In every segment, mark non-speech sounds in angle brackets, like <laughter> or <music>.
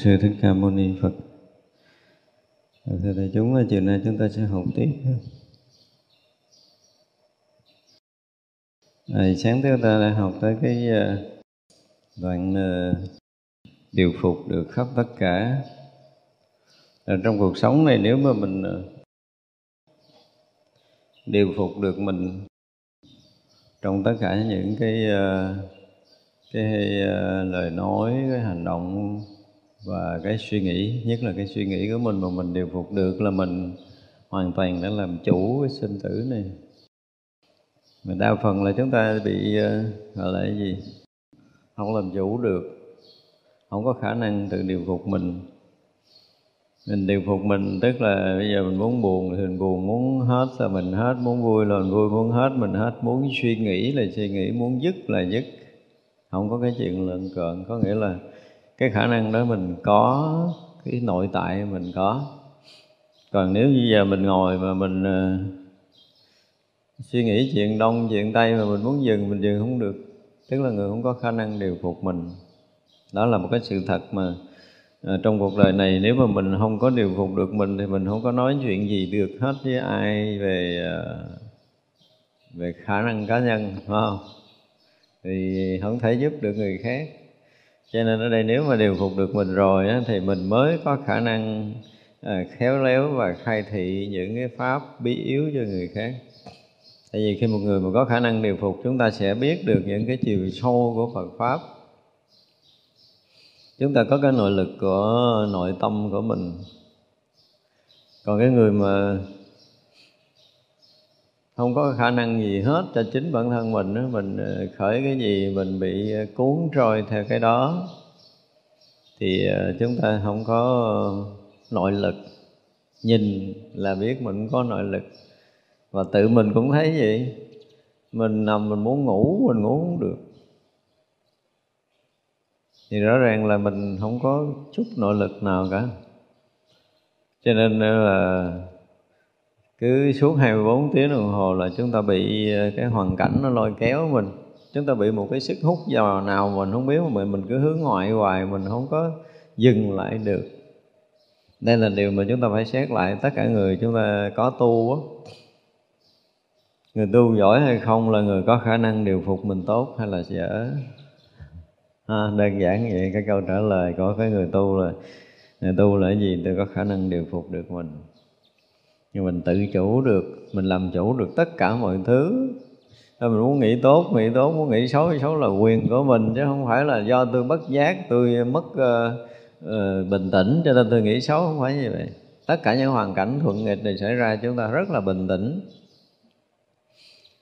sư thích ca mâu ni phật. Dạ, thưa đại chúng chiều nay chúng ta sẽ học tiếp. À, sáng thứ ta đã học tới cái à, đoạn à, điều phục được khắp tất cả. À, trong cuộc sống này nếu mà mình à, điều phục được mình trong tất cả những cái cái lời nói cái hành động và cái suy nghĩ, nhất là cái suy nghĩ của mình mà mình điều phục được là mình hoàn toàn đã làm chủ cái sinh tử này. Mà đa phần là chúng ta bị ờ, gọi là cái gì? Không làm chủ được. Không có khả năng tự điều phục mình. Mình điều phục mình, tức là bây giờ mình muốn buồn thì mình buồn, muốn hết là mình hết, muốn vui là mình vui, muốn hết mình hết. Muốn suy nghĩ là suy nghĩ, muốn dứt là dứt. Không có cái chuyện lợn cợn, có nghĩa là cái khả năng đó mình có cái nội tại mình có. Còn nếu như giờ mình ngồi mà mình uh, suy nghĩ chuyện đông chuyện tây mà mình muốn dừng mình dừng không được. Tức là người không có khả năng điều phục mình. Đó là một cái sự thật mà À, trong cuộc đời này nếu mà mình không có điều phục được mình thì mình không có nói chuyện gì được hết với ai về ờ, về khả năng cá nhân phải không? Thì không thể giúp được người khác cho nên ở đây nếu mà điều phục được mình rồi á, thì mình mới có khả năng à, khéo léo và khai thị những cái pháp bí yếu cho người khác. Tại vì khi một người mà có khả năng điều phục chúng ta sẽ biết được những cái chiều sâu của Phật pháp. Chúng ta có cái nội lực của nội tâm của mình. Còn cái người mà không có khả năng gì hết cho chính bản thân mình đó, mình ờ, khởi cái gì mình bị ờ, cuốn trôi theo cái đó. Thì ờ, chúng ta không có nội lực. Nhìn là biết mình có nội lực. Và tự mình cũng thấy vậy. Mình nằm mình muốn ngủ mình ngủ không được. Thì rõ ràng là mình không có chút nội lực nào cả. Cho nên là cứ suốt 24 tiếng đồng hồ là chúng ta bị ờ, cái hoàn cảnh nó lôi kéo mình. Chúng ta bị một cái sức hút vào nào mình không biết mà mình mình cứ hướng ngoại hoài mình không có dừng lại được. Đây là điều mà chúng ta phải xét lại. Tất cả người chúng ta có tu á người tu giỏi hay không là người có khả năng điều phục mình tốt hay là dở à, đơn giản vậy cái câu trả lời của cái người tu là người tu là gì tôi có khả năng điều phục được mình nhưng mình tự chủ được mình làm chủ được tất cả mọi thứ. Mình muốn nghĩ tốt nghĩ tốt muốn nghĩ xấu xấu là quyền của mình chứ không phải là do tôi bất giác tôi mất uh, uh, bình tĩnh cho nên tôi nghĩ xấu không phải như vậy. Tất cả những hoàn cảnh thuận nghịch này xảy ra chúng ta rất là bình tĩnh.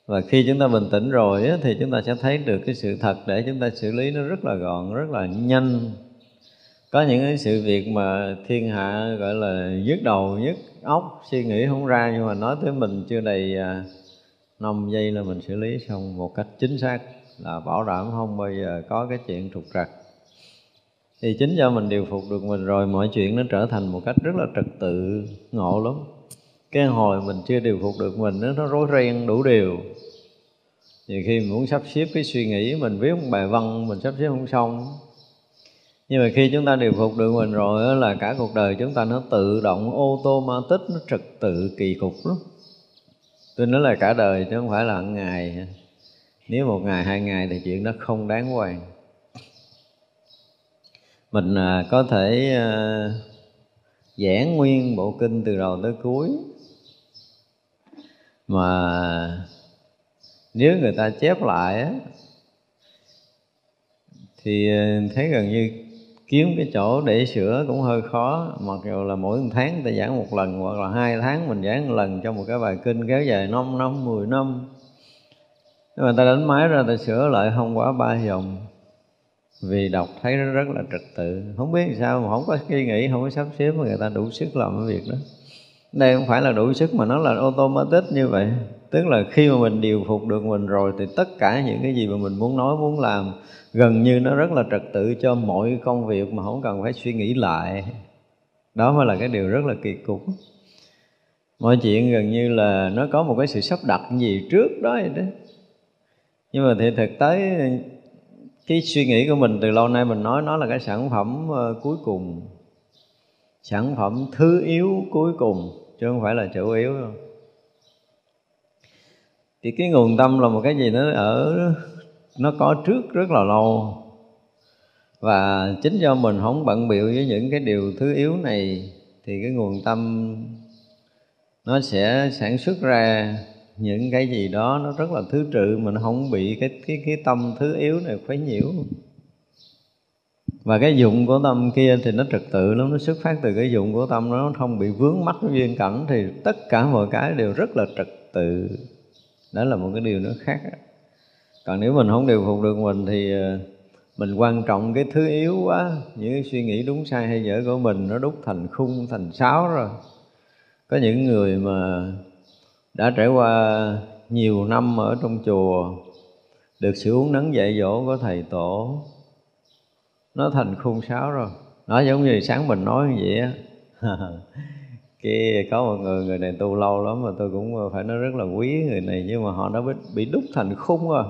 Và khi chúng ta bình tĩnh rồi á, thì chúng ta sẽ thấy được cái sự thật để chúng ta xử lý nó rất là gọn rất là nhanh. Có những cái sự việc mà thiên hạ gọi là nhức đầu nhất óc suy nghĩ không ra nhưng mà nói tới mình chưa đầy à, năm giây là mình xử lý xong một cách chính xác là bảo đảm không bao giờ có cái chuyện trục trặc. Thì chính do mình điều phục được mình rồi mọi chuyện nó trở thành một cách rất là trật tự ngộ lắm. Cái hồi mình chưa điều phục được mình nó, nó rối ren đủ điều. Nhiều khi mình muốn sắp xếp cái suy nghĩ mình viết một bài văn mình sắp xếp không xong nhưng mà khi chúng ta điều phục được mình rồi là cả cuộc đời chúng ta nó tự động ô tô ma tích nó trật tự kỳ cục lắm. Tôi nói là cả đời chứ không phải là một ngày. Nếu một ngày, hai ngày thì chuyện đó không đáng quan mình à, có thể à, giảng nguyên bộ kinh từ đầu tới cuối. Mà nếu người ta chép lại á, thì à, thấy gần như kiếm cái chỗ để sửa cũng hơi khó. Mặc dù là mỗi tháng ta giảng một lần hoặc là hai tháng mình giảng một lần cho một cái bài kinh kéo dài 5 năm 10 năm. Nhưng mà ta đánh máy ra ta sửa lại không quá ba dòng. Vì đọc thấy nó rất là trật tự. Không biết sao mà không có suy nghĩ, không có sắp xếp mà người ta đủ sức làm cái việc đó. Đây không phải là đủ sức mà nó là automatic như vậy tức là khi mà mình điều phục được mình rồi thì tất cả những cái gì mà mình muốn nói, muốn làm gần như nó rất là trật tự cho mọi công việc mà không cần phải suy nghĩ lại. Đó mới là cái điều rất là kỳ cục. Mọi chuyện gần như là nó có một cái sự sắp đặt gì trước đó vậy đó. Nhưng mà thì thực tế cái suy nghĩ của mình từ lâu nay mình nói nó là cái sản phẩm ờ, cuối cùng. Sản phẩm thứ yếu cuối cùng, chứ không phải là chủ yếu đâu thì cái nguồn tâm là một cái gì nó ở, nó có trước rất là lâu. Và chính do mình không bận biệu với những cái điều thứ yếu này, thì cái nguồn tâm nó sẽ sản xuất ra những cái gì đó nó rất là thứ trự mình không bị cái cái cái tâm thứ yếu này khuấy nhiễu. Và cái dụng của tâm kia thì nó trật tự lắm, nó xuất phát từ cái dụng của tâm nó không bị vướng mắc với duyên cảnh thì tất cả mọi cái đều rất là trật tự đó là một cái điều nó khác còn nếu mình không điều phục được mình thì ờ, mình quan trọng cái thứ yếu quá. Những cái suy nghĩ đúng sai hay dở của mình nó đúc thành khung, thành sáo rồi. Có những người mà đã trải qua nhiều năm ở trong chùa, được sự uống nắng dạy dỗ của thầy tổ, nó thành khung sáo rồi. Nó giống như sáng mình nói như vậy á. <laughs> cái có một người người này tu lâu lắm mà tôi cũng ờ, phải nói rất là quý người này nhưng mà họ đã bị, bị đúc thành khung rồi.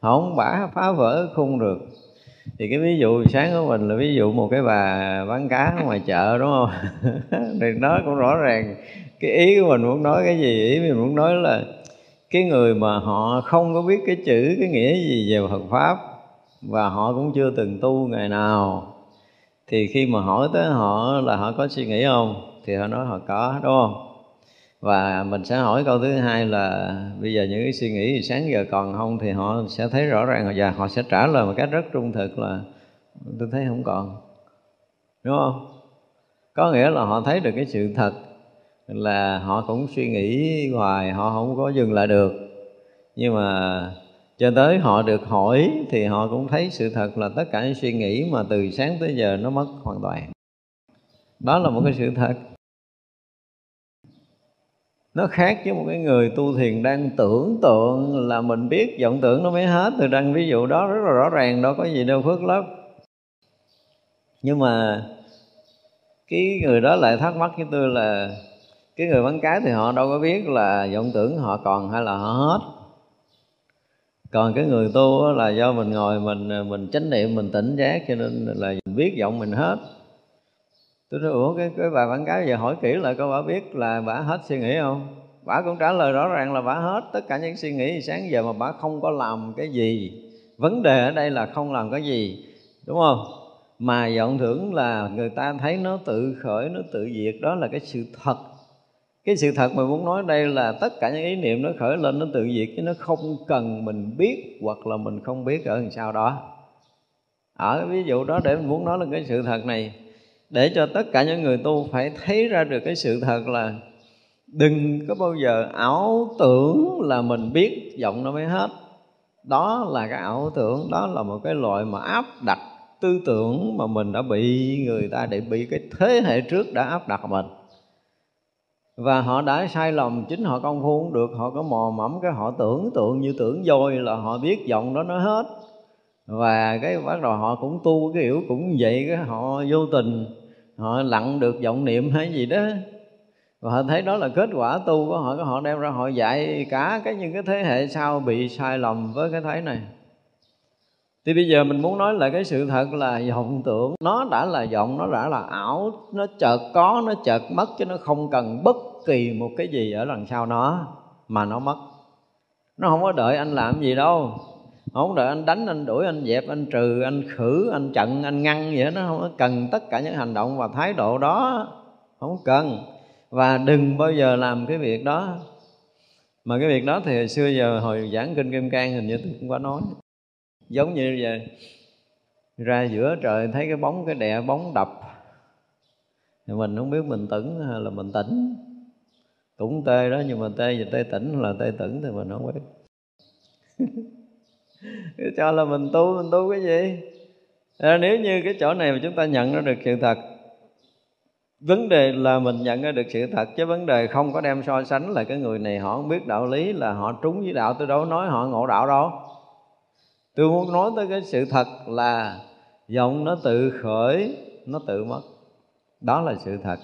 Họ không bả phá vỡ khung được. Thì cái ví dụ sáng của mình là ví dụ một cái bà bán cá ngoài chợ đúng không? <laughs> Thì nó cũng rõ ràng cái ý của mình muốn nói cái gì. Ý mình muốn nói là cái người mà họ không có biết cái chữ cái nghĩa gì về Phật pháp và họ cũng chưa từng tu ngày nào thì khi mà hỏi tới họ là họ có suy nghĩ không? Thì họ nói họ có, đúng không? Và mình sẽ hỏi câu thứ hai là bây giờ những cái suy nghĩ thì sáng giờ còn không thì họ sẽ thấy rõ ràng và họ sẽ trả lời một cách rất trung thực là, tôi thấy không còn. Đúng không? Có nghĩa là họ thấy được cái sự thật là họ cũng suy nghĩ hoài, họ không có dừng lại được. Nhưng mà cho tới họ được hỏi thì họ cũng thấy sự thật là tất cả những suy nghĩ mà từ sáng tới giờ nó mất hoàn toàn đó là một cái sự thật. Nó khác với một cái người tu thiền đang tưởng tượng là mình biết vọng tưởng nó mới hết. Từ đăng ví dụ đó rất là rõ ràng, đâu có gì đâu phước lắm. Nhưng mà cái người đó lại thắc mắc với tôi là cái người bán cái thì họ đâu có biết là vọng tưởng họ còn hay là họ hết. Còn cái người tu là do mình ngồi mình mình chánh niệm, mình tỉnh giác cho nên là mình biết vọng mình hết tôi nói ủa cái, cái bà bán cái giờ hỏi kỹ lại coi bà biết là bà hết suy nghĩ không? Bà cũng trả lời rõ ràng là bà hết. Tất cả những suy nghĩ sáng giờ mà bà không có làm cái gì vấn đề ở đây là không làm cái gì đúng không? Mà vọng tưởng là người ta thấy nó tự khởi nó tự diệt đó là cái sự thật. Cái sự thật mà muốn nói đây là tất cả những ý niệm nó khởi lên nó tự diệt chứ nó không cần mình biết hoặc là mình không biết ở đằng sau đó. Ở cái ví dụ đó để mình muốn nói là cái sự thật này để cho tất cả những người tu phải thấy ra được cái sự thật là đừng có bao giờ ảo tưởng là mình biết giọng nó mới hết. Đó là cái ảo tưởng, đó là một cái loại mà áp đặt tư tưởng mà mình đã bị người ta để bị cái thế hệ trước đã áp đặt mình. Và họ đã sai lầm, chính họ công phu cũng được, họ có mò mẫm cái họ tưởng tượng như tưởng dôi là họ biết giọng đó nó hết. Và cái bắt đầu họ cũng tu cái kiểu cũng vậy, cái họ vô tình họ lặng được vọng niệm hay gì đó. Và họ thấy đó là kết quả tu của họ họ đem ra họ dạy cả cái những cái thế hệ sau bị sai lầm với cái thấy này. Thì bây giờ mình muốn nói lại cái sự thật là vọng tưởng, nó đã là vọng, nó đã là ảo, nó chợt có, nó chợt mất, chứ nó không cần bất kỳ một cái gì ở đằng sau nó mà nó mất. Nó không có đợi anh làm gì đâu không đợi anh đánh, anh đuổi, anh dẹp, anh trừ, anh khử, anh chặn anh ngăn vậy nó không cần tất cả những hành động và thái độ đó. Không cần. Và đừng bao giờ làm cái việc đó. Mà cái việc đó thì hồi xưa giờ hồi giảng kinh kim cang hình như tôi cũng có nói. Giống như vậy ra giữa trời thấy cái bóng, cái đè bóng đập. Thì mình không biết mình tỉnh hay là mình tỉnh. Cũng tê đó, nhưng mà tê và tê tỉnh là tê tỉnh thì mình không biết. <laughs> cho là mình tu mình tu cái gì? À, nếu như cái chỗ này mà chúng ta nhận ra được sự thật vấn đề là mình nhận ra được sự thật chứ vấn đề không có đem so sánh là cái người này họ không biết đạo lý là họ trúng với đạo tôi đâu nói họ ngộ đạo đâu. Tôi muốn nói tới cái sự thật là vọng nó tự khởi nó tự mất. Đó là sự thật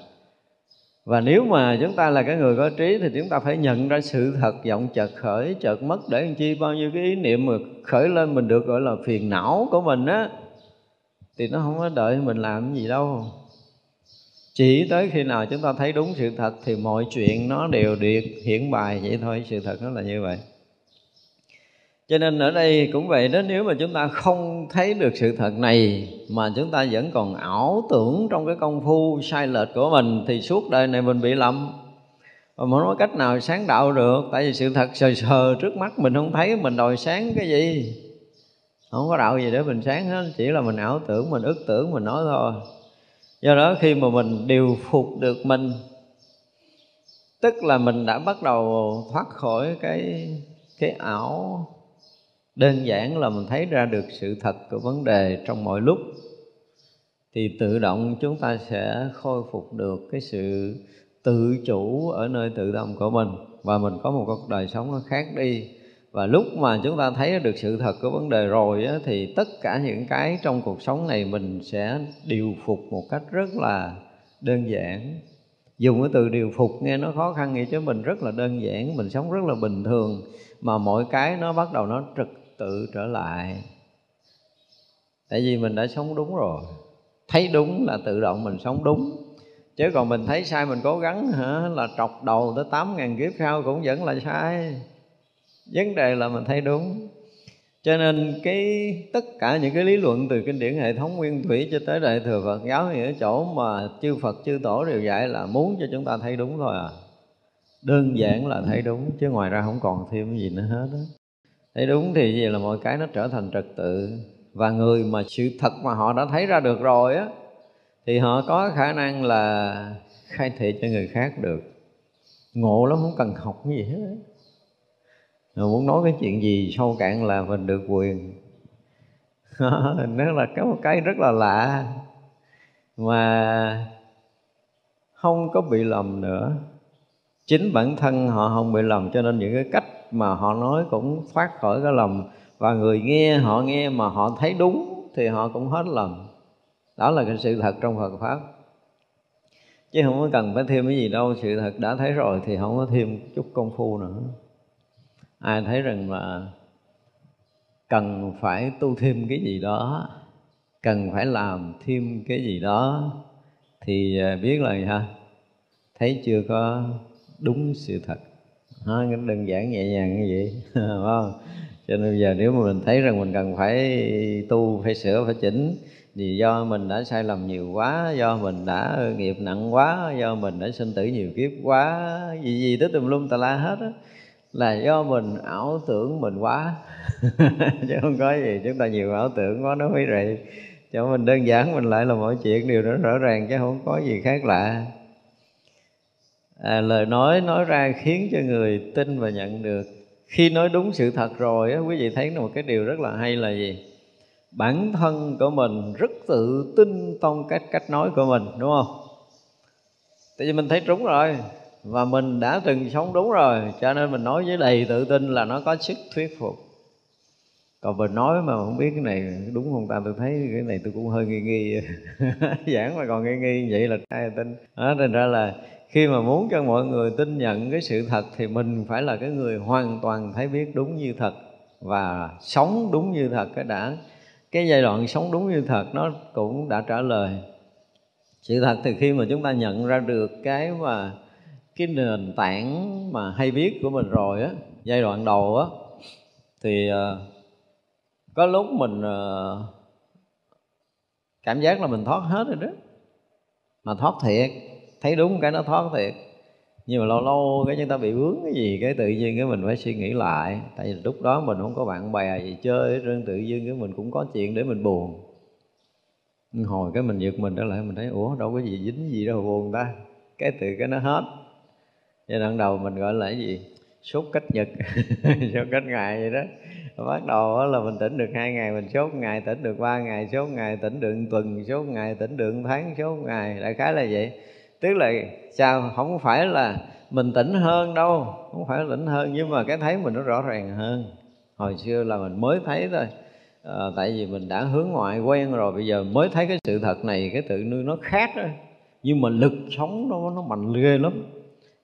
và nếu mà chúng ta là cái người có trí thì chúng ta phải nhận ra sự thật vọng chợt khởi, chợt mất để làm chi? Bao nhiêu cái ý niệm mà khởi lên mình được gọi là phiền não của mình á, thì nó không có đợi mình làm gì đâu. Chỉ tới khi nào chúng ta thấy đúng sự thật thì mọi chuyện nó đều điệt hiển bài. Vậy thôi, sự thật nó là như vậy cho nên ở đây cũng vậy đó, nếu mà chúng ta không thấy được sự thật này, mà chúng ta vẫn còn ảo tưởng trong cái công phu sai lệch của mình, thì suốt đời này mình bị lầm. Và không có cách nào sáng đạo được, tại vì sự thật sờ sờ trước mắt mình không thấy, mình đòi sáng cái gì? Không có đạo gì để mình sáng hết, chỉ là mình ảo tưởng, mình ức tưởng, mình nói thôi. Do đó khi mà mình điều phục được mình, tức là mình đã bắt đầu thoát khỏi cái cái ảo đơn giản là mình thấy ra được sự thật của vấn đề trong mọi lúc. Thì tự động chúng ta sẽ khôi phục được cái sự tự chủ ở nơi tự động của mình. Và mình có một cuộc đời sống nó khác đi. Và lúc mà chúng ta thấy được sự thật của vấn đề rồi á, thì tất cả những cái trong cuộc sống này mình sẽ điều phục một cách rất là đơn giản. Dùng cái từ điều phục nghe nó khó khăn vậy chứ mình rất là đơn giản mình sống rất là bình thường. Mà mọi cái nó bắt đầu nó trực trật tự trở lại. Tại vì mình đã sống đúng rồi. Thấy đúng là tự động mình sống đúng. Chứ còn mình thấy sai mình cố gắng hả? Là trọc đầu tới tám ngàn kiếp sau cũng vẫn là sai. Vấn đề là mình thấy đúng. Cho nên cái, tất cả những cái lý luận từ kinh điển hệ thống nguyên thủy cho tới đại thừa Phật giáo thì ở chỗ mà chư Phật, chư tổ đều dạy là muốn cho chúng ta thấy đúng thôi à. Đơn giản là thấy đúng, chứ ngoài ra không còn thêm cái gì nữa hết đó thấy đúng thì gì là mọi cái nó trở thành trật tự. Và người mà sự thật mà họ đã thấy ra được rồi á, thì họ có khả năng là khai thị cho người khác được. Ngộ lắm, không cần học cái gì hết rồi muốn nói cái chuyện gì sâu cạn là mình được quyền. <laughs> Nó là cái một cái rất là lạ. Mà không có bị lầm nữa. Chính bản thân họ không bị lầm, cho nên những cái cách mà họ nói cũng thoát khỏi cái lầm và người nghe, họ nghe mà họ thấy đúng thì họ cũng hết lầm đó là cái sự thật trong Phật pháp. Chứ không có cần phải thêm cái gì đâu, sự thật đã thấy rồi thì không có thêm chút công phu nữa. Ai thấy rằng là cần phải tu thêm cái gì đó, cần phải làm thêm cái gì đó, thì à, biết là gì ha? Thấy chưa có đúng sự thật nó đơn giản nhẹ nhàng như vậy, <laughs> phải không? Cho nên bây giờ nếu mà mình thấy rằng mình cần phải tu, phải sửa, phải chỉnh vì do mình đã sai lầm nhiều quá, do mình đã nghiệp nặng quá, do mình đã sinh tử nhiều kiếp quá, gì gì tới tùm lum tà la hết á, là do mình ảo tưởng mình quá. <laughs> Chứ không có gì, chúng ta nhiều ảo tưởng quá, nó mới vậy cho mình đơn giản, mình lại là mọi chuyện đều nó rõ ràng, chứ không có gì khác lạ à, lời nói nói ra khiến cho người tin và nhận được. Khi nói đúng sự thật rồi á, quý vị thấy một cái điều rất là hay là gì? Bản thân của mình rất tự tin trong cách cách nói của mình đúng không? Tại vì mình thấy đúng rồi và mình đã từng sống đúng rồi cho nên mình nói với đầy tự tin là nó có sức thuyết phục. Còn mình nói mà không biết cái này đúng không ta? Tôi thấy cái này tôi cũng hơi nghi nghi. <laughs> Giảng mà còn nghi nghi vậy là ai tin? Đó thành ra là khi mà muốn cho mọi người tin nhận cái sự thật thì mình phải là cái người hoàn toàn thấy biết đúng như thật và sống đúng như thật. Cái đã, cái giai đoạn sống đúng như thật nó cũng đã trả lời sự thật. Thì khi mà chúng ta nhận ra được cái mà, cái nền tảng mà hay biết của mình rồi á, giai đoạn đầu á, thì ờ, có lúc mình ờ, cảm giác là mình thoát hết rồi đó. Mà thoát thiệt thấy đúng cái nó thoát thiệt. Nhưng mà lâu lâu cái chúng ta bị vướng cái gì, cái tự nhiên cái mình phải suy nghĩ lại. Tại vì lúc đó mình không có bạn bè gì chơi riêng tự nhiên cái mình cũng có chuyện để mình buồn. Hồi cái mình giật mình trở lại, mình thấy, ủa, đâu có gì dính gì đâu, buồn ta. Cái từ cái nó hết. Giai đoạn đầu mình gọi là cái gì? Sốt cách nhật. <laughs> Sốt cách ngày vậy đó. Bắt đầu là mình tỉnh được hai ngày, mình sốt ngày, tỉnh được ba ngày, sốt ngày, tỉnh được tuần, sốt ngày, tỉnh được tháng, sốt ngày. Đại khái là vậy tức là sao? Không phải là mình tỉnh hơn đâu. Không phải là tỉnh hơn nhưng mà cái thấy mình nó rõ ràng hơn. Hồi xưa là mình mới thấy thôi. À, tại vì mình đã hướng ngoại quen rồi bây giờ mới thấy cái sự thật này cái tự nuôi nó khác đó nhưng mà lực sống nó nó mạnh ghê lắm.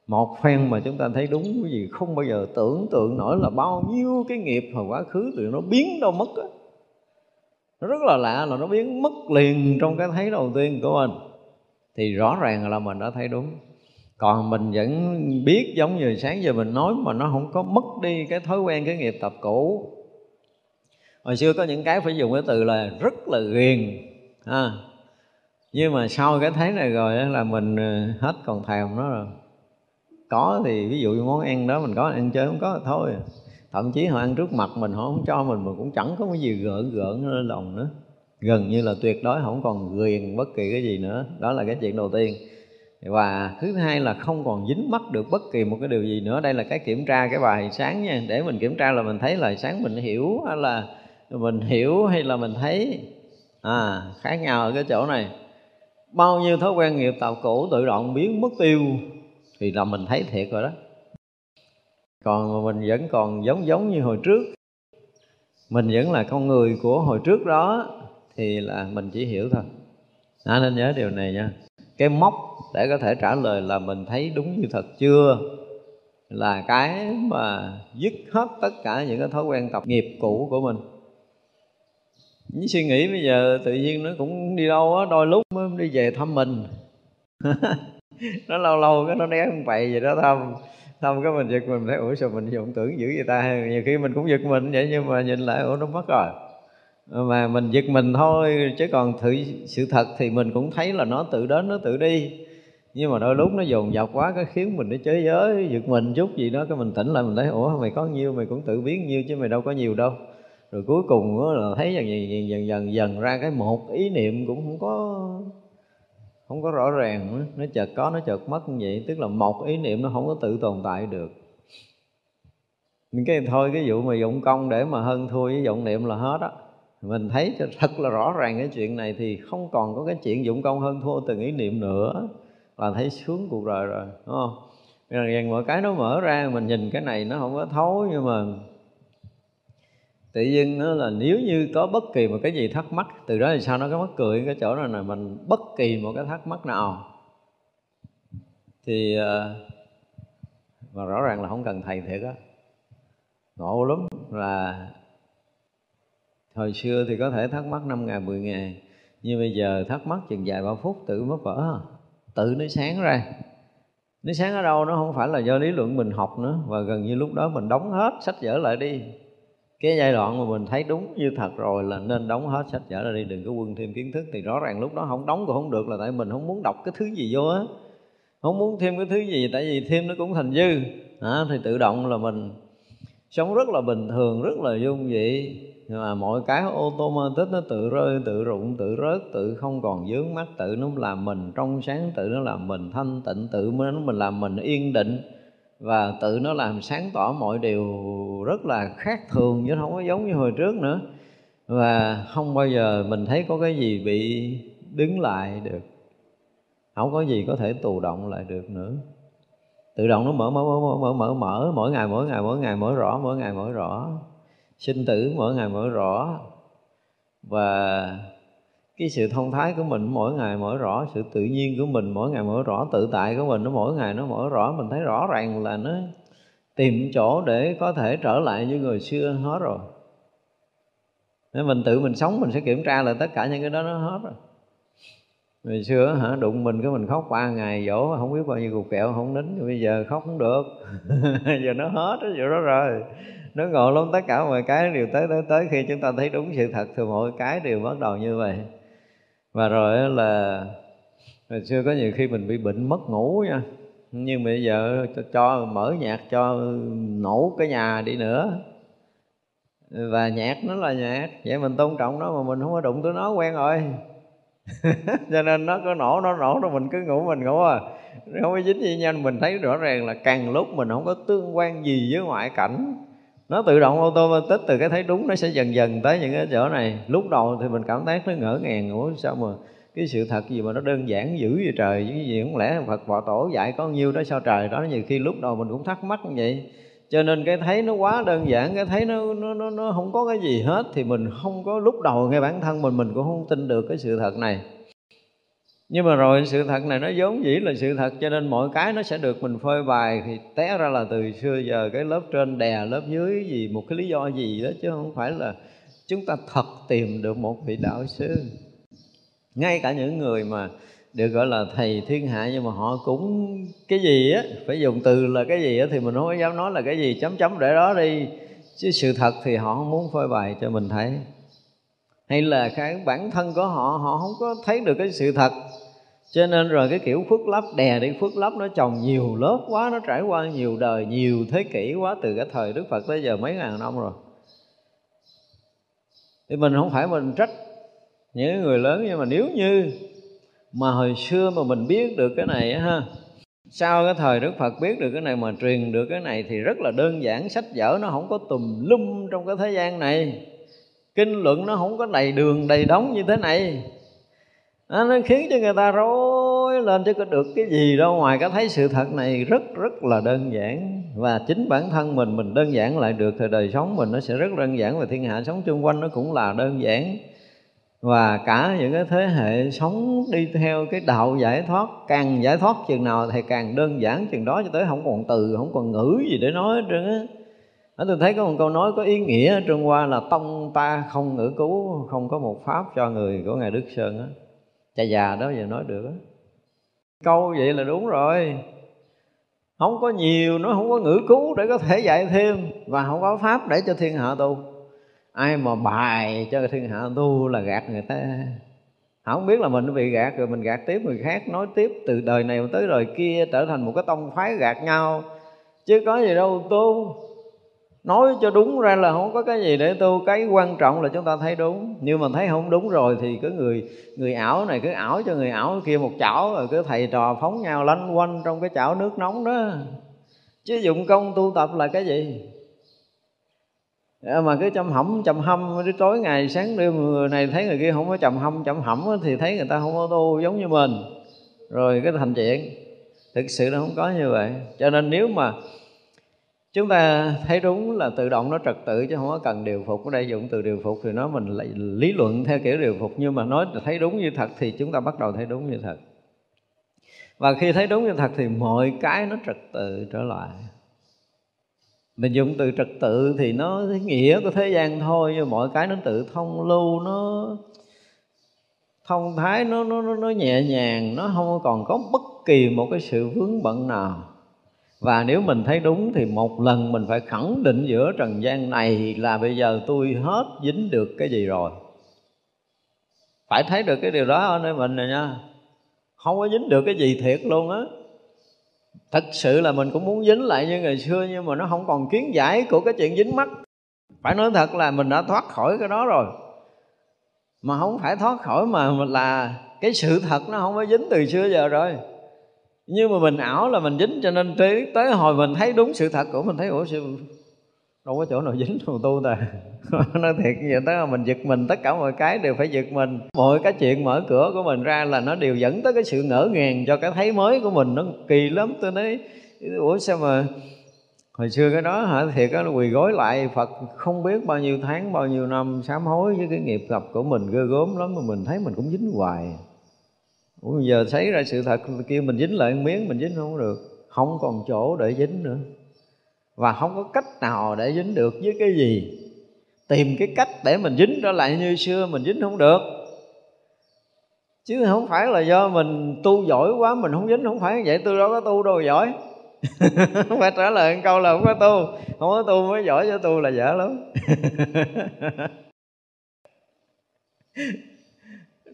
Một phen mà chúng ta thấy đúng cái gì không bao giờ tưởng tượng nổi là bao nhiêu cái nghiệp hồi quá khứ tụi nó biến đâu mất á. Nó rất là lạ là nó biến mất liền trong cái thấy đầu tiên của mình thì rõ ràng là mình đã thấy đúng. Còn mình vẫn biết giống như sáng giờ mình nói mà nó không có mất đi cái thói quen cái nghiệp tập cũ. Hồi xưa có những cái phải dùng cái từ là rất là ghiền à, nhưng mà sau cái thấy này rồi là mình ờ, hết còn thèm nó rồi. Có thì ví dụ như món ăn đó mình có ăn chơi không có thì thôi. Thậm chí họ ăn trước mặt mình họ không cho mình mình cũng chẳng có cái gì gợn gợn lên lòng nữa gần như là tuyệt đối không còn ghiền bất kỳ cái gì nữa. Đó là cái chuyện đầu tiên. Và thứ hai là không còn dính mắc được bất kỳ một cái điều gì nữa. Đây là cái kiểm tra cái bài sáng nha. Để mình kiểm tra là mình thấy là sáng mình hiểu hay là mình hiểu hay là mình thấy. À khác nhau ở cái chỗ này. Bao nhiêu thói quen nghiệp tạo cũ tự động biến mất tiêu thì là mình thấy thiệt rồi đó. Còn mà mình vẫn còn giống giống như hồi trước. Mình vẫn là con người của hồi trước đó thì là mình chỉ hiểu thôi. À, nên nhớ điều này nha. Cái mốc để có thể trả lời là mình thấy đúng như thật chưa? Là cái mà dứt hết tất cả những cái thói quen tập nghiệp cũ của mình. Những suy nghĩ bây giờ tự nhiên nó cũng đi đâu á đôi lúc mới đi về thăm mình. <laughs> Nó lâu lâu cái nó né không bậy gì đó thăm thăm cái mình giật mình thấy ủa sao mình vọng tưởng dữ vậy ta? Nhiều khi mình cũng giật mình vậy nhưng mà nhìn lại ủa nó mất rồi mà mình giật mình thôi, chứ còn thử sự thật thì mình cũng thấy là nó tự đến, nó tự đi. Nhưng mà đôi lúc nó dồn dập quá, cái khiến mình nó chế giới, giật mình chút gì đó, cái mình tỉnh lại, mình thấy, ủa, mày có nhiêu, mày cũng tự biến nhiêu chứ mày đâu có nhiều đâu. Rồi cuối cùng là thấy dần dần dần dần dần ra cái một ý niệm cũng không có không có rõ ràng nữa. nó chợt có, nó chợt mất như vậy. Tức là một ý niệm nó không có tự tồn tại được. Những cái thôi, cái vụ mà dụng công để mà hơn thua với dụng niệm là hết á mình thấy cho thật là rõ ràng cái chuyện này thì không còn có cái chuyện dụng công hơn thua từng ý niệm nữa. Là thấy sướng cuộc đời rồi, đúng không? Rằng dần mọi cái nó mở ra, mình nhìn cái này nó không có thấu nhưng mà tự nhiên nó là nếu như có bất kỳ một cái gì thắc mắc, từ đó thì sao nó có mắc cười? Cái chỗ này là mình bất kỳ một cái thắc mắc nào. Thì ờ, mà rõ ràng là không cần thầy thiệt á. Ngộ lắm là hồi xưa thì có thể thắc mắc 5 ngày 10 ngày. Nhưng bây giờ thắc mắc chừng vài ba phút tự mất vỡ tự nó sáng ra. Nó sáng ở đâu nó không phải là do lý luận mình học nữa và gần như lúc đó mình đóng hết sách vở lại đi. Cái giai đoạn mà mình thấy đúng như thật rồi là nên đóng hết sách vở ra đi. Đừng có quân thêm kiến thức. Thì rõ ràng lúc đó không đóng cũng không được là tại mình không muốn đọc cái thứ gì vô á. Không muốn thêm cái thứ gì tại vì thêm nó cũng thành dư. À, thì tự động là mình sống rất là bình thường rất là dung nhưng mà mọi cái automatic nó tự rơi, tự rụng, tự rớt, tự không còn dướng mắt, tự nó làm mình trong sáng, tự nó làm mình thanh tịnh, tự nó mình làm mình yên định. Và tự nó làm sáng tỏ mọi điều rất là khác thường, chứ không có giống như hồi trước nữa. Và không bao giờ mình thấy có cái gì bị đứng lại được. Không có gì có thể tù động lại được nữa. Tự động nó mở mở mở mở mở mở mỗi ngày mỗi ngày mỗi ngày mở rõ, mỗi ngày mở rõ sinh tử mỗi ngày mở rõ và cái sự thông thái của mình mỗi ngày mở rõ sự tự nhiên của mình mỗi ngày mở rõ tự tại của mình nó mỗi ngày nó mở rõ mình thấy rõ ràng là nó tìm chỗ để có thể trở lại như người xưa hết rồi. Nên mình tự mình sống mình sẽ kiểm tra là tất cả những cái đó nó hết rồi. Ngày xưa hả đụng mình cái mình khóc ba ngày dỗ không biết bao nhiêu cục kẹo không nín bây giờ khóc không được. <laughs> Giờ nó hết đó, giờ đó rồi nó ngộ lắm tất cả mọi cái đều tới tới tới. Khi chúng ta thấy đúng sự thật thì mọi cái đều bắt đầu như vậy. Và rồi là hồi xưa có nhiều khi mình bị bệnh mất ngủ nha. Nhưng bây giờ cho, cho mở nhạc cho nổ cái nhà đi nữa. Và nhạc nó là nhạc vậy mình tôn trọng nó mà mình không có đụng tới nó quen rồi. <laughs> Cho nên nó cứ nổ nó nổ rồi mình cứ ngủ mình ngủ à. Không có dính gì nhanh mình thấy rõ ràng là càng lúc mình không có tương quan gì với ngoại cảnh nó tự động automatic từ cái thấy đúng nó sẽ dần dần tới những cái chỗ này. Lúc đầu thì mình cảm thấy nó ngỡ ngàng Ủa sao mà cái sự thật gì mà nó đơn giản dữ vậy trời chứ gì không lẽ Phật Bồ Tổ dạy có nhiêu đó sao trời? Đó nhiều khi lúc đầu mình cũng thắc mắc như vậy. Cho nên cái thấy nó quá đơn giản cái thấy nó nó nó, nó không có cái gì hết thì mình không có lúc đầu ngay bản thân mình mình cũng không tin được cái sự thật này nhưng mà rồi sự thật này nó vốn dĩ là sự thật, cho nên mọi cái nó sẽ được mình phơi bày thì té ra là từ xưa giờ cái lớp trên đè, lớp dưới gì, một cái lý do gì đó, chứ không phải là chúng ta thật tìm được một vị đạo sư. Ngay cả những người mà được gọi là thầy thiên hạ nhưng mà họ cũng cái gì á, phải dùng từ là cái gì á thì mình không dám nói là cái gì, chấm chấm để đó đi. Chứ sự thật thì họ không muốn phơi bày cho mình thấy. Hay là cái bản thân của họ họ không có thấy được cái sự thật cho nên rồi cái kiểu phước lấp đè đi phước lấp nó trồng nhiều lớp quá, nó trải qua nhiều đời, nhiều thế kỷ quá từ cái thời đức phật tới giờ mấy ngàn năm rồi. Thì mình không phải mình trách những người lớn, nhưng mà nếu như mà hồi xưa mà mình biết được cái này ha, sau cái thời Đức Phật biết được cái này mà truyền được cái này thì rất là đơn giản, sách vở nó không có tùm lum trong cái thế gian này. Kinh luận nó không có đầy đường, đầy đống như thế này à, nó khiến cho người ta rối lên chứ có được cái gì đâu. Ngoài cái thấy sự thật này rất rất là đơn giản. Và chính bản thân mình mình đơn giản lại được thì đời sống mình nó sẽ rất đơn giản và thiên hạ sống chung quanh nó cũng là đơn giản. Và cả những cái thế hệ sống đi theo cái đạo giải thoát càng giải thoát chừng nào thì càng đơn giản chừng đó cho tới không còn từ không còn ngữ gì để nói hết trơn á. Tôi thấy có một câu nói có ý nghĩa ở Trung Hoa là tông ta không ngữ cứu không có một pháp cho người của ngài Đức Sơn á cha già đó giờ nói được đó. câu vậy là đúng rồi. Không có nhiều, nó không có ngữ cứu để có thể dạy thêm và không có pháp để cho thiên hạ tu. Ai mà bài cho thiên hạ tu là gạt người ta. Không biết là mình bị gạt rồi mình gạt tiếp người khác, nói tiếp từ đời này tới đời kia trở thành một cái tông phái gạt nhau. Chứ có gì đâu, tu nói cho đúng ra là không có cái gì để tu, cái quan trọng là chúng ta thấy đúng. Nhưng mà thấy không đúng rồi thì cứ người người ảo này, cứ ảo cho người ảo kia một chảo, rồi cứ thầy trò phóng nhau lanh quanh trong cái chảo nước nóng đó. Chứ dụng công tu tập là cái gì? À, mà cứ chăm hẩm chăm hâm, đến tối ngày, sáng đêm, người này thấy người kia không có chăm hâm, chăm hẩm thì thấy người ta không có tu, giống như mình. Rồi cái thành chuyện, thực sự nó không có như vậy. Cho nên nếu mà chúng ta thấy đúng là tự động nó trật tự chứ không có cần điều phục. Ở đây dụng từ điều phục thì nó mình lại lý luận theo kiểu điều phục. Nhưng mà nói thấy đúng như thật thì chúng ta bắt đầu thấy đúng như thật. Và khi thấy đúng như thật thì mọi cái nó trật tự trở lại. Mình dùng từ trật tự thì nó nghĩa của thế gian thôi, nhưng mọi cái nó tự thông lưu, nó thông thái nó nó nó nhẹ nhàng, nó không còn có bất kỳ một cái sự vướng bận nào và nếu mình thấy đúng thì một lần mình phải khẳng định giữa trần gian này là bây giờ tôi hết dính được cái gì rồi. Phải thấy được cái điều đó ở nơi mình này nha. Không có dính được cái gì thiệt luôn á. Thật sự là mình cũng muốn dính lại như ngày xưa nhưng mà nó không còn kiến giải của cái chuyện dính mắt. Phải nói thật là mình đã thoát khỏi cái đó rồi. Mà không phải thoát khỏi mà là cái sự thật nó không có dính từ xưa giờ rồi nhưng mà mình ảo là mình dính, cho nên tới tới hồi mình thấy đúng sự thật của mình, thấy, ủa, sao đâu có chỗ nào dính thù tu ta. <laughs> Nói thiệt như vậy tới là mình giật mình, tất cả mọi cái đều phải giật mình. Mọi cái chuyện mở cửa của mình ra là nó đều dẫn tới cái sự ngỡ ngàng cho cái thấy mới của mình. Nó kỳ lắm, tôi nói, ủa, sao mà hồi xưa cái đó hả? Thiệt á, quỳ gối lại, phật không biết bao nhiêu tháng, bao nhiêu năm, sám hối với cái nghiệp gặp của mình, ghê gớm lắm, mà mình thấy mình cũng dính hoài. Ủa, giờ thấy ra sự thật kia mình dính lại miếng, mình dính không được. Không còn chỗ để dính nữa. Và không có cách nào để dính được với cái gì. Tìm cái cách để mình dính trở lại như xưa, mình dính không được. Chứ không phải là do mình tu giỏi quá, mình không dính, không phải vậy, tôi đâu có tu đâu giỏi. <laughs> Không phải trả lời câu là không có tu. Không có tu mới giỏi cho tu là dở lắm. <laughs>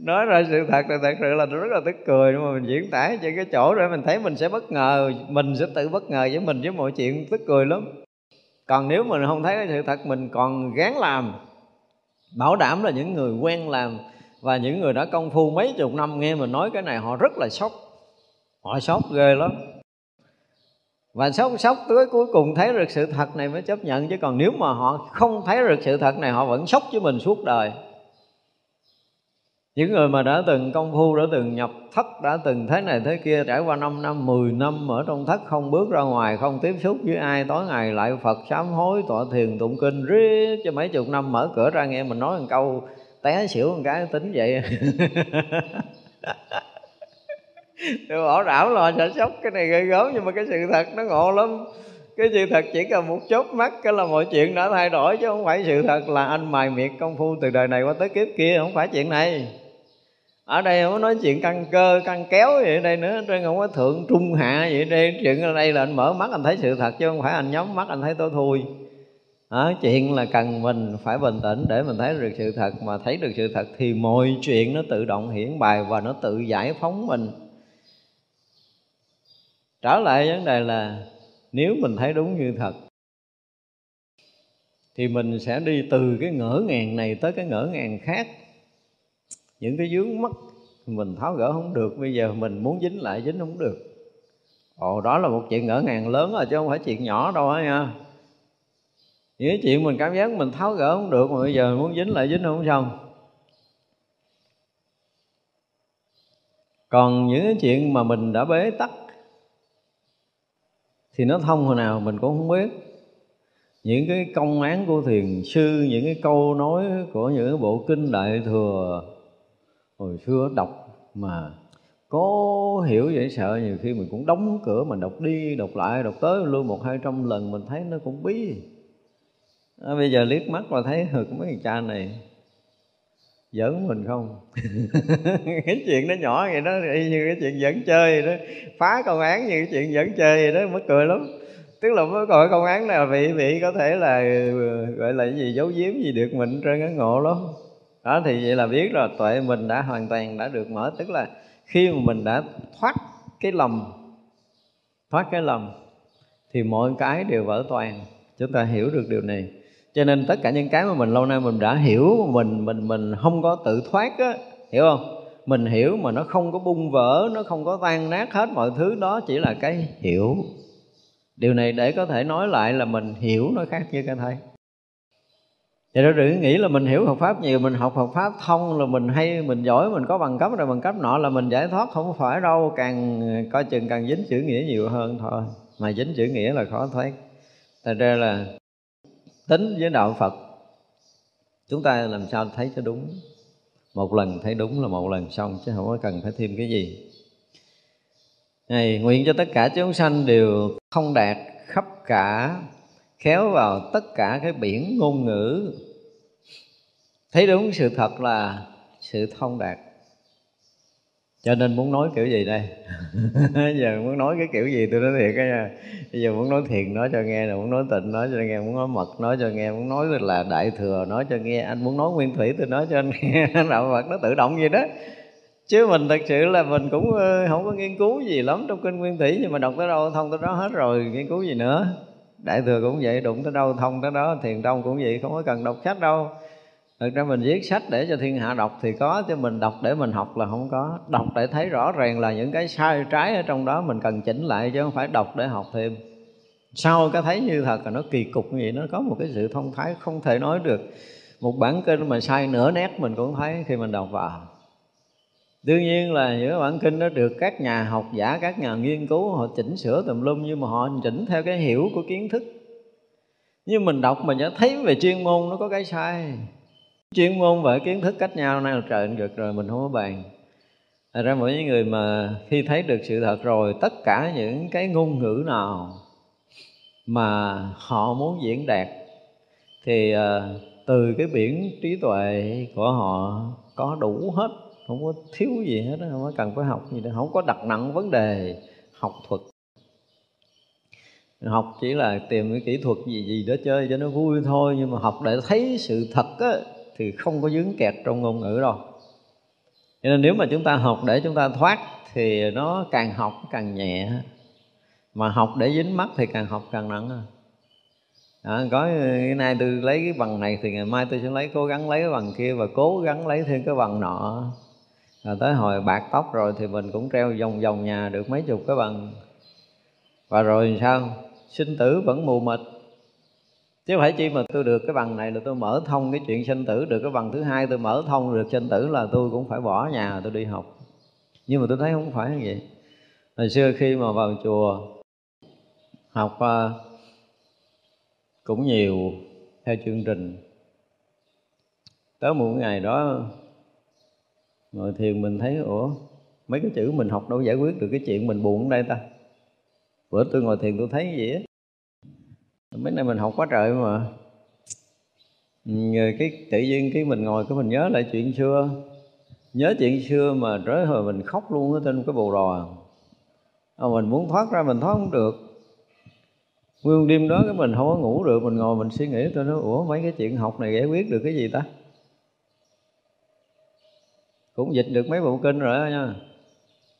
nói ra sự thật là thật sự là nó rất là tức cười, nhưng mà mình diễn tả trên cái chỗ để mình thấy mình sẽ bất ngờ, mình sẽ tự bất ngờ với mình với mọi chuyện, tức cười lắm. Còn nếu mình không thấy cái sự thật, mình còn gán làm, bảo đảm là những người quen làm và những người đã công phu mấy chục năm nghe mình nói cái này, họ rất là sốc. Họ sốc ghê lắm. Và sốc sốc tới cuối cùng thấy được sự thật này mới chấp nhận, chứ còn nếu mà họ không thấy được sự thật này, họ vẫn sốc với mình suốt đời những người mà đã từng công phu, đã từng nhập thất, đã từng thế này thế kia, trải qua 5 năm 10 năm ở trong thất, không bước ra ngoài, không tiếp xúc với ai, tối ngày lại Phật sám hối, tọa thiền, tụng kinh, riết cho mấy chục năm, mở cửa ra nghe mình nói một câu, té xỉu một cái, tính vậy. <laughs> Tôi bảo đảm là sợ sốc, cái này gây gớm, nhưng mà cái sự thật nó ngộ lắm. Cái sự thật chỉ cần một chớp mắt, cái là mọi chuyện đã thay đổi, chứ không phải sự thật là anh mài miệt công phu từ đời này qua tới kiếp kia, không phải chuyện này ở đây không có nói chuyện căng cơ căng kéo vậy ở đây nữa trên không có thượng trung hạ vậy đây. Chuyện ở đây là anh mở mắt anh thấy sự thật chứ không phải anh nhắm mắt anh thấy tối thui. Đó, chuyện là cần mình phải bình tĩnh để mình thấy được sự thật mà thấy được sự thật thì mọi chuyện nó tự động hiển bài và nó tự giải phóng mình. Trở lại vấn đề là nếu mình thấy đúng như thật thì mình sẽ đi từ cái ngỡ ngàng này tới cái ngỡ ngàng khác những cái dướng mắt mình tháo gỡ không được, bây giờ mình muốn dính lại dính không được. Ồ, đó là một chuyện ngỡ ngàng lớn rồi, chứ không phải chuyện nhỏ đâu á nha. Những cái chuyện mình cảm giác mình tháo gỡ không được mà bây giờ muốn dính lại dính không xong. Còn những cái chuyện mà mình đã bế tắc thì nó thông hồi nào mình cũng không biết. Những cái công án của thiền sư, những cái câu nói của những cái bộ kinh đại thừa hồi xưa đọc mà có hiểu dễ sợ nhiều khi mình cũng đóng cửa mình đọc đi đọc lại đọc tới luôn một hai trăm lần mình thấy nó cũng bí. À, bây giờ liếc mắt là thấy hực mấy người cha này. Giỡn mình không? <laughs> Cái chuyện nó nhỏ vậy đó y như cái chuyện dẫn chơi vậy đó. Phá công án như cái chuyện dẫn chơi vậy đó mất cười lắm. Tức là mới gọi công án này vị vị có thể là ừ, gọi là cái gì giấu giếm gì được mình trên cái ngộ lắm đó, thì vậy là biết rồi, tuệ mình đã hoàn toàn đã được mở, tức là khi mà mình đã thoát cái lầm, thoát cái lầm, thì mọi cái đều vỡ toàn, chúng ta hiểu được điều này. Cho nên tất cả những cái mà mình lâu nay mình đã hiểu, mình mình mình không có tự thoát á, hiểu không? Mình hiểu mà nó không có bung vỡ, nó không có tan nát hết mọi thứ, đó chỉ là cái hiểu. Điều này để có thể nói lại là mình hiểu nó khác như cái thấy thì đó đừng nghĩ là mình hiểu Phật pháp nhiều, mình học Phật pháp thông là mình hay, mình giỏi, mình có bằng cấp rồi bằng cấp nọ là mình giải thoát, không phải đâu. Càng ờ, coi chừng càng dính chữ nghĩa nhiều hơn thôi. Mà dính chữ nghĩa là khó thoát. Thật ra là tính với đạo Phật, chúng ta làm sao thấy cho đúng. Một lần thấy đúng là một lần xong, chứ không có cần phải thêm cái gì. Này nguyện cho tất cả chúng sanh đều không đạt khắp cả khéo vào tất cả cái biển ngôn ngữ. Thấy đúng sự thật là sự thông đạt. Cho nên muốn nói kiểu gì đây? <laughs> Giờ muốn nói cái kiểu gì tôi nói thiệt cái nha. Bây giờ muốn nói thiền nói cho nghe là muốn nói tịnh, nói cho nghe, muốn nói mật, nói cho nghe, muốn nói là đại thừa, nói cho nghe. Anh muốn nói nguyên thủy, tôi nói cho anh nghe. <laughs> Đạo phật nó tự động gì đó. Chứ mình thật sự là mình cũng ờ, không có nghiên cứu gì lắm trong kinh nguyên thủy, nhưng mà đọc tới đâu, thông tới đó hết rồi, nghiên cứu gì nữa? Đại thừa cũng vậy, đụng tới đâu thông tới đó, thiền tông cũng vậy, không có cần đọc sách đâu. Thực ra mình viết sách để cho thiên hạ đọc thì có, chứ mình đọc để mình học là không có. Đọc để thấy rõ ràng là những cái sai trái ở trong đó, mình cần chỉnh lại chứ không phải đọc để học thêm. Sau cái thấy như thật là nó kỳ cục như vậy? Nó có một cái sự thông thái không thể nói được. Một bản kinh mà sai nửa nét mình cũng thấy khi mình đọc vào đương nhiên là những bản kinh nó được các nhà học giả, các nhà nghiên cứu, họ chỉnh sửa tùm lum nhưng mà họ chỉnh theo cái hiểu của kiến thức. Nhưng mình đọc mình đã thấy về chuyên môn nó có cái sai. Chuyên môn và kiến thức cách nhau này là trời được rồi, mình không có bàn. Thật ra mỗi người mà khi thấy được sự thật rồi, tất cả những cái ngôn ngữ nào mà họ muốn diễn đạt thì ờ, từ cái biển trí tuệ của họ có đủ hết không có thiếu gì hết không có cần phải học gì đâu không có đặt nặng vấn đề học thuật. Học chỉ là tìm cái kỹ thuật gì gì đó chơi cho nó vui thôi nhưng mà học để thấy sự thật á, thì không có dướng kẹt trong ngôn ngữ đâu. Cho nên nếu mà chúng ta học để chúng ta thoát thì nó càng học càng nhẹ. Mà học để dính mắt thì càng học càng nặng à, có ngày nay tôi lấy cái bằng này thì ngày mai tôi sẽ lấy cố gắng lấy cái bằng kia và cố gắng lấy thêm cái bằng nọ rồi tới hồi bạc tóc rồi thì mình cũng treo vòng vòng nhà được mấy chục cái bằng. Và rồi sao? Sinh tử vẫn mù mịt. Chứ phải chi mà tôi được cái bằng này là tôi mở thông cái chuyện sinh tử được cái bằng thứ hai, tôi mở thông được sinh tử là tôi cũng phải bỏ nhà, tôi đi học. Nhưng mà tôi thấy không phải như vậy. Hồi xưa khi mà vào chùa, học ờ, cũng nhiều theo chương trình. Tới một ngày đó ngồi thiền mình thấy ủa mấy cái chữ mình học đâu giải quyết được cái chuyện mình buồn ở đây ta? Bữa tôi ngồi thiền tôi thấy gì á? Mấy nay mình học quá trời mà. Người cái tự nhiên cái mình ngồi cái mình nhớ lại chuyện xưa. Nhớ chuyện xưa mà tới hồi mình khóc luôn ở trên cái bồ đò. À, mình muốn thoát ra mình thoát không được. Nguyên đêm đó cái mình không có ngủ được mình ngồi mình suy nghĩ tôi nói ủa mấy cái chuyện học này giải quyết được cái gì ta? Cũng dịch được mấy bộ kinh rồi đó nha.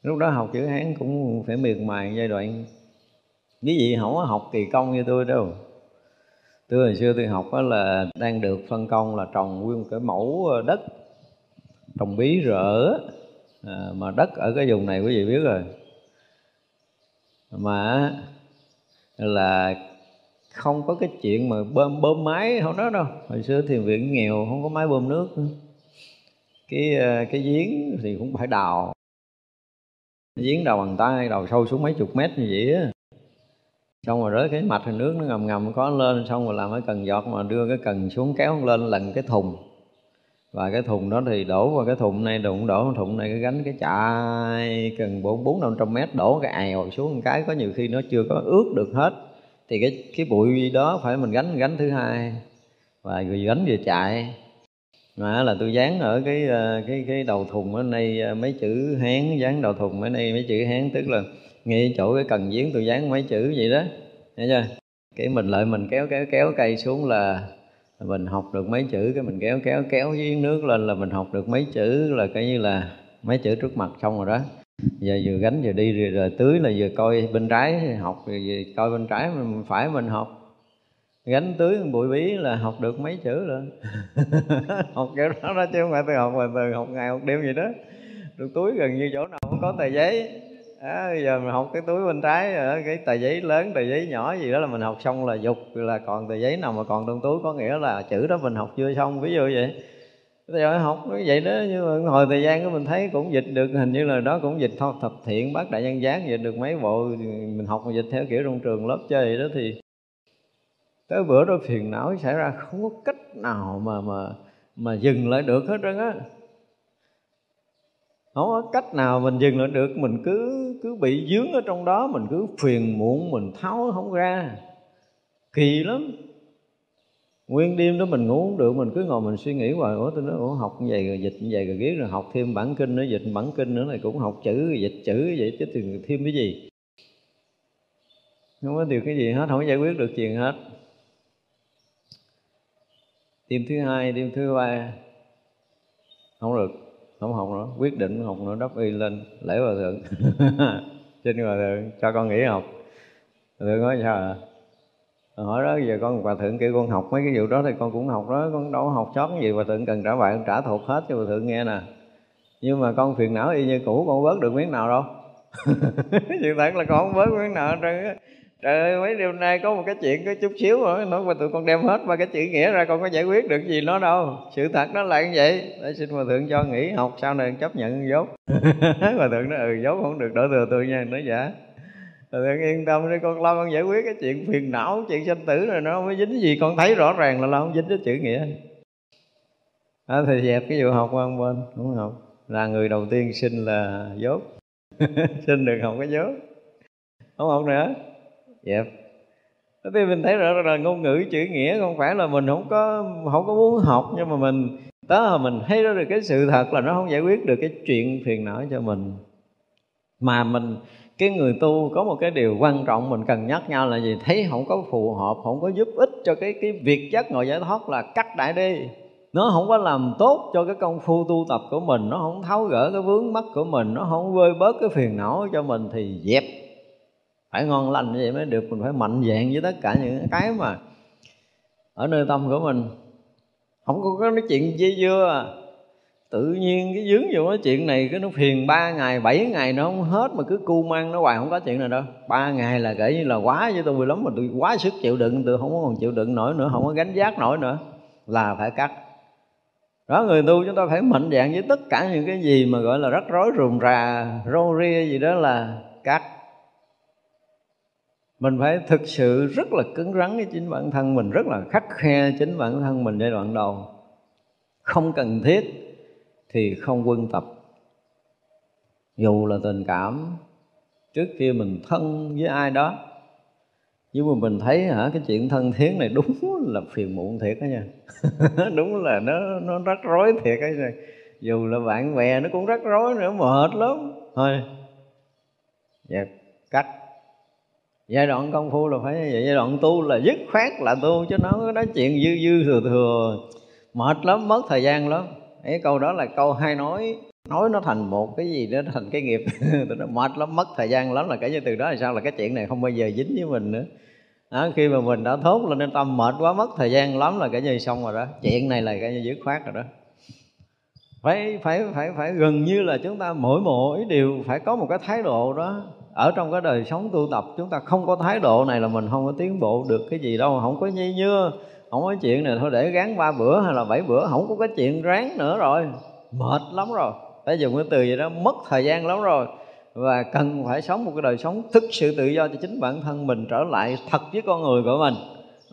Lúc đó học chữ hán cũng phải miệt mài giai đoạn. Quý gì không có học kỳ công như tôi đâu. Tôi hồi xưa tôi học đó là đang được phân công là trồng nguyên cái mẫu ờ, đất trồng bí rỡ à, mà đất ở cái vùng này quý vị biết rồi. Mà là không có cái chuyện mà bơm bơm máy không đó đâu. Hồi xưa thì viện nghèo không có máy bơm nước cái ờ, cái giếng thì cũng phải đào. Giếng đào bằng tay, đào sâu xuống mấy chục mét như vậy á. Xong rồi rớt cái mạch thì nước nó ngầm ngầm có lên, xong rồi làm cái cần giọt mà đưa cái cần xuống kéo lên lần cái thùng. Và cái thùng đó thì đổ vào cái thùng này, đụng đổ thùng này, cái gánh cái chạy cần bốn bốn năm trăm mét đổ cái ào xuống một cái, có nhiều khi nó chưa có ướt được hết. Thì cái cái bụi đó phải mình gánh gánh thứ hai. Và vừa gánh vừa chạy mà là tôi dán ở cái ờ, cái cái đầu thùng ở đây ờ, mấy chữ hán dán đầu thùng ở đây mấy chữ hán tức là ngay chỗ cái cần giếng tôi dán mấy chữ vậy đó. Thấy chưa? Cái mình lại mình kéo kéo kéo cây xuống là mình học được mấy chữ cái mình kéo kéo kéo giếng nước lên là mình học được mấy chữ là coi như là mấy chữ trước mặt xong rồi đó. Giờ vừa gánh vừa đi rồi, rồi tưới là vừa coi bên trái học rồi vừa coi bên trái mình phải mình học gánh tưới bụi bí là học được mấy chữ rồi. <laughs> Học kiểu đó đó chứ không phải tôi học mà từ học ngày học đêm gì đó. Được túi gần như chỗ nào cũng có tờ giấy. À, giờ mình học cái túi bên trái ở cái tờ giấy lớn tờ giấy nhỏ gì đó là mình học xong là dục là còn tờ giấy nào mà còn trong túi có nghĩa là chữ đó mình học chưa xong ví dụ vậy. Bây giờ học nó vậy đó nhưng mà hồi thời gian của mình thấy cũng dịch được hình như là đó cũng dịch thôi thập thiện bác đại nhân giác dịch được mấy bộ mình học mà dịch theo kiểu trong trường lớp chơi đó thì tới bữa đó phiền não xảy ra, không có cách nào mà mà mà dừng lại được hết trơn á. Không có cách nào mình dừng lại được, mình cứ cứ bị dướng ở trong đó, mình cứ phiền muộn, mình tháo không ra. Kỳ lắm. Nguyên đêm đó mình ngủ không được, mình cứ ngồi mình suy nghĩ hoài, ủa, tôi nói, ủa, học như vậy rồi, dịch như vậy rồi viết rồi, học thêm bản kinh nữa, dịch bản kinh nữa này, cũng học chữ, dịch chữ vậy, chứ thì thêm cái gì? Không có điều cái gì hết, không giải quyết được chuyện hết đêm thứ hai, đêm thứ ba. Không được, không học nữa. Quyết định học nữa, đắp y lên lễ hòa thượng. <laughs> Trên hòa thượng, cho con nghỉ học. Hòa thượng nói dạ. sao à hỏi đó, giờ con, hòa thượng kêu con học mấy cái vụ đó thì con cũng học đó. Con đâu học sót cái gì, hòa thượng cần trả bạn, trả thuộc hết cho hòa thượng nghe nè. Nhưng mà con phiền não y như cũ, con bớt được miếng nào đâu. <laughs> Sự thật là con không bớt miếng nào hết trơn trời ơi mấy điều nay có một cái chuyện có chút xíu nữa nói mà tụi con đem hết ba cái chữ nghĩa ra con có giải quyết được gì nó đâu. Sự thật nó là như vậy. Để xin hòa thượng cho nghỉ học sau này chấp nhận dốt. <laughs> Hòa thượng nói ừ dốt không được đổi thừa tôi nha nói giả hòa thượng yên tâm đi con lo con giải quyết cái chuyện phiền não chuyện sanh tử rồi nó mới dính gì. Con thấy rõ ràng là nó không dính cái chữ nghĩa. À, thì dẹp cái vụ học qua bên không học. Là người đầu tiên xin là dốt. <laughs> Xin được học cái dốt. Không học nữa dẹp thì mình thấy rõ là ngôn ngữ chữ nghĩa không phải là mình không có không có muốn học, nhưng mà mình, đó là mình thấy ra được cái sự thật là nó không giải quyết được cái chuyện phiền não cho mình. Mà mình, cái người tu có một cái điều quan trọng mình cần nhắc nhau là gì? Thấy không có phù hợp, không có giúp ích cho cái cái việc giác ngộ giải thoát là cắt đại đi. Nó không có làm tốt cho cái công phu tu tập của mình, nó không tháo gỡ cái vướng mắc của mình, nó không vơi bớt cái phiền não cho mình thì dẹp phải ngon lành như vậy mới được, mình phải mạnh dạng với tất cả những cái mà ở nơi tâm của mình. Không có cái nói chuyện dây dưa à. tự nhiên cái dướng vô nói chuyện này, cái nó phiền ba ngày, bảy ngày nó không hết mà cứ cu mang nó hoài, không có chuyện này đâu. Ba ngày là kể như là quá với tôi lắm mà tôi quá sức chịu đựng, tôi không có còn chịu đựng nổi nữa, không có gánh giác nổi nữa, là phải cắt. Đó người tu chúng ta phải mạnh dạng với tất cả những cái gì mà gọi là rắc rối rườm rà, rô ria gì đó là cắt mình phải thực sự rất là cứng rắn với chính bản thân mình, rất là khắc khe chính bản thân mình giai đoạn đầu. Không cần thiết thì không quân tập. Dù là tình cảm trước kia mình thân với ai đó, nhưng mà mình thấy hả, cái chuyện thân thiết này đúng là phiền muộn thiệt đó nha. <laughs> Đúng là nó nó rắc rối thiệt ấy này dù là bạn bè nó cũng rắc rối nữa, mệt lắm. Thôi dạ cắt giai đoạn công phu là phải như vậy giai đoạn tu là dứt khoát là tu chứ nó có nói chuyện dư dư thừa thừa. Mệt lắm mất thời gian lắm. Ấy câu đó là câu hay nói nói nó thành một cái gì đó thành cái nghiệp. <laughs> Nó mệt lắm mất thời gian lắm là cái như từ đó là sao? Là cái chuyện này không bao giờ dính với mình nữa. Đó, khi mà mình đã thốt lên nên tâm mệt quá mất thời gian lắm là cái như xong rồi đó. Chuyện này là cái như dứt khoát rồi đó. Phải phải phải phải gần như là chúng ta mỗi mỗi điều phải có một cái thái độ đó ở trong cái đời sống tu tập, chúng ta không có thái độ này là mình không có tiến bộ được cái gì đâu, không có nhây nhưa, không có chuyện này, thôi để gán ba bữa hay là bảy bữa, không có cái chuyện ráng nữa rồi. Mệt lắm rồi. Phải dùng cái từ gì đó, mất thời gian lắm rồi. Và cần phải sống một cái đời sống thực sự tự do cho chính bản thân mình, trở lại thật với con người của mình.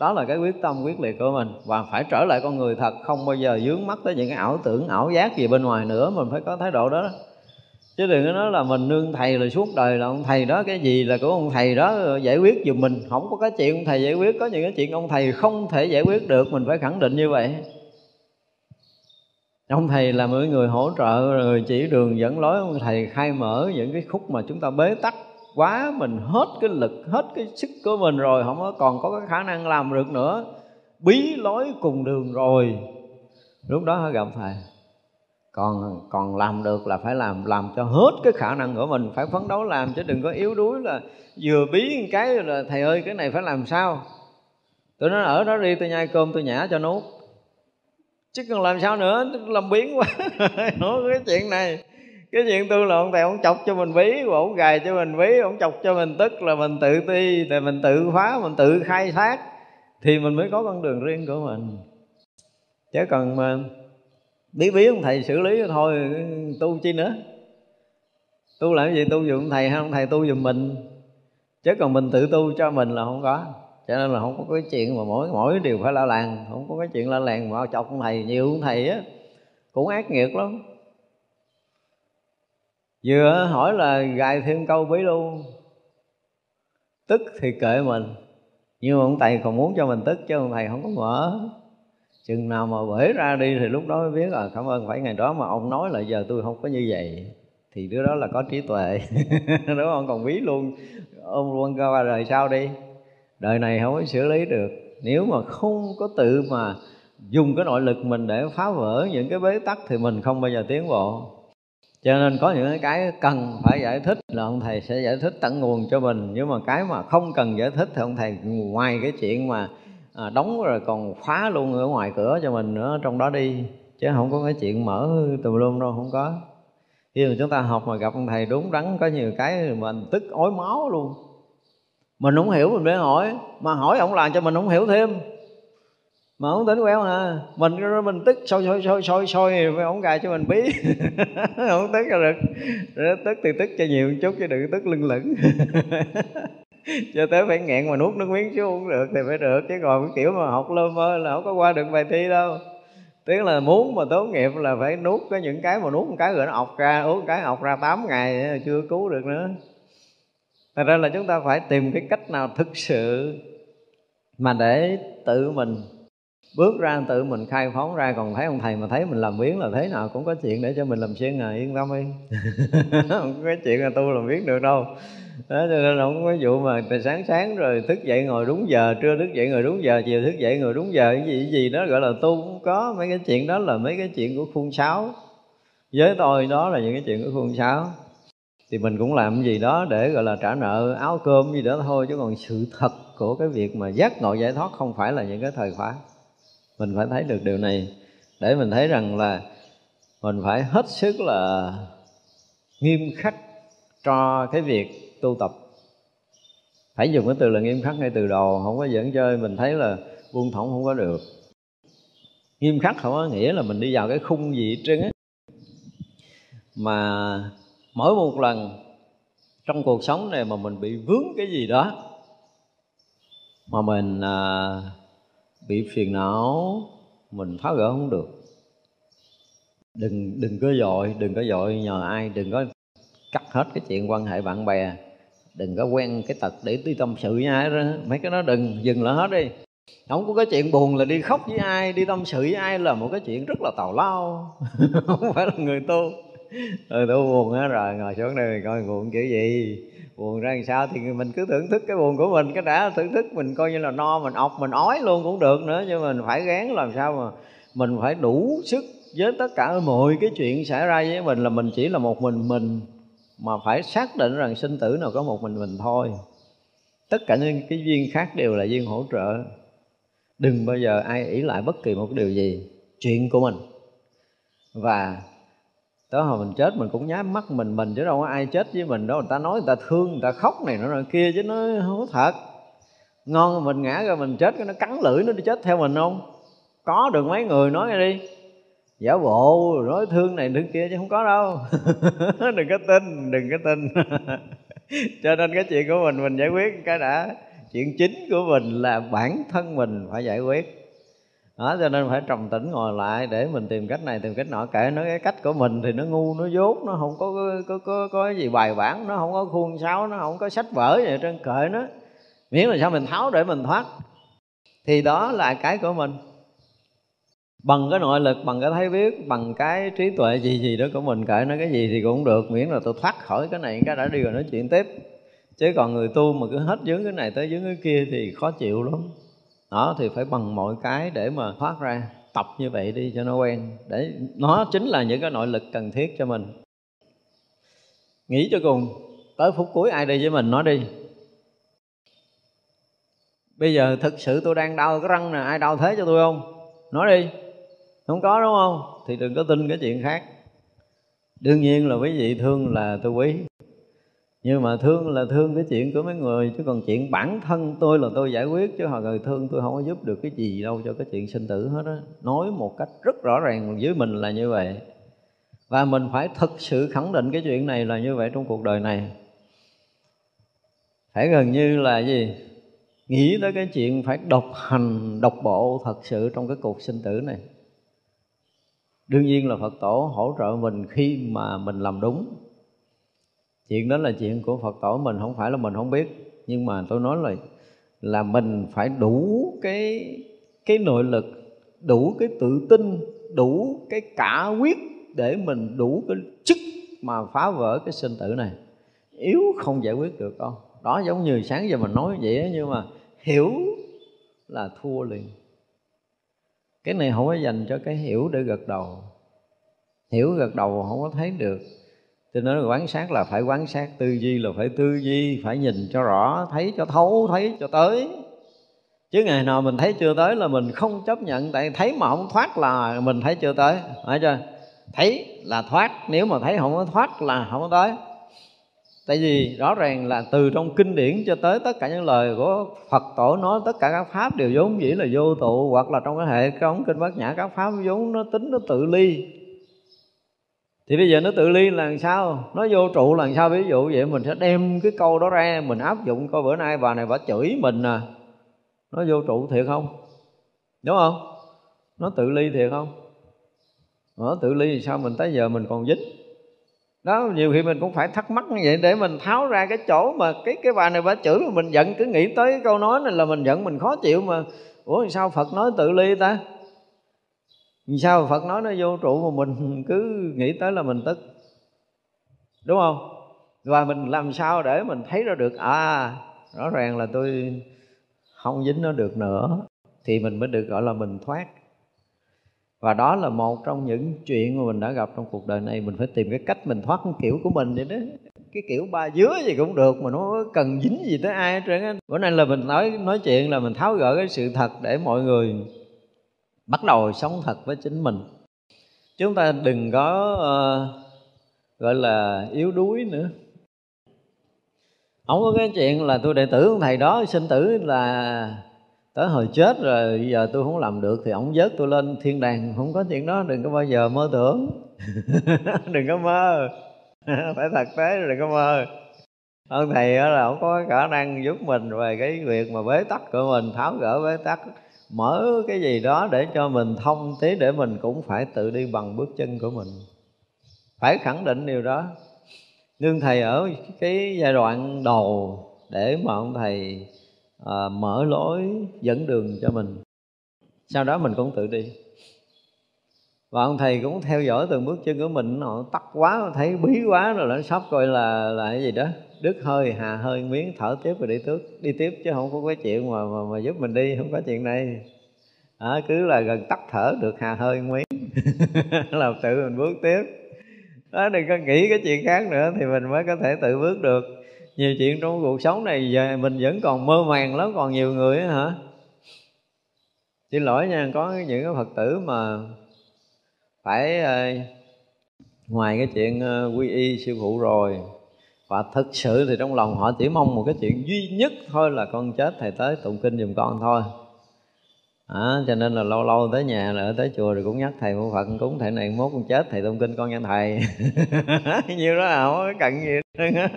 Đó là cái quyết tâm quyết liệt của mình. Và phải trở lại con người thật, không bao giờ dướng mắt tới những cái ảo tưởng, ảo giác gì bên ngoài nữa, mình phải có thái độ đó chứ đừng có nói là mình nương thầy là suốt đời là ông thầy đó, cái gì là của ông thầy đó, giải quyết giùm mình. Không có cái chuyện ông thầy giải quyết, có những cái chuyện ông thầy không thể giải quyết được, mình phải khẳng định như vậy. Ông thầy là một người hỗ trợ người chỉ đường dẫn lối. Ông thầy khai mở những cái khúc mà chúng ta bế tắc quá, mình hết cái lực, hết cái sức của mình rồi, không có còn có cái khả năng làm được nữa. Bí lối cùng đường rồi. Lúc đó họ gặp thầy còn còn làm được là phải làm làm cho hết cái khả năng của mình. Phải phấn đấu làm chứ đừng có yếu đuối là vừa bí cái là thầy ơi, cái này phải làm sao? Tôi nói ở đó đi tôi nhai cơm tôi nhả cho nuốt. Chứ còn làm sao nữa? Làm biến quá. <laughs> Nói cái chuyện này. Cái chuyện tư là ông thầy ông chọc cho mình bí và ông gài cho mình bí ông chọc cho mình tức là mình tự ti, thì mình tự phá mình tự khai thác, thì mình mới có con đường riêng của mình. Chứ còn mà bí bí ông thầy xử lý thôi, tu chi nữa. Tu làm gì tu dùm thầy, hay ông thầy tu dùm mình? Chứ còn mình tự tu cho mình là không có. Cho nên là không có cái chuyện mà mỗi mỗi điều phải la làng, không có cái chuyện la làng mà chọc ông thầy. Nhiều ông thầy á, cũng ác nghiệt lắm. Vừa hỏi là gài thêm câu bí luôn. Tức thì kệ mình, nhưng mà ông thầy còn muốn cho mình tức chứ ông thầy không có mở chừng nào mà bể ra đi thì lúc đó mới biết là cảm ơn phải ngày đó mà ông nói là giờ tôi không có như vậy. Thì đứa đó là có trí tuệ. <laughs> Đúng không còn bí luôn. Ôm luôn qua đời sau đi? Đời này không có xử lý được. Nếu mà không có tự mà dùng cái nội lực mình để phá vỡ những cái bế tắc thì mình không bao giờ tiến bộ. Cho nên có những cái cần phải giải thích là ông thầy sẽ giải thích tận nguồn cho mình. Nhưng mà cái mà không cần giải thích thì ông thầy ngoài cái chuyện mà à, đóng rồi còn khóa luôn ở ngoài cửa cho mình nữa trong đó đi. Chứ không có cái chuyện mở tùm lum đâu không có. Khi mà chúng ta học mà gặp ông thầy đúng đắn có nhiều cái mình tức ối máu luôn. Mình không hiểu mình mới hỏi mà hỏi ông làm cho mình không hiểu thêm. Mà không tính quéo à mình mình tức sôi sôi sôi sôi sôi với ông gài cho mình bí. <laughs> Không tức là được. Rồi tức thì tức cho nhiều một chút chứ đừng tức lưng lửng. <laughs> cho tới phải nghẹn mà nuốt nước miếng chứ không được thì phải được. Chứ còn kiểu mà học lơ mơ là không có qua được bài thi đâu. Tức là muốn mà tốt nghiệp là phải nuốt, có những cái mà nuốt một cái rồi nó ọc ra, uống cái ọc ra 8 ngày chưa cứu được nữa. Thật ra là chúng ta phải tìm cái cách nào thực sự mà để tự mình bước ra, tự mình khai phóng ra. Còn thấy ông thầy mà thấy mình làm biến là thế nào cũng có chuyện để cho mình làm xuyên à yên tâm đi. <laughs> Không có chuyện là tu làm biến được đâu đó, cho nên không có vụ mà sáng sáng rồi thức dậy ngồi đúng giờ, trưa thức dậy ngồi đúng giờ, chiều thức dậy ngồi đúng giờ, cái gì cái gì đó, gọi là tu không có. Mấy cái chuyện đó là mấy cái chuyện của khuôn sáo. Với tôi đó là những cái chuyện của khuôn sáo. Thì mình cũng làm gì đó để, gọi là, trả nợ, áo cơm gì đó thôi, chứ còn sự thật của cái việc mà giác ngộ giải thoát không phải là những cái thời khóa. Mình phải thấy được điều này để mình thấy rằng là mình phải hết sức là nghiêm khắc cho cái việc tu tập. Phải dùng cái từ là nghiêm khắc ngay từ đầu không có dẫn chơi mình thấy là buông thõng không có được. Nghiêm khắc không có nghĩa là mình đi vào cái khung gì hết trơn á. Mà mỗi một lần trong cuộc sống này mà mình bị vướng cái gì đó mà mình à, bị phiền não mình phá gỡ không được. Đừng đừng có dội đừng có dội nhờ ai đừng có cắt hết cái chuyện quan hệ bạn bè đừng có quen cái tật để đi tâm sự với ai đó. Mấy cái đó đừng dừng lại hết đi. Không có cái chuyện buồn là đi khóc với ai đi tâm sự với ai là một cái chuyện rất là tào lao. <laughs> Không phải là người tu. Ừ, tôi buồn á rồi ngồi xuống đây coi buồn kiểu gì. Buồn ra làm sao thì mình cứ thưởng thức cái buồn của mình cái đã thưởng thức mình coi như là no mình ọc mình ói luôn cũng được nữa. Nhưng mình phải gán làm sao mà mình phải đủ sức với tất cả mọi cái chuyện xảy ra với mình là mình chỉ là một mình mình mà phải xác định rằng sinh tử nào có một mình mình thôi. Tất cả những cái duyên khác đều là duyên hỗ trợ. Đừng bao giờ ai ỷ lại bất kỳ một điều gì, chuyện của mình. Và tới hồi mình chết, mình cũng nhắm mắt mình mình chứ đâu có ai chết với mình đâu. Người ta nói người ta thương, người ta khóc này nó kia chứ nó không có thật. Ngon mình ngã ra mình chết, cái nó cắn lưỡi nó đi chết theo mình không? Có được mấy người nói nghe đi giả bộ, nói thương này thương kia chứ không có đâu. <laughs> Đừng có tin, đừng có tin. <laughs> Cho nên cái chuyện của mình mình giải quyết cái đã. Chuyện chính của mình là bản thân mình phải giải quyết. Đó, cho nên phải trầm tĩnh ngồi lại để mình tìm cách này, tìm cách nọ. Kể nói cái cách của mình thì nó ngu, nó dốt, nó không có có có có cái gì bài bản, nó không có khuôn sáo, nó không có sách vở gì trên kệ nó. Miễn là sao mình tháo để mình thoát. Thì đó là cái của mình bằng cái nội lực, bằng cái thấy biết bằng cái trí tuệ gì gì đó của mình, kể nó cái gì thì cũng được. Miễn là tôi thoát khỏi cái này, cái đã đi rồi nói chuyện tiếp. Chứ còn người tu mà cứ hết dướng cái này tới dướng cái kia thì khó chịu lắm. Đó, thì phải bằng mọi cái để mà thoát ra, tập như vậy đi cho nó quen. Để, nó chính là những cái nội lực cần thiết cho mình. Nghĩ cho cùng, tới phút cuối ai đi với mình, nói đi. Bây giờ thực sự tôi đang đau cái răng nè, ai đau thế cho tôi không? Nói đi không có, đúng không? Thì đừng có tin cái chuyện khác. Đương nhiên là quý vị thương là tôi quý. Nhưng mà thương là thương cái chuyện của mấy người, chứ còn chuyện bản thân tôi là tôi giải quyết, chứ họ người thương tôi không có giúp được cái gì đâu cho cái chuyện sinh tử hết á. Nói một cách rất rõ ràng với mình là như vậy. Và mình phải thực sự khẳng định cái chuyện này là như vậy trong cuộc đời này. Phải gần như là gì? Nghĩ tới cái chuyện phải độc hành, độc bộ thật sự trong cái cuộc sinh tử này đương nhiên là phật tổ hỗ trợ mình khi mà mình làm đúng. Chuyện đó là chuyện của phật tổ mình không phải là mình không biết. Nhưng mà tôi nói là là mình phải đủ cái cái nội lực đủ cái tự tin đủ cái cả quyết để mình đủ cái chức mà phá vỡ cái sinh tử này. Yếu không giải quyết được đâu. Đó giống như sáng giờ mình nói vậy đó, nhưng mà hiểu là thua liền cái này không có dành cho cái hiểu để gật đầu. Hiểu gật đầu không có thấy được. Cho nên quán sát là phải quán sát tư duy, là phải tư duy, phải nhìn cho rõ, thấy cho thấu, thấy cho tới. Chứ ngày nào mình thấy chưa tới là mình không chấp nhận, tại thấy mà không thoát là mình thấy chưa tới. Phải chưa? Thấy là thoát, nếu mà thấy không có thoát là không có tới tại vì rõ ràng là từ trong kinh điển cho tới tất cả những lời của phật tổ nói, tất cả các pháp đều vốn dĩ là vô tụ, hoặc là trong cái hệ trong kinh bát nhã các pháp vốn nó tính nó tự ly. Thì bây giờ nó tự ly là làm sao? Nó vô trụ là làm sao? Ví dụ vậy, mình sẽ đem cái câu đó ra, mình áp dụng coi bữa nay bà này bà chửi mình à. Nó vô trụ thiệt không? Đúng không? Nó tự ly thiệt không? Nó tự ly thì sao mình tới giờ mình còn dính? Đó, nhiều khi mình cũng phải thắc mắc như vậy để mình tháo ra cái chỗ mà cái cái bà này bà chửi mà mình giận, cứ nghĩ tới cái câu nói này là mình giận, mình khó chịu mà. Ủa sao phật nói tự ly ta? Vì sao Phật nói nó vô trụ mà mình <laughs> cứ nghĩ tới là mình tức? Đúng không? Và mình làm sao để mình thấy ra được? À rõ ràng là tôi không dính nó được nữa. Thì mình mới được gọi là mình thoát và đó là một trong những chuyện mà mình đã gặp trong cuộc đời này. Mình phải tìm cái cách mình thoát cái kiểu của mình vậy đó cái kiểu ba dứa gì cũng được mà nó cần dính gì tới ai hết trơn á. Bữa nay là mình nói nói chuyện là mình tháo gỡ cái sự thật để mọi người bắt đầu sống thật với chính mình. Chúng ta đừng có uh, gọi là yếu đuối nữa. Không có cái chuyện là tôi đệ tử của thầy đó sinh tử là tới hồi chết rồi giờ tôi không làm được thì ông vớt tôi lên thiên đàng. Không có chuyện đó, đừng có bao giờ mơ tưởng. <laughs> Đừng có mơ. <laughs> Phải thật tế rồi đừng có mơ. Ông thầy đó là ông có khả năng giúp mình về cái việc mà bế tắc của mình, tháo gỡ bế tắc, mở cái gì đó để cho mình thông tí để mình cũng phải tự đi bằng bước chân của mình. Phải khẳng định điều đó. Nhưng thầy ở cái giai đoạn đầu để mà ông thầy à, mở lối dẫn đường cho mình. Sau đó mình cũng tự đi. Và ông thầy cũng theo dõi từng bước chân của mình. Nó tắt quá thấy bí quá rồi nó sắp coi là là cái gì đó. Đứt hơi hà hơi miếng thở tiếp rồi đi tiếp đi tiếp chứ không có cái chuyện mà mà, mà giúp mình đi không có chuyện này. À, cứ là gần tắt thở được hà hơi miếng. <laughs> Là tự mình bước tiếp. Đó đừng có nghĩ cái chuyện khác nữa thì mình mới có thể tự bước được nhiều chuyện trong cuộc sống này giờ mình vẫn còn mơ màng lắm còn nhiều người hả? Xin lỗi nha có những cái phật tử mà phải ờ, ngoài cái chuyện ờ, quy y sư phụ rồi và thực sự thì trong lòng họ chỉ mong một cái chuyện duy nhất thôi là con chết thầy tới tụng kinh giùm con thôi. À, cho nên là lâu lâu tới nhà là tới chùa rồi cũng nhắc thầy một phật cúng thầy này mốt con chết thầy tụng kinh con nha thầy. <laughs> Nhiều đó không có cần gì hết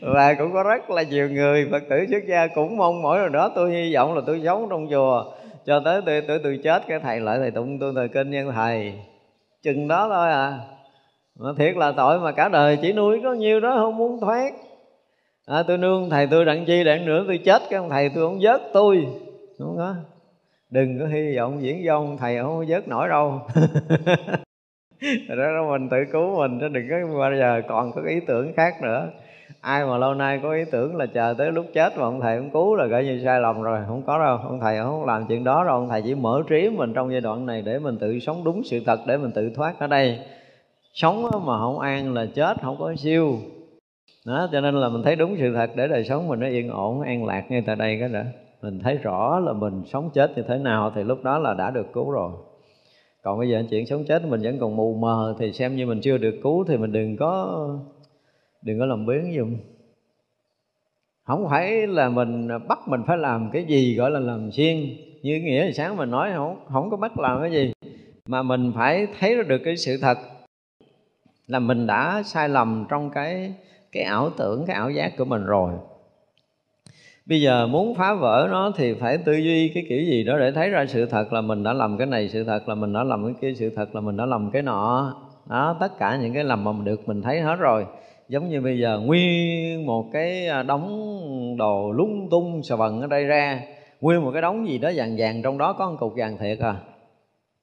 và cũng có rất là nhiều người phật tử xuất gia cũng mong mỗi lần đó. Tôi hy vọng là tôi sống trong chùa cho tới tôi tôi, tôi chết cái thầy lại thầy tụng tôi thời kinh nhân thầy. Chừng đó thôi à. Mà thiệt là tội mà cả đời chỉ nuôi có nhiêu đó không muốn thoát. À, tôi nương thầy tôi đặng chi đặng nữa tôi chết cái ông thầy tôi không vớt tôi. Đúng không? Đừng có hy vọng diễn dông thầy không vớt nổi đâu. <laughs> Đó là mình tự cứu mình chứ đừng có bao giờ còn có ý tưởng khác nữa ai mà lâu nay có ý tưởng là chờ tới lúc chết mà ông thầy không cứu là gọi như sai lầm rồi. Không có đâu, ông thầy không làm chuyện đó đâu. Ông thầy chỉ mở trí mình trong giai đoạn này để mình tự sống đúng sự thật, để mình tự thoát ở đây. Sống mà không an là chết, không có siêu. Đó, cho nên là mình thấy đúng sự thật để đời sống mình nó yên ổn, an lạc ngay tại đây cái đó mình thấy rõ là mình sống chết như thế nào thì lúc đó là đã được cứu rồi. Còn bây giờ chuyện sống chết, mình vẫn còn mù mờ thì xem như mình chưa được cứu thì mình đừng có đừng có làm biến dùm không phải là mình bắt mình phải làm cái gì gọi là làm xuyên như nghĩa là sáng mình nói không không có bắt làm cái gì. Mà mình phải thấy được cái sự thật là mình đã sai lầm trong cái cái ảo tưởng, cái ảo giác của mình rồi. Bây giờ muốn phá vỡ nó thì phải tư duy cái kiểu gì đó để thấy ra sự thật là mình đã làm cái này sự thật, là mình đã làm cái kia sự thật, là mình đã làm cái nọ. Đó, tất cả những cái làm mà mình được mình thấy hết rồi giống như bây giờ, nguyên một cái à, đống đồ lung tung sờ bần ở đây ra, nguyên một cái đống gì đó vàng vàng trong đó có một cục vàng thiệt à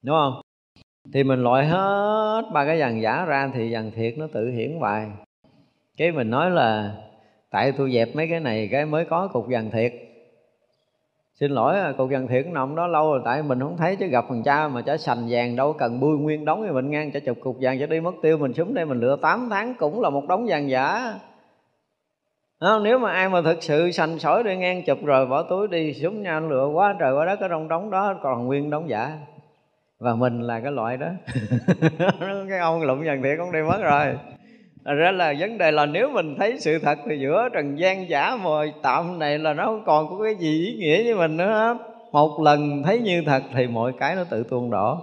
đúng không? Thì mình loại hết ba cái vàng giả ra thì vàng thiệt nó tự hiển bài cái mình nói là, tại tôi dẹp mấy cái này cái mới có cục vàng thiệt xin lỗi à, cục vàng thiện nằm đó lâu rồi, tại mình không thấy chứ gặp thằng cha mà chả sành vàng đâu, cần bươi nguyên đóng thì mình ngang chả chụp cục vàng, chả đi mất tiêu mình xuống đây mình lựa 8 tháng cũng là một đống vàng giả. Không? nếu mà ai mà thực sự sành sỏi đi ngang chụp rồi bỏ túi đi xuống nha lựa quá, trời quá đất ở trong đống đó còn nguyên đống giả. Và mình là cái loại đó. <laughs> Cái ông lụm dần thiệt cũng đi mất rồi ra là vấn đề là nếu mình thấy sự thật thì giữa trần gian giả mồi tạm này là nó không còn có cái gì ý nghĩa với mình nữa một lần thấy như thật thì mọi cái nó tự tuôn đổ.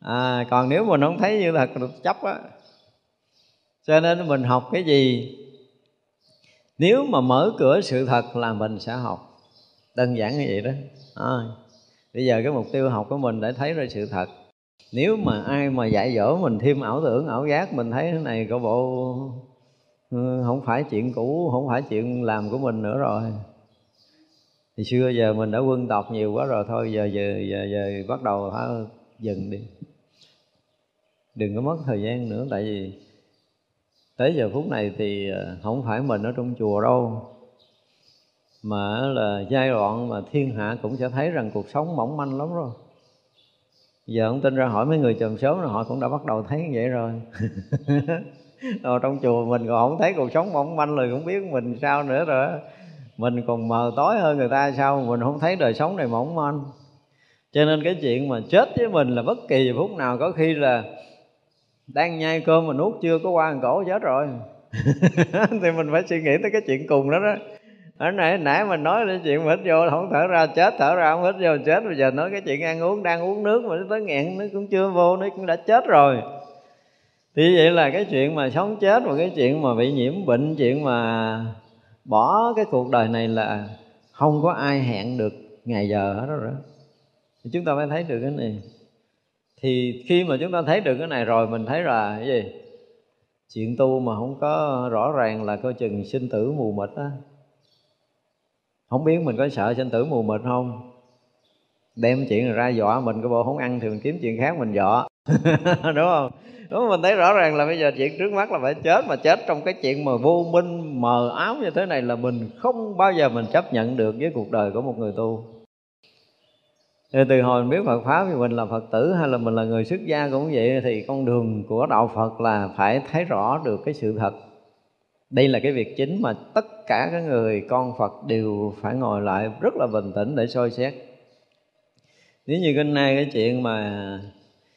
À, còn nếu mình không thấy như thật được chấp á. Cho nên mình học cái gì? Nếu mà mở cửa sự thật là mình sẽ học. Đơn giản như vậy đó. À, bây giờ cái mục tiêu học của mình để thấy ra sự thật nếu mà ai mà dạy dỗ mình thêm ảo tưởng ảo giác mình thấy thế này có bộ ừ, không phải chuyện cũ không phải chuyện làm của mình nữa rồi. Thì xưa giờ mình đã quân tộc nhiều quá rồi thôi giờ giờ giờ, giờ bắt đầu phải dừng đi. Đừng có mất thời gian nữa tại vì tới giờ phút này thì ờ, không phải mình ở trong chùa đâu. Mà là giai đoạn mà thiên hạ cũng sẽ thấy rằng cuộc sống mỏng manh lắm rồi giờ ông tin ra hỏi mấy người chùm sớm là họ cũng đã bắt đầu thấy như vậy rồi. Rồi <laughs> ờ, trong chùa mình còn không thấy cuộc sống mỏng manh rồi, cũng biết mình sao nữa rồi. Mình còn mờ tối hơn người ta sao, mình không thấy đời sống này mỏng manh. Cho nên cái chuyện mà chết với mình là bất kỳ phút nào, có khi là đang nhai cơm mà nuốt chưa có qua cổ chết rồi. <laughs> Thì mình phải suy nghĩ tới cái chuyện cùng đó đó ở nãy nãy mình nói cái chuyện hít vô không thở ra, chết thở ra, không hít vô chết. Bây giờ nói cái chuyện ăn uống, đang uống nước mà nó tới nghẹn, nó cũng chưa vô, nó cũng đã chết rồi. Thì vậy là cái chuyện mà sống chết và cái chuyện mà bị nhiễm bệnh, chuyện mà bỏ cái cuộc đời này là không có ai hẹn được ngày giờ hết đó rồi. Thì chúng ta phải thấy được cái này. Thì khi mà chúng ta thấy được cái này rồi, mình thấy là cái gì? Chuyện tu mà không có rõ ràng là coi chừng sinh tử mù mịt á không biết mình có sợ sinh tử mù mịt không? Đem chuyện ra dọa mình, cái bộ không ăn thì mình kiếm chuyện khác mình dọa. <laughs> Đúng không? Đúng, mình thấy rõ ràng là bây giờ chuyện trước mắt là phải chết, mà chết trong cái chuyện mà vô minh, mờ ám như thế này là mình không bao giờ mình chấp nhận được với cuộc đời của một người tu. Thì từ hồi mình biết Phật pháp thì mình là Phật tử hay là mình là người xuất gia cũng vậy, thì con đường của đạo Phật là phải thấy rõ được cái sự thật đây là cái việc chính mà tất cả các người con Phật đều phải ngồi lại rất là bình tĩnh để soi xét. Nếu như hôm nay cái chuyện mà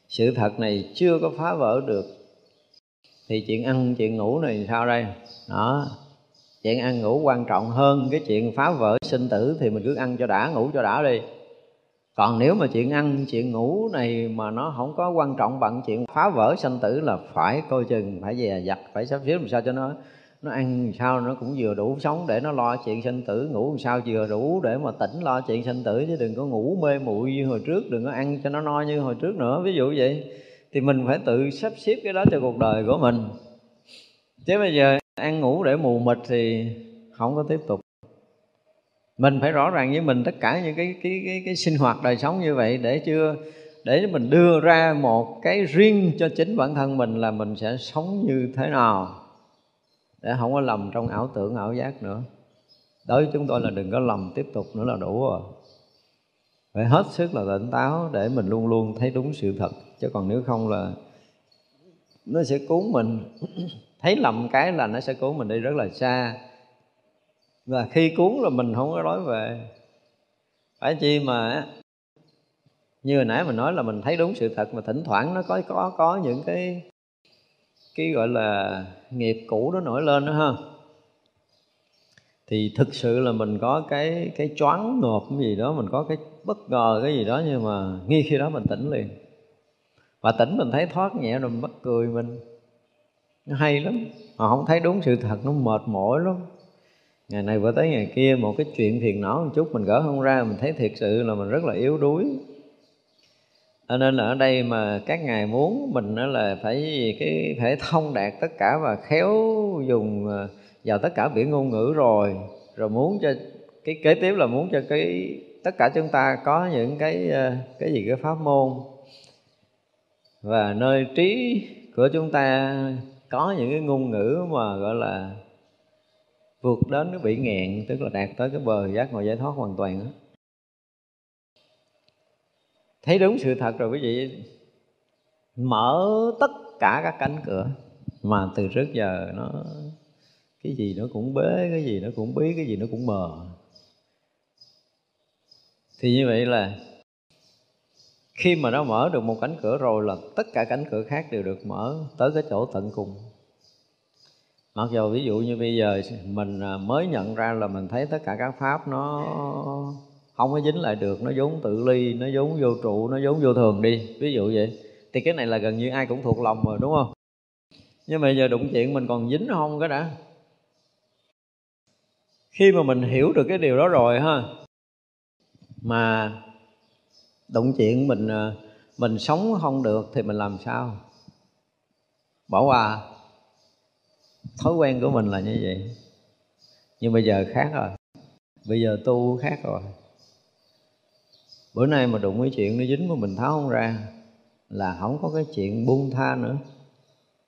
sự thật này chưa có phá vỡ được, thì chuyện ăn, chuyện ngủ này sao đây? Đó, chuyện ăn ngủ quan trọng hơn cái chuyện phá vỡ sinh tử thì mình cứ ăn cho đã, ngủ cho đã đi. Còn nếu mà chuyện ăn, chuyện ngủ này mà nó không có quan trọng bằng chuyện phá vỡ sanh tử là phải coi chừng, phải dè dặt, phải sắp xếp làm sao cho nó nó ăn sao nó cũng vừa đủ sống để nó lo chuyện sinh tử ngủ sao vừa đủ để mà tỉnh lo chuyện sinh tử chứ đừng có ngủ mê muội như hồi trước đừng có ăn cho nó no như hồi trước nữa. Ví dụ vậy thì mình phải tự sắp xếp cái đó cho cuộc đời của mình. Chứ bây giờ ăn ngủ để mù mịt thì không có tiếp tục. Mình phải rõ ràng với mình tất cả những cái cái cái, cái sinh hoạt đời sống như vậy để chưa để mình đưa ra một cái riêng cho chính bản thân mình là mình sẽ sống như thế nào để không có lầm trong ảo tưởng, ảo giác nữa. Đối với chúng tôi là đừng có lầm tiếp tục nữa là đủ rồi. Phải hết sức là tỉnh táo để mình luôn luôn thấy đúng sự thật. Chứ còn nếu không là nó sẽ cuốn mình. <clears throat> Thấy lầm cái là nó sẽ cuốn mình đi rất là xa. Và khi cuốn là mình không có nói về phải chi mà, như hồi nãy mình nói là mình thấy đúng sự thật mà thỉnh thoảng nó có có có những cái cái gọi là nghiệp cũ đó nổi lên đó ha. Thì thực sự là mình có cái cái choáng ngợp cái gì đó, mình có cái bất ngờ cái gì đó nhưng mà ngay khi đó mình tỉnh liền. Và tỉnh mình thấy thoát nhẹ rồi mình bắt cười mình. Nó hay lắm, mà không thấy đúng sự thật, nó mệt mỏi lắm. Ngày này vừa tới ngày kia một cái chuyện phiền não một chút, mình gỡ không ra, mình thấy thiệt sự là mình rất là yếu đuối cho nên là ở đây mà các ngài muốn mình đó là phải cái phải thông đạt tất cả và khéo dùng à, vào tất cả biển ngôn ngữ rồi rồi muốn cho cái kế tiếp là muốn cho cái, tất cả chúng ta có những cái à, cái gì, cái pháp môn và nơi trí của chúng ta có những cái ngôn ngữ mà, gọi là, vượt đến cái bị nghẹn, tức là đạt tới cái bờ giác ngộ giải thoát hoàn toàn đó thấy đúng sự thật rồi quý vị. Mở tất cả các cánh cửa mà từ trước giờ nó, cái gì nó cũng bế, cái gì nó cũng bí, cái gì nó cũng mờ thì như vậy là khi mà nó mở được một cánh cửa rồi là tất cả cánh cửa khác đều được mở tới cái chỗ tận cùng. Mặc dù ví dụ như bây giờ mình à, mới nhận ra là mình thấy tất cả các pháp nó không có dính lại được, nó vốn tự ly, nó vốn vô trụ, nó vốn vô thường đi. Ví dụ vậy. Thì cái này là gần như ai cũng thuộc lòng rồi, đúng không? Nhưng mà giờ đụng chuyện mình còn dính không cái đã? Khi mà mình hiểu được cái điều đó rồi ha, mà đụng chuyện mình ờ, mình sống không được thì mình làm sao? Bỏ qua thói quen của mình là như vậy. Nhưng bây giờ khác rồi. Bây giờ tu khác rồi bữa nay mà đụng cái chuyện nó dính mà mình tháo không ra, là không có cái chuyện buông tha nữa.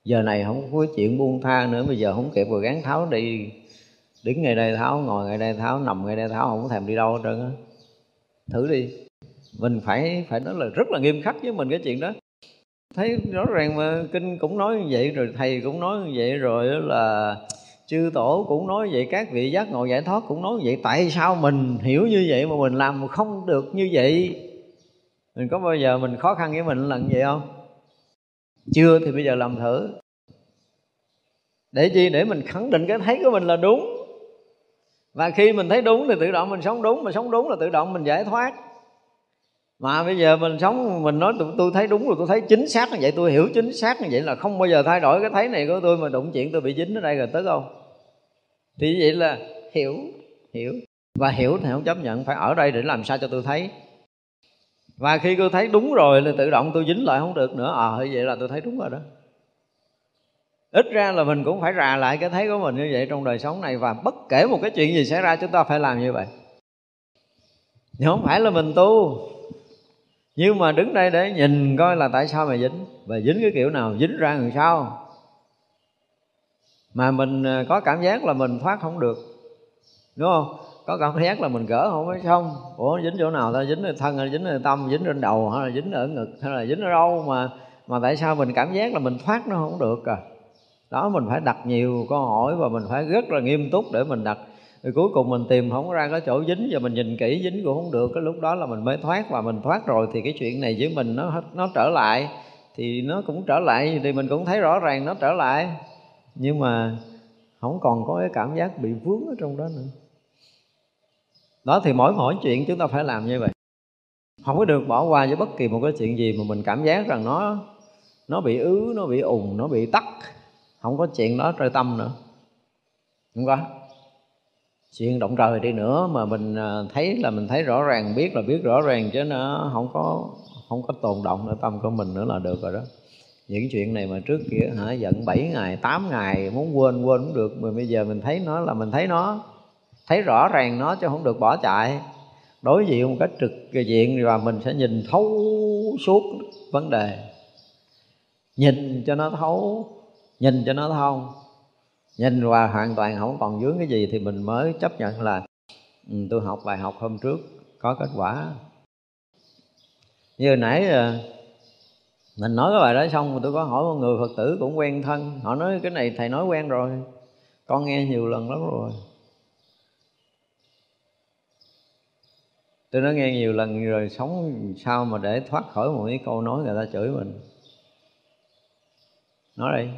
Giờ này không có chuyện buông tha nữa, bây giờ không kịp rồi gán tháo đi. Đứng ngay đây tháo, ngồi ngay đây tháo, nằm ngay đây tháo, không có thèm đi đâu hết trơn á. Thử đi. Mình phải phải nói là rất là nghiêm khắc với mình cái chuyện đó. Thấy rõ ràng mà kinh cũng nói như vậy, rồi thầy cũng nói như vậy, rồi là chư tổ cũng nói vậy các vị giác ngộ giải thoát cũng nói vậy. Tại sao mình hiểu như vậy mà mình làm không được như vậy? Mình có bao giờ mình khó khăn với mình lần vậy không? Chưa thì bây giờ làm thử. Để chi? Để mình khẳng định cái thấy của mình là đúng. Và khi mình thấy đúng thì tự động mình sống đúng mà sống đúng là tự động mình giải thoát. Mà bây giờ mình sống mình nói tôi, tôi thấy đúng rồi tôi thấy chính xác như vậy tôi hiểu chính xác như vậy là không bao giờ thay đổi cái thấy này của tôi mà đụng chuyện tôi bị dính ở đây rồi tới không? Thì vậy là hiểu hiểu. Và hiểu thì không chấp nhận, phải ở đây để làm sao cho tôi thấy. Và khi tôi thấy đúng rồi là tự động tôi dính lại không được nữa. Ờ à vậy là tôi thấy đúng rồi đó. Ít ra là mình cũng phải rà lại cái thấy của mình như vậy trong đời sống này. Và bất kể một cái chuyện gì xảy ra, chúng ta phải làm như vậy. Nhưng không phải là mình tu. Nhưng mà đứng đây để nhìn coi là tại sao mà dính. Và dính cái kiểu nào, dính ra làm sao mà mình à, có cảm giác là mình thoát không được, đúng không? Có cảm giác là mình gỡ không phải xong ủa, dính chỗ nào ta? Dính ở thân hay dính ở tâm? Dính trên đầu hay là dính ở ngực hay là dính ở đâu? Mà mà tại sao mình cảm giác là mình thoát nó không được à? Đó, mình phải đặt nhiều câu hỏi và mình phải rất là nghiêm túc để mình đặt. Rồi cuối cùng mình tìm không ra cái chỗ dính và mình nhìn kỹ dính cũng không được. Cái lúc đó là mình mới thoát và mình thoát rồi thì cái chuyện này với mình nó nó trở lại. Thì nó cũng trở lại thì mình cũng thấy rõ ràng nó trở lại nhưng mà không còn có cái cảm giác bị vướng ở trong đó nữa. Đó thì mỗi mỗi chuyện chúng ta phải làm như vậy. Không có được bỏ qua với bất kỳ một cái chuyện gì mà mình cảm giác rằng nó nó bị ứ, nó bị ùn, nó bị tắc. Không có chuyện đó trời tâm nữa. Không? Có chuyện động trời đi nữa mà mình à, thấy là mình thấy rõ ràng, biết là biết rõ ràng chứ nó không có không có tồn động ở tâm của mình nữa là được rồi đó những chuyện này mà trước kia hả giận 7 ngày 8 ngày muốn quên quên cũng được mà bây giờ mình thấy nó là mình thấy nó thấy rõ ràng nó chứ không được bỏ chạy. Đối diện một cách trực diện và mình sẽ nhìn thấu suốt vấn đề. Nhìn cho nó thấu nhìn cho nó thông nhìn và hoàn toàn không còn vướng cái gì thì mình mới chấp nhận là ừ, tôi học bài học hôm trước có kết quả. Như nãy ờ, mình nói cái bài đó xong tôi có hỏi một người phật tử cũng quen thân. Họ nói, cái này thầy nói quen rồi. Con nghe nhiều lần lắm rồi. Tôi nói, nghe nhiều lần rồi, sống sao mà để thoát khỏi một cái câu nói người ta chửi mình? Nói đi.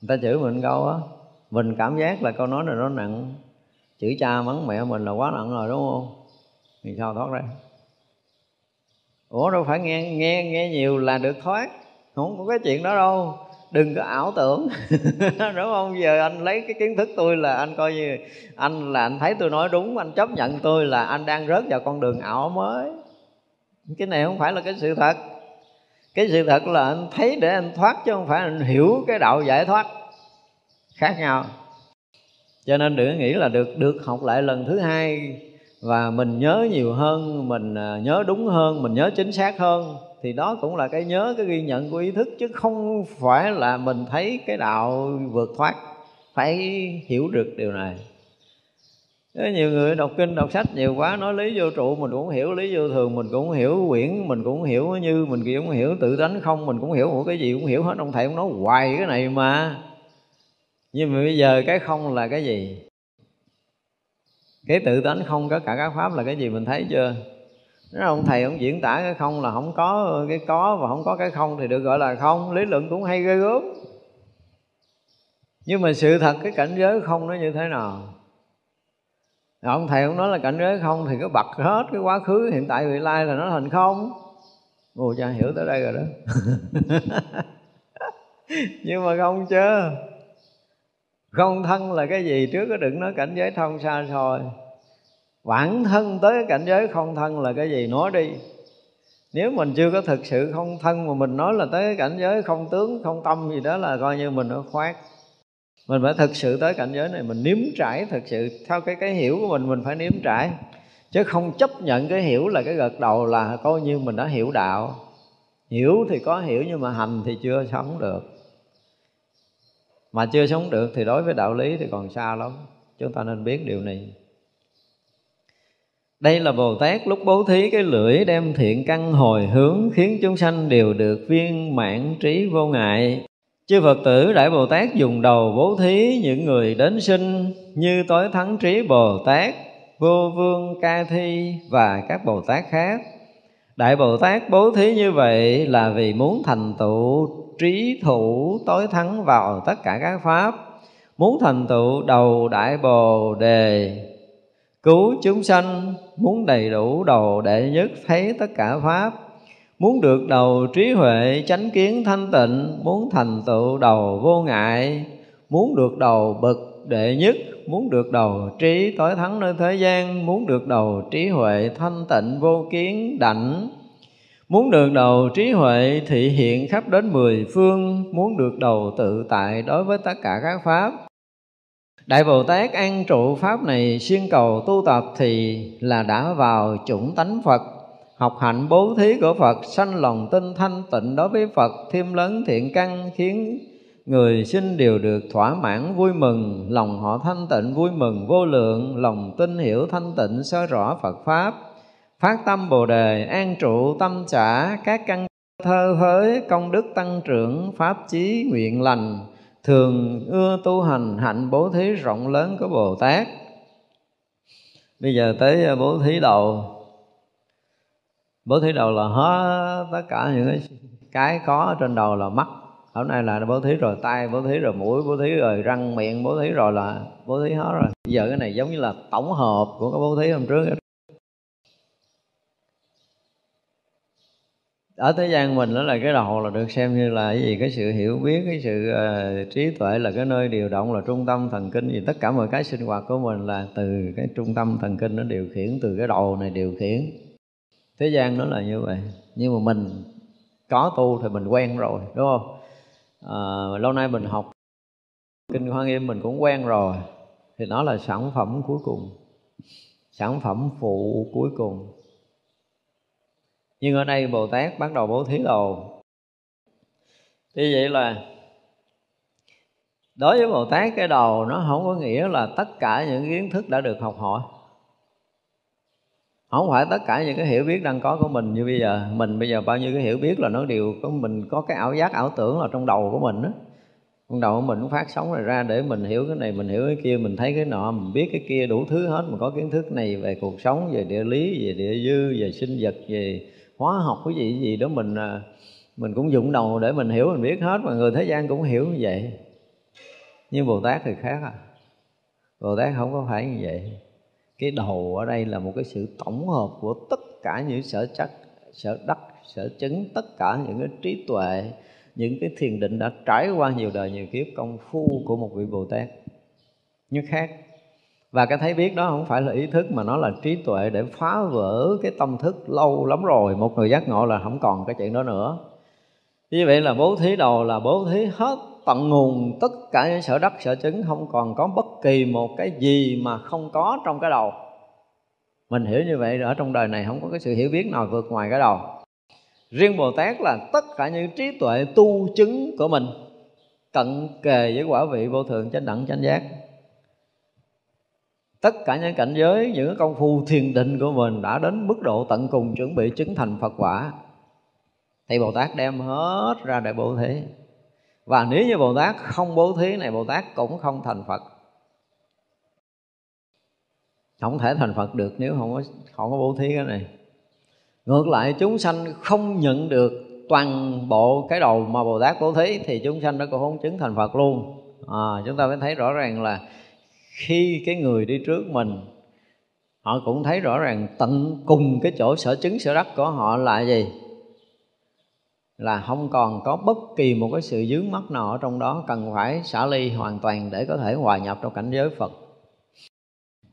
Người ta chửi mình câu á, mình cảm giác là câu nói này nó nặng. Chửi cha mắng mẹ mình là quá nặng rồi, đúng không? Thì sao thoát ra? Ủa, đâu phải nghe nghe nghe nhiều là được thoát. Không có cái chuyện đó đâu. Đừng có ảo tưởng. <laughs> Đúng không? Giờ anh lấy cái kiến thức tôi là anh coi như anh là anh thấy tôi nói đúng, anh chấp nhận tôi là anh đang rớt vào con đường ảo mới. Cái này không phải là cái sự thật. Cái sự thật là anh thấy để anh thoát chứ không phải anh hiểu cái đạo giải thoát. Khác nhau. Cho nên đừng nghĩ là được được học lại lần thứ hai và mình nhớ nhiều hơn, mình à, nhớ đúng hơn, mình nhớ chính xác hơn, thì đó cũng là cái nhớ, cái ghi nhận của ý thức, chứ không phải là mình thấy cái đạo vượt thoát, phải hiểu được điều này. Thế nhiều người đọc kinh, đọc sách nhiều quá, nói lý vô trụ mình cũng hiểu, lý vô thường mình cũng hiểu, quyển mình cũng hiểu, như mình cũng hiểu, tự tánh không mình cũng hiểu, một cái gì cũng hiểu hết, ông thầy cũng nói hoài cái này mà. Nhưng mà bây giờ cái không là cái gì? Cái tự tánh không có cả các pháp là cái gì mình thấy chưa? Nếu ông thầy ông diễn tả cái không là không có cái có và không có cái không thì được gọi là không. Lý luận cũng hay ghê gớm. Nhưng mà sự thật, cái cảnh giới không nó như thế nào? Ông thầy ông nói là cảnh giới không thì cứ bật hết cái quá khứ, hiện tại, vị lai là nó thành không. Ồ, cha, hiểu tới đây rồi đó. <laughs> Nhưng mà không chưa không thân là cái gì trước có đừng nói cảnh giới thông xa xôi. Bản thân tới cảnh giới không thân là cái gì nói đi. Nếu mình chưa có thực sự không thân mà mình nói là tới cảnh giới không tướng, không tâm gì đó là coi như mình nó khoát mình phải thực sự tới cảnh giới này, mình nếm trải thực sự. Theo cái cái hiểu của mình mình phải nếm trải. Chứ không chấp nhận cái hiểu là cái gật đầu là coi như mình đã hiểu đạo. Hiểu thì có hiểu nhưng mà hành thì chưa sống được mà chưa sống được thì đối với đạo lý thì còn xa lắm chúng ta nên biết điều này đây là Bồ Tát lúc bố thí cái lưỡi đem thiện căn hồi hướng khiến chúng sanh đều được viên mãn trí vô ngại. Chư Phật tử Đại Bồ Tát dùng đầu bố thí những người đến sinh như tối thắng trí Bồ Tát, vô vương ca thi và các Bồ Tát khác. Đại Bồ Tát bố thí như vậy là vì muốn thành tựu trí thủ tối thắng vào tất cả các pháp, muốn thành tựu đầu Đại Bồ Đề. Cứu chúng sanh muốn đầy đủ đầu đệ nhất thấy tất cả pháp muốn được đầu trí huệ chánh kiến thanh tịnh muốn thành tựu đầu vô ngại muốn được đầu bậc đệ nhất muốn được đầu trí tối thắng nơi thế gian muốn được đầu trí huệ thanh tịnh vô kiến đảnh muốn được đầu trí huệ thị hiện khắp đến mười phương, muốn được đầu tự tại đối với tất cả các pháp. Đại Bồ Tát an trụ Pháp này xuyên cầu tu tập thì là đã vào chủng tánh Phật. Học hạnh bố thí của Phật sanh lòng tin thanh tịnh đối với Phật Thêm lớn thiện căn khiến người sinh đều được thỏa mãn vui mừng, Lòng họ thanh tịnh vui mừng vô lượng, Lòng tin hiểu thanh tịnh soi rõ Phật Pháp. Phát tâm Bồ Đề, an trụ tâm trả các căn thơ thới công đức tăng trưởng, Pháp chí nguyện lành, thường ưa tu hành, hạnh bố thí rộng lớn của bồ tát. Bây giờ tới ờ, bố thí đầu. Bố thí đầu là hết tất cả những cái cái có ở trên đầu là mắt. Hôm nay là bố thí rồi tay bố thí rồi mũi, bố thí rồi răng, miệng, bố thí rồi là bố thí hết rồi. Bây giờ cái này giống như là tổng hợp của cái bố thí hôm trước. Ở thế gian mình đó là cái đầu là được xem như là cái gì? Cái sự hiểu biết cái sự uh, trí tuệ là cái nơi điều động là trung tâm thần kinh gì. Tất cả mọi cái sinh hoạt của mình là từ cái trung tâm thần kinh nó điều khiển từ cái đầu này điều khiển. Thế gian nó là như vậy. Nhưng mà mình có tu thì mình quen rồi đúng không? À, lâu nay mình học kinh hoa nghiêm mình cũng quen rồi. Thì nó là sản phẩm cuối cùng. Sản phẩm phụ cuối cùng nhưng ở đây bồ tát bắt đầu bố thí đầu như vậy là đối với bồ tát, cái đầu nó không có nghĩa là tất cả những kiến thức đã được học hỏi. Không phải tất cả những cái hiểu biết đang có của mình như bây giờ. Mình bây giờ bao nhiêu cái hiểu biết là nó đều có, mình có cái ảo giác, ảo tưởng là trong đầu của mình đó trong đầu của mình cũng phát sóng rồi ra để mình hiểu cái này, mình hiểu cái kia, mình thấy cái nọ, mình biết cái kia, đủ thứ hết. Mình có kiến thức này về cuộc sống, về địa lý, về địa dư, về sinh vật, về hóa học cái gì gì đó mình à, mình cũng dụng đầu để mình hiểu, mình biết hết mà người thế gian cũng hiểu như vậy. Nhưng bồ tát thì khác à. Bồ tát không có phải như vậy. Cái đầu ở đây là một cái sự tổng hợp của tất cả những sở chất, sở đắc sở chứng, tất cả những cái trí tuệ, những cái thiền định đã trải qua nhiều đời, nhiều kiếp công phu của một vị bồ tát. Như khác và cái thấy biết đó không phải là ý thức mà nó là trí tuệ để phá vỡ cái tâm thức lâu lắm rồi. Một người giác ngộ là không còn cái chuyện đó nữa. Như vậy là bố thí đầu là bố thí hết tận nguồn tất cả những sở đắc sở chứng, không còn có bất kỳ một cái gì mà không có trong cái đầu. Mình hiểu như vậy ở trong đời này không có cái sự hiểu biết nào vượt ngoài cái đầu. Riêng bồ tát là tất cả những trí tuệ tu chứng của mình, cận kề với quả vị vô thượng chánh đẳng chánh giác tất cả những cảnh giới những công phu thiền định của mình đã đến mức độ tận cùng chuẩn bị chứng thành phật quả. Thì bồ tát đem hết ra để bố thí. Và nếu như bồ tát không bố thí này bồ tát cũng không thành phật. Không thể thành phật được nếu không có không có bố thí cái này. Ngược lại chúng sanh không nhận được toàn bộ cái đầu mà bồ tát bố thí thì chúng sanh nó cũng không chứng thành phật luôn. À, chúng ta mới thấy rõ ràng là khi cái người đi trước mình, họ cũng thấy rõ ràng tận cùng cái chỗ sở chứng, sở đắc của họ là gì? Là không còn có bất kỳ một cái sự dướng mắt nào ở trong đó, cần phải xả ly hoàn toàn để có thể hòa nhập trong cảnh giới Phật.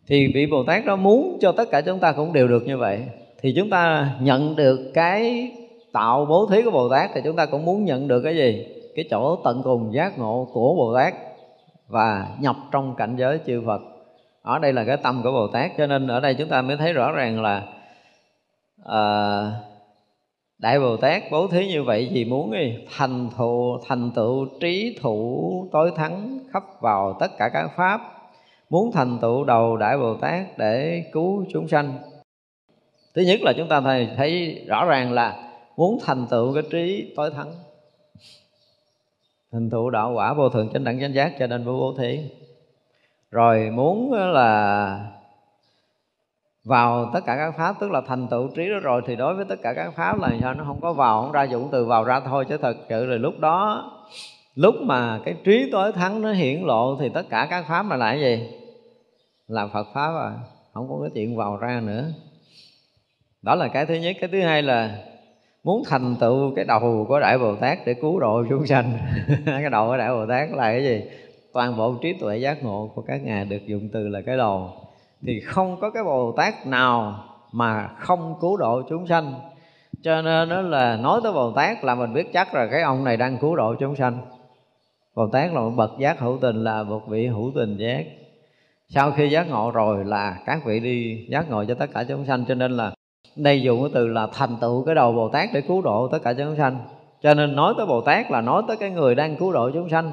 Thì vị Bồ Tát đó muốn cho tất cả chúng ta cũng đều được như vậy. Thì chúng ta nhận được cái tạo bố thí của Bồ Tát, thì chúng ta cũng muốn nhận được cái gì? Cái chỗ tận cùng giác ngộ của Bồ Tát và nhập trong cảnh giới chư Phật. Ở đây là cái tâm của Bồ Tát cho nên ở đây chúng ta mới thấy rõ ràng là à, đại bồ tát bố thí như vậy vì muốn gì thành thụ thành tựu trí thủ tối thắng khắp vào tất cả các pháp. Muốn thành tựu đầu đại bồ tát để cứu chúng sanh. Thứ nhất là chúng ta thấy, thấy rõ ràng là muốn thành tựu cái trí tối thắng thành tựu đạo quả vô thường chánh đẳng chánh giác cho nên vô bố thí rồi muốn là vào tất cả các pháp, tức là thành tựu trí đó rồi, thì đối với tất cả các pháp là sao? Nó không có vào, không ra dụng từ vào ra thôi, chứ thật sự là lúc đó, lúc mà cái trí tối thắng nó hiển lộ, thì tất cả các pháp là lại gì? Là phật pháp à không có cái chuyện vào ra nữa. Đó là cái thứ nhất. Cái thứ hai là muốn thành tựu cái đầu của đại bồ tát để cứu độ chúng sanh. <laughs> Cái đầu của đại bồ tát là cái gì? Toàn bộ trí tuệ giác ngộ của các ngài được dụng từ là cái đầu thì không có cái bồ tát nào mà không cứu độ chúng sanh. Cho nên đó là nói tới bồ tát là mình biết chắc là cái ông này đang cứu độ chúng sanh. Bồ tát là một bậc giác hữu tình, là một vị hữu tình giác. Sau khi giác ngộ rồi là các vị đi giác ngộ cho tất cả chúng sanh. Cho nên là đây dùng cái từ là thành tựu cái đầu bồ tát để cứu độ tất cả chúng sanh. Cho nên nói tới bồ tát là nói tới cái người đang cứu độ chúng sanh.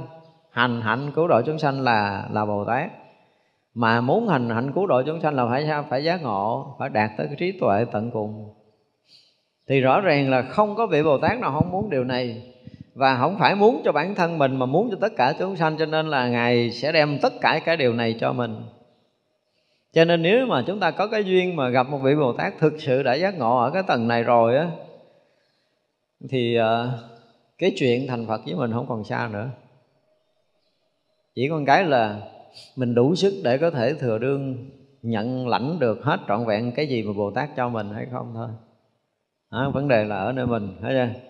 Hành hạnh cứu độ chúng sanh là là bồ tát. Mà muốn hành hạnh cứu độ chúng sanh là phải sao phải giác ngộ, phải đạt tới cái trí tuệ tận cùng. Thì rõ ràng là không có vị bồ tát nào không muốn điều này. Và không phải muốn cho bản thân mình mà muốn cho tất cả chúng sanh. Cho nên là ngài sẽ đem tất cả cái điều này cho mình cho nên nếu mà chúng ta có cái duyên mà gặp một vị bồ tát thực sự đã giác ngộ ở cái tầng này rồi á thì ờ, cái chuyện thành phật với mình không còn xa nữa. Chỉ còn cái là mình đủ sức để có thể thừa đương nhận lãnh được hết trọn vẹn cái gì mà bồ tát cho mình hay không thôi. Đó, vấn đề là ở nơi mình thấy chưa?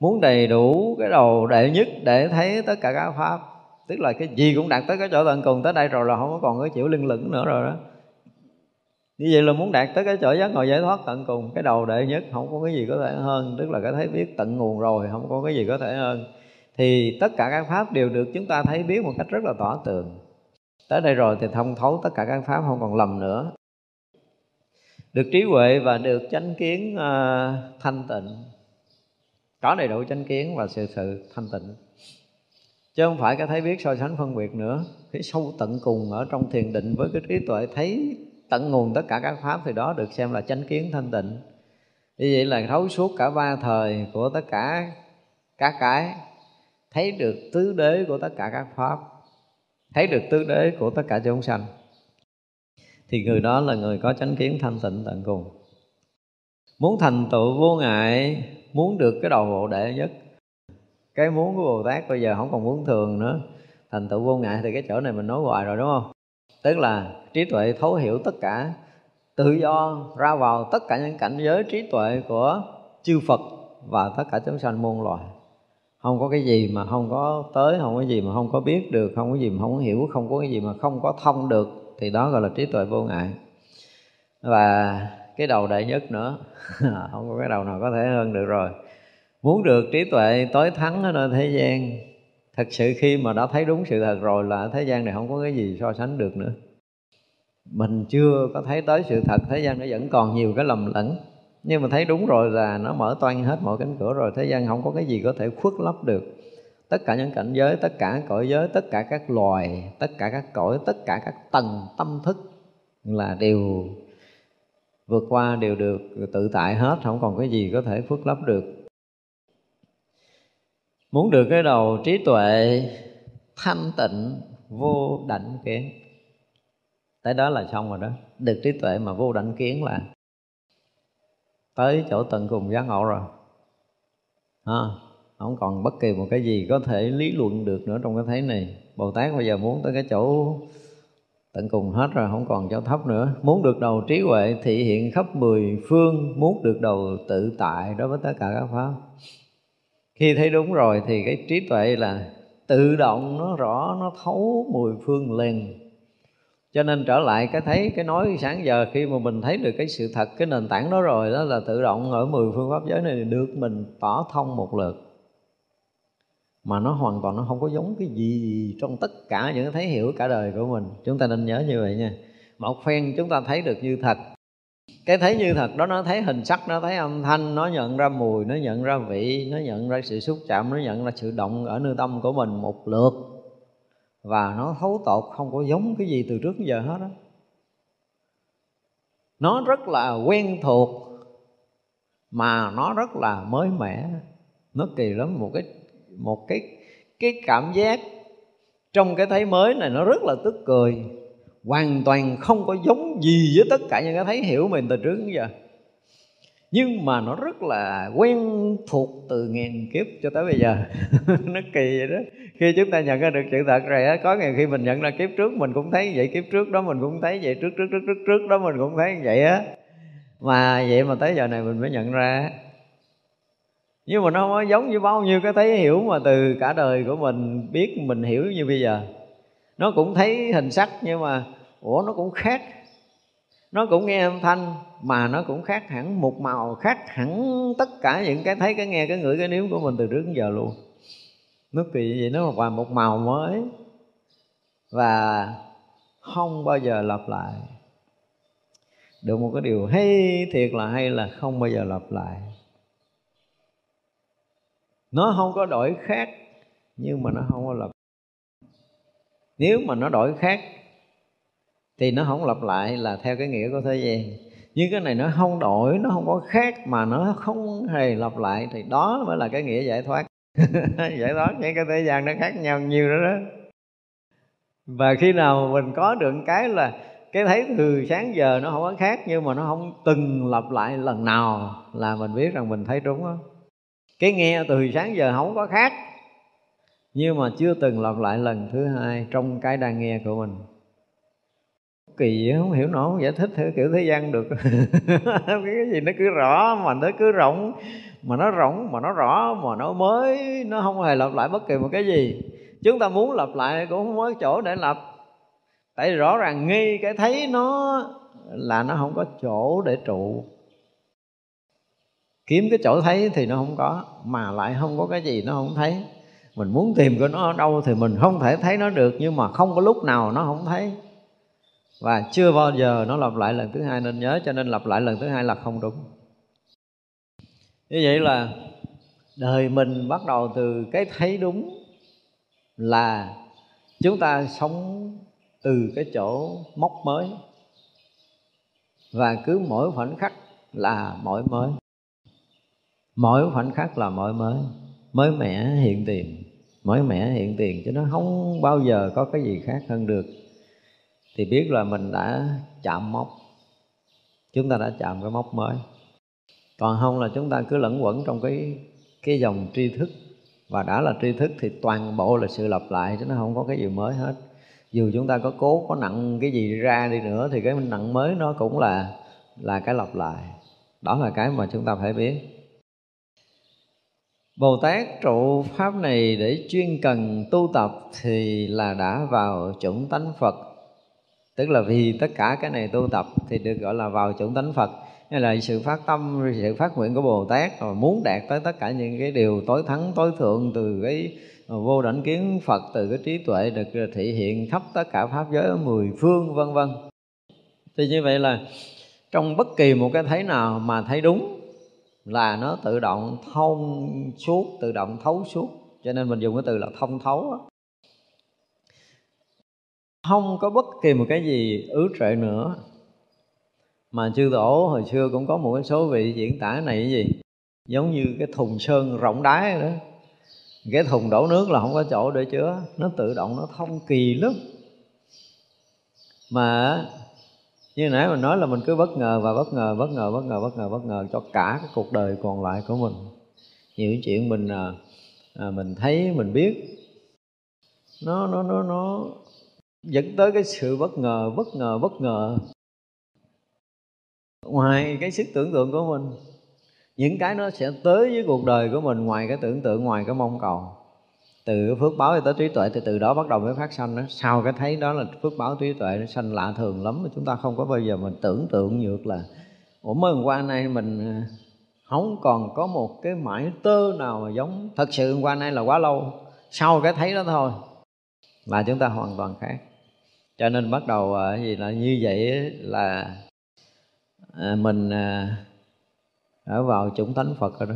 Muốn đầy đủ cái đầu đệ nhất để thấy tất cả các pháp tức là cái gì cũng đạt tới cái chỗ tận cùng tới đây rồi là không có còn cái chịu lưng lửng nữa rồi đó như vậy là muốn đạt tới cái chỗ giác ngộ giải thoát tận cùng cái đầu đệ nhất không có cái gì có thể hơn tức là cái thấy biết tận nguồn rồi không có cái gì có thể hơn. Thì tất cả các pháp đều được chúng ta thấy biết một cách rất là tỏ tường. Tới đây rồi thì thông thấu tất cả các pháp không còn lầm nữa. Được trí huệ và được chánh kiến uh, thanh tịnh. Có đầy đủ chánh kiến và sự sự thanh tịnh. Chứ không phải cái thấy biết so sánh phân biệt nữa. Cái sâu tận cùng ở trong thiền định với cái trí tuệ thấy tận nguồn tất cả các pháp thì đó được xem là chánh kiến thanh tịnh. Như vậy là thấu suốt cả ba thời của tất cả các cái, thấy được tứ đế của tất cả các pháp, thấy được tứ đế của tất cả chúng sanh. Thì người đó là người có chánh kiến thanh tịnh tận cùng. Muốn thành tựu vô ngại, muốn được cái đầu bộ đệ nhất, cái muốn của bồ tát bây giờ không còn muốn thường nữa. Thành tựu vô ngại thì cái chỗ này mình nói hoài rồi, đúng không? Tức là trí tuệ thấu hiểu tất cả, tự do ra vào tất cả những cảnh giới trí tuệ của chư Phật và tất cả chúng sanh muôn loài. Không có cái gì mà không có tới, không có gì mà không có biết được, không có gì mà không có hiểu, không có cái gì mà không có thông được, thì đó gọi là trí tuệ vô ngại. Và cái đầu đệ nhất nữa, <laughs> không có cái đầu nào có thể hơn được rồi. Muốn được trí tuệ tối thắng ở nơi thế gian thật sự khi mà đã thấy đúng sự thật rồi là thế gian này không có cái gì so sánh được nữa. Mình chưa có thấy tới sự thật, thế gian nó vẫn còn nhiều cái lầm lẫn. Nhưng mà thấy đúng rồi là nó mở toan hết mọi cánh cửa rồi, thế gian không có cái gì có thể khuất lấp được. Tất cả những cảnh giới, tất cả cõi giới, tất cả các loài, tất cả các cõi, tất cả các tầng tâm thức là đều vượt qua, đều được tự tại hết, không còn cái gì có thể phước lấp được muốn được cái đầu trí tuệ thanh tịnh vô đảnh kiến. Tới đó là xong rồi đó. Được trí tuệ mà vô đảnh kiến là tới chỗ tận cùng giác ngộ rồi. À, không còn bất kỳ một cái gì có thể lý luận được nữa trong cái thế này. Bồ tát bây giờ muốn tới cái chỗ tận cùng hết rồi không còn chỗ thấp nữa. Muốn được đầu trí huệ thị hiện khắp mười phương muốn được đầu tự tại đối với tất cả các pháp khi thấy đúng rồi thì cái trí tuệ là tự động nó rõ, nó thấu mười phương liền. Cho nên trở lại cái thấy, cái nói sáng giờ khi mà mình thấy được cái sự thật, cái nền tảng đó rồi, đó là tự động ở mười phương pháp giới này được mình tỏ thông một lượt. Mà nó hoàn toàn nó không có giống cái gì trong tất cả những cái thấy hiểu cả đời của mình. Chúng ta nên nhớ như vậy nha. Một phen chúng ta thấy được như thật cái thấy như thật đó, nó thấy hình sắc, nó thấy âm thanh, nó nhận ra mùi, nó nhận ra vị, nó nhận ra sự xúc chạm, nó nhận ra sự động ở nơi tâm của mình một lượt. Và nó thấu tột, không có giống cái gì từ trước đến giờ hết á. Nó rất là quen thuộc, mà nó rất là mới mẻ. Nó kỳ lắm, một cái một cái cái cảm giác trong cái thấy mới này nó rất là tức cười hoàn toàn không có giống gì với tất cả những cái thấy hiểu mình từ trước đến giờ. Nhưng mà nó rất là quen thuộc từ ngàn kiếp cho tới bây giờ. <laughs> Nó kỳ vậy đó. Khi chúng ta nhận ra được sự thật rồi á, có ngày khi mình nhận ra kiếp trước, mình cũng thấy vậy. Kiếp trước đó mình cũng thấy vậy. Trước trước trước trước trước đó mình cũng thấy vậy á. Mà vậy mà tới giờ này mình mới nhận ra. Nhưng mà nó không có giống như bao nhiêu cái thấy hiểu mà từ cả đời của mình biết, mình hiểu như bây giờ. Nó cũng thấy hình sắc nhưng mà ủa, nó cũng khác. Nó cũng nghe âm thanh, mà nó cũng khác hẳn một màu, khác hẳn tất cả những cái thấy, cái nghe, cái ngửi, cái nếm của mình từ trước đến giờ luôn. Nó kỳ vậy, nó là một màu mới. Và không bao giờ lặp lại. Được một cái điều hay thiệt là hay là không bao giờ lặp lại. Nó không có đổi khác, nhưng mà nó không có lặp nếu mà nó đổi khác thì nó không lặp lại là theo cái nghĩa của thế gian. Nhưng cái này nó không đổi, nó không có khác mà nó không hề lặp lại. Thì đó mới là cái nghĩa giải thoát. <laughs> Giải thoát những cái thế gian nó khác nhau nhiều đó đó. Và khi nào mình có được cái là cái thấy từ sáng giờ nó không có khác nhưng mà nó không từng lặp lại lần nào là mình biết rằng mình thấy đúng đó cái nghe từ sáng giờ không có khác nhưng mà chưa từng lặp lại lần thứ hai trong cái đang nghe của mình kỳ không hiểu nổi, không giải thích theo kiểu thế gian được. <laughs> Cái gì nó cứ rõ, mà nó cứ rộng, mà nó rộng, mà nó rõ, mà nó mới, nó không hề lặp lại bất kỳ một cái gì. Chúng ta muốn lặp lại cũng không có chỗ để lặp. Tại vì rõ ràng nghi cái thấy nó là nó không có chỗ để trụ. Kiếm cái chỗ thấy thì nó không có, mà lại không có cái gì nó không thấy. Mình muốn tìm của nó ở đâu thì mình không thể thấy nó được, nhưng mà không có lúc nào nó không thấy và chưa bao giờ nó lặp lại lần thứ hai nên nhớ, cho nên lặp lại lần thứ hai là không đúng. Như vậy là đời mình bắt đầu từ cái thấy đúng là chúng ta sống từ cái chỗ mốc mới. Và cứ mỗi khoảnh khắc là mỗi mới. Mỗi khoảnh khắc là mỗi mới. Mới mẻ hiện tiền. Mới mẻ hiện tiền chứ nó không bao giờ có cái gì khác hơn được thì biết là mình đã chạm mốc. Chúng ta đã chạm cái mốc mới. Còn không là chúng ta cứ lẫn quẩn trong cái cái dòng tri thức. Và đã là tri thức thì toàn bộ là sự lặp lại, chứ nó không có cái gì mới hết. Dù chúng ta có cố, có nặng cái gì ra đi nữa, thì cái nặng mới nó cũng là là cái lặp lại. Đó là cái mà chúng ta phải biết. Bồ Tát trụ pháp này để chuyên cần tu tập thì là đã vào chủng tánh Phật tức là vì tất cả cái này tu tập thì được gọi là vào chủng tánh phật. Hay là sự phát tâm, sự phát nguyện của bồ tát và muốn đạt tới tất cả những cái điều tối thắng, tối thượng từ cái à, vô đảnh kiến phật, từ cái trí tuệ được à, thể hiện khắp tất cả pháp giới ở mười phương, vân vân. Thì như vậy là trong bất kỳ một cái thấy nào mà thấy đúng là nó tự động thông suốt, tự động thấu suốt. Cho nên mình dùng cái từ là thông thấu đó không có bất kỳ một cái gì ứ trệ nữa. Mà chư tổ hồi xưa cũng có một cái số vị diễn tả này cái gì? Giống như cái thùng sơn rộng đáy đó. Cái thùng đổ nước là không có chỗ để chứa nó tự động nó thông kỳ lắm. Mà như nãy mình nói là mình cứ bất ngờ và bất ngờ bất ngờ bất ngờ bất ngờ bất ngờ cho cả cái cuộc đời còn lại của mình. Nhiều chuyện mình à, à, mình thấy mình biết nó nó nó nó dẫn tới cái sự bất ngờ bất ngờ bất ngờ. Ngoài cái sức tưởng tượng của mình, những cái nó sẽ tới với cuộc đời của mình ngoài cái tưởng tượng, ngoài cái mong cầu. Từ phước báo tới trí tuệ, thì từ đó bắt đầu mới phát sanh đó. Sau cái thấy đó là phước báo trí tuệ nó sanh lạ thường lắm, mà chúng ta không có bao giờ mình tưởng tượng được là, ủa mới hôm qua nay mình à, không còn có một cái mãi tơ nào mà giống. Thật sự hôm qua nay là quá lâu. Sau cái thấy đó thôi, là chúng ta hoàn toàn khác cho nên bắt đầu ờ, gì là như vậy là à, mình à, ở vào chủng tánh phật rồi đó.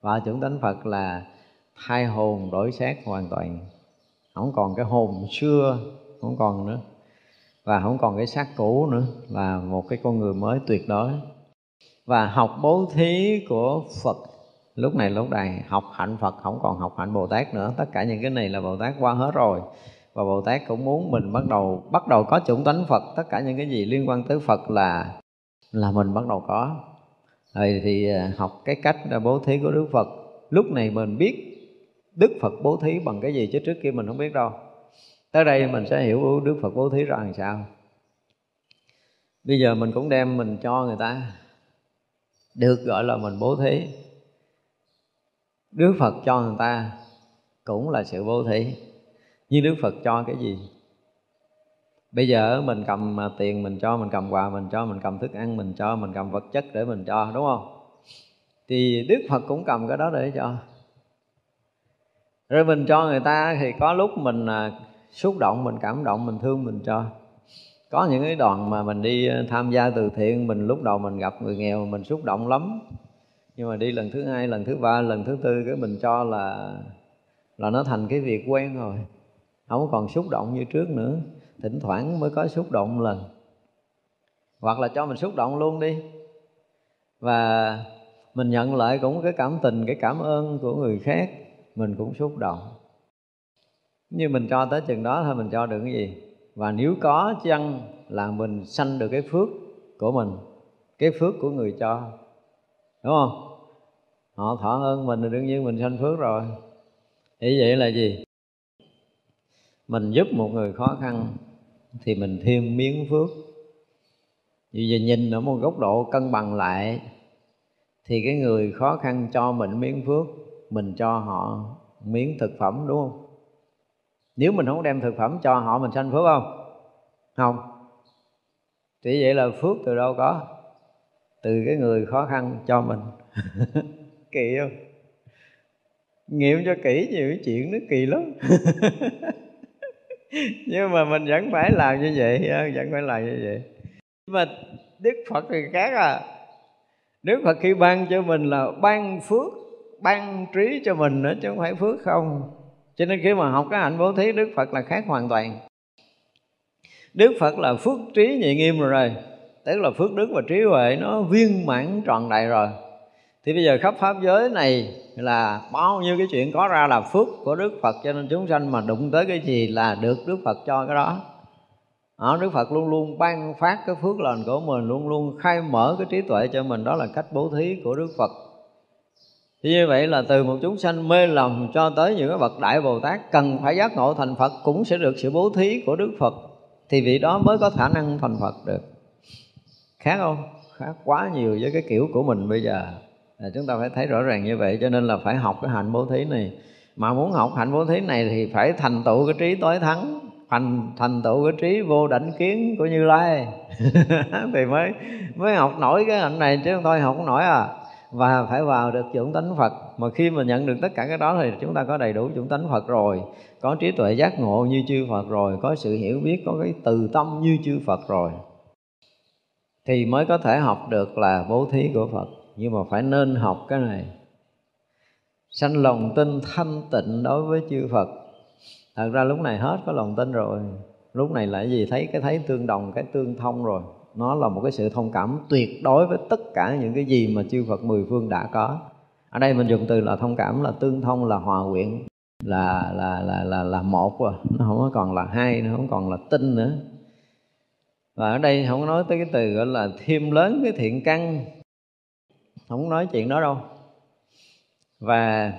Và chủng tánh phật là thay hồn đổi xác hoàn toàn. Không còn cái hồn xưa không còn nữa. Và không còn cái xác cũ nữa là một cái con người mới tuyệt đối. Và học bố thí của Phật lúc này lúc này học hạnh Phật không còn học hạnh Bồ Tát nữa. Tất cả những cái này là Bồ Tát qua hết rồi và Bồ Tát cũng muốn mình bắt đầu bắt đầu có chủng tánh Phật. Tất cả những cái gì liên quan tới Phật là là mình bắt đầu có. Rồi thì à, học cái cách à, bố thí của Đức Phật. Lúc này mình biết Đức Phật bố thí bằng cái gì chứ trước kia mình không biết đâu. Tới đây mình sẽ hiểu Đức Phật bố thí ra làm sao. Bây giờ mình cũng đem mình cho người ta được gọi là mình bố thí. Đức Phật cho người ta cũng là sự bố thí nhưng Đức Phật cho cái gì? Bây giờ mình cầm à, tiền mình cho, mình cầm quà mình cho, mình cầm thức ăn mình cho, mình cầm vật chất để mình cho, đúng không? Thì Đức Phật cũng cầm cái đó để cho. Rồi mình cho người ta thì có lúc mình à, xúc động, mình cảm động, mình thương, mình cho. Có những cái đoàn mà mình đi à, tham gia từ thiện, mình lúc đầu mình gặp người nghèo, mình xúc động lắm. Nhưng mà đi lần thứ hai, lần thứ ba, lần thứ tư, cái mình cho là là nó thành cái việc quen rồi không còn xúc động như trước nữa. Thỉnh thoảng mới có xúc động một lần. Hoặc là cho mình xúc động luôn đi. Và mình nhận lại cũng cái cảm tình, cái cảm ơn của người khác, mình cũng xúc động. Như mình cho tới chừng đó thôi, mình cho được cái gì? Và nếu có chăng là mình sanh được cái phước của mình, cái phước của người cho. Đúng không? Họ thọ ơn mình thì đương nhiên mình sanh phước rồi. Thì vậy là gì? Mình giúp một người khó khăn thì mình thêm miếng phước. Vì giờ nhìn ở một góc độ cân bằng lại thì cái người khó khăn cho mình miếng phước, mình cho họ miếng thực phẩm, đúng không? Nếu mình không đem thực phẩm cho họ, mình sanh phước không? Không. Thì vậy là phước từ đâu có? Từ cái người khó khăn cho mình. <laughs> Kỳ không? Nghiệm cho kỹ nhiều cái chuyện nó kỳ lắm. <laughs> nhưng mà mình vẫn phải làm như vậy ờ, vẫn phải làm như vậy. Nhưng mà đức phật thì khác à. Đức phật khi ban cho mình là ban phước ban trí cho mình nữa chứ không phải phước không. Cho nên khi mà học cái hạnh bố thí đức phật là khác hoàn toàn. Đức phật là phước trí nhị nghiêm rồi, rồi tức là phước đức và trí huệ nó viên mãn tròn đầy rồi thì bây giờ khắp pháp giới này là bao nhiêu cái chuyện có ra là phước của đức phật cho nên chúng sanh mà đụng tới cái gì là được đức phật cho cái đó đó, Đức Phật luôn luôn ban phát cái phước lành của mình Luôn luôn khai mở cái trí tuệ cho mình Đó là cách bố thí của Đức Phật thì như vậy là từ một chúng sanh mê lầm cho tới những cái bậc đại Bồ Tát cần phải giác ngộ thành Phật cũng sẽ được sự bố thí của Đức Phật thì vị đó mới có khả năng thành Phật được. Khác không? Khác quá nhiều với cái kiểu của mình bây giờ. À, chúng ta phải thấy rõ ràng như vậy cho nên là phải học cái hạnh bố thí này. Mà muốn học hạnh bố thí này thì phải thành tựu cái trí tối thắng thành thành tựu cái trí vô đảnh kiến của Như Lai. <laughs> Thì mới mới học nổi cái hạnh này chứ không thôi học không nổi à. Và phải vào được chủng tánh Phật. Mà khi mà nhận được tất cả cái đó thì chúng ta có đầy đủ chủng tánh Phật rồi có trí tuệ giác ngộ như chư Phật rồi có sự hiểu biết có cái từ tâm như chư Phật rồi. Thì mới có thể học được là bố thí của Phật nhưng mà phải nên học cái này. Sanh lòng tin thanh tịnh đối với chư Phật. Thật ra lúc này hết có lòng tin rồi. Lúc này là gì? Thấy cái thấy tương đồng, cái tương thông rồi. Nó là một cái sự thông cảm tuyệt đối với tất cả những cái gì mà chư Phật mười phương đã có. Ở đây mình dùng từ là thông cảm, là tương thông, là hòa quyện, là là là là là một rồi nó không còn là hai, nó không còn là tinh nữa. Và ở đây không nói tới cái từ gọi là thêm lớn cái thiện căn không nói chuyện đó đâu. Và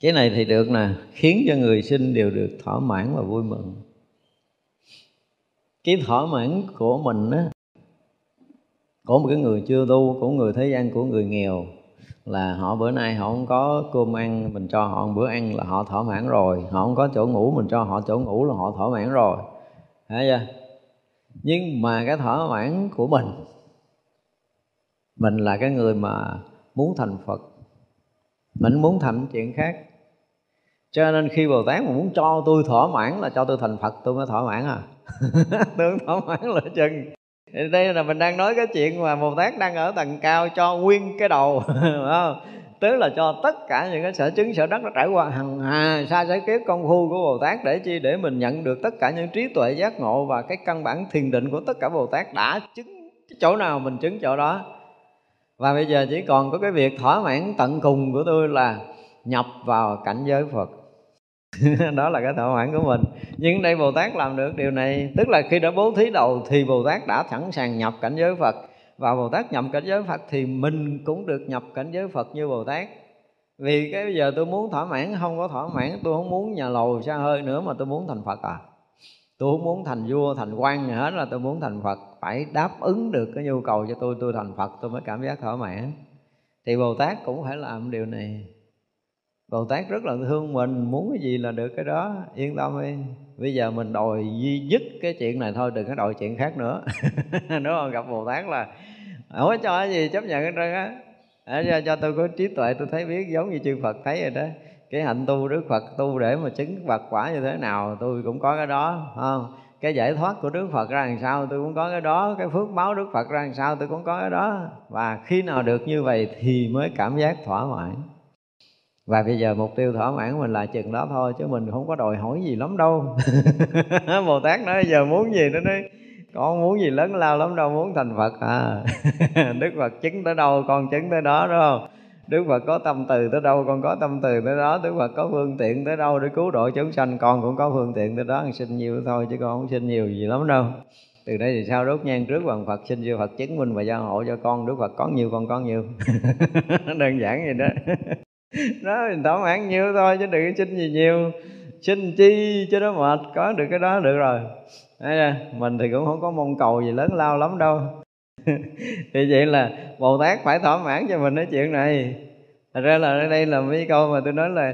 cái này thì được nè, khiến cho người sinh đều được thỏa mãn và vui mừng. Cái thỏa mãn của mình á, của một cái người chưa tu, của người thế gian, của người nghèo, là họ bữa nay họ không có cơm ăn, mình cho họ một bữa ăn là họ thỏa mãn rồi. Họ không có chỗ ngủ, mình cho họ chỗ ngủ là họ thỏa mãn rồi. Thấy chưa? Nhưng mà cái thỏa mãn của mình mình là cái người mà muốn thành phật. Mình muốn thành chuyện khác. Cho nên khi bồ tát mà muốn cho tôi thỏa mãn là cho tôi thành phật, tôi mới thỏa mãn à. <laughs> Tôi thỏa mãn là chừng. đây là mình đang nói cái chuyện mà bồ tát đang ở tầng cao cho nguyên cái đầu <laughs> không? Tức là cho tất cả những cái sở chứng, sở đắc nó trải qua. Hằng hà xa giới kiếp công phu của bồ tát để chi? Để mình nhận được tất cả những trí tuệ giác ngộ và cái căn bản thiền định của tất cả bồ tát đã chứng chỗ nào, mình chứng chỗ đó và bây giờ chỉ còn có cái việc thỏa mãn tận cùng của tôi là nhập vào cảnh giới phật. <laughs> Đó là cái thỏa mãn của mình. Nhưng đây bồ tát làm được điều này, tức là khi đã bố thí đầu thì bồ tát đã sẵn sàng nhập cảnh giới phật. Và bồ tát nhập cảnh giới phật thì mình cũng được nhập cảnh giới phật như bồ tát. Vì cái bây giờ tôi muốn thỏa mãn, không có thỏa mãn, tôi không muốn nhà lầu xa hơi nữa mà tôi muốn thành phật à? Tôi không muốn thành vua thành quan gì hết là tôi muốn thành phật. Phải đáp ứng được cái nhu cầu cho tôi tôi thành phật tôi mới cảm giác thỏa mãn. Thì bồ tát cũng phải làm điều này. Bồ Tát rất là thương mình Muốn cái gì là được cái đó. Yên tâm đi. Bây giờ mình đòi duy dứt cái chuyện này thôi Đừng có đòi chuyện khác nữa. <laughs> Đúng không? Gặp Bồ Tát là Không có cho cái gì chấp nhận hết trơn á? Cho, cho tôi có trí tuệ tôi thấy biết giống như chư Phật thấy rồi đó cái hạnh tu Đức Phật tu để mà chứng Phật quả như thế nào, tôi cũng có cái đó không? Cái giải thoát của Đức Phật ra làm sao, tôi cũng có cái đó. Cái phước báo Đức Phật ra làm sao, tôi cũng có cái đó. Và khi nào được như vậy thì mới cảm giác thỏa mãn. Và bây giờ mục tiêu thỏa mãn mình là chừng đó thôi, chứ mình không có đòi hỏi gì lắm đâu. <laughs> Bồ tát nói giờ muốn gì nó nói, con muốn gì lớn lao lắm đâu, muốn thành phật à. <laughs> Đức phật chứng tới đâu, con chứng tới đó, đúng không? Đức Phật có tâm từ tới đâu con có tâm từ tới đó. Đức Phật có phương tiện tới đâu để cứu độ chúng sanh Con cũng có phương tiện tới đó. Xin nhiều thôi chứ con không xin nhiều gì lắm đâu. Từ đây thì sao? Đốt nhang trước bằng Phật xin chư Phật chứng minh và gia hộ cho con. Đức Phật có nhiều con có nhiều. <laughs> Đơn giản vậy đó. <laughs> Đó mình thỏa mãn nhiêu thôi chứ đừng xin gì nhiều. Xin chi chứ nó mệt có được cái đó được rồi. Đấy, mình thì cũng không có mong cầu gì lớn lao lắm đâu. <laughs> thì vậy là bồ tát phải thỏa mãn cho mình cái chuyện này. Thật ra là đây là mấy câu mà tôi nói là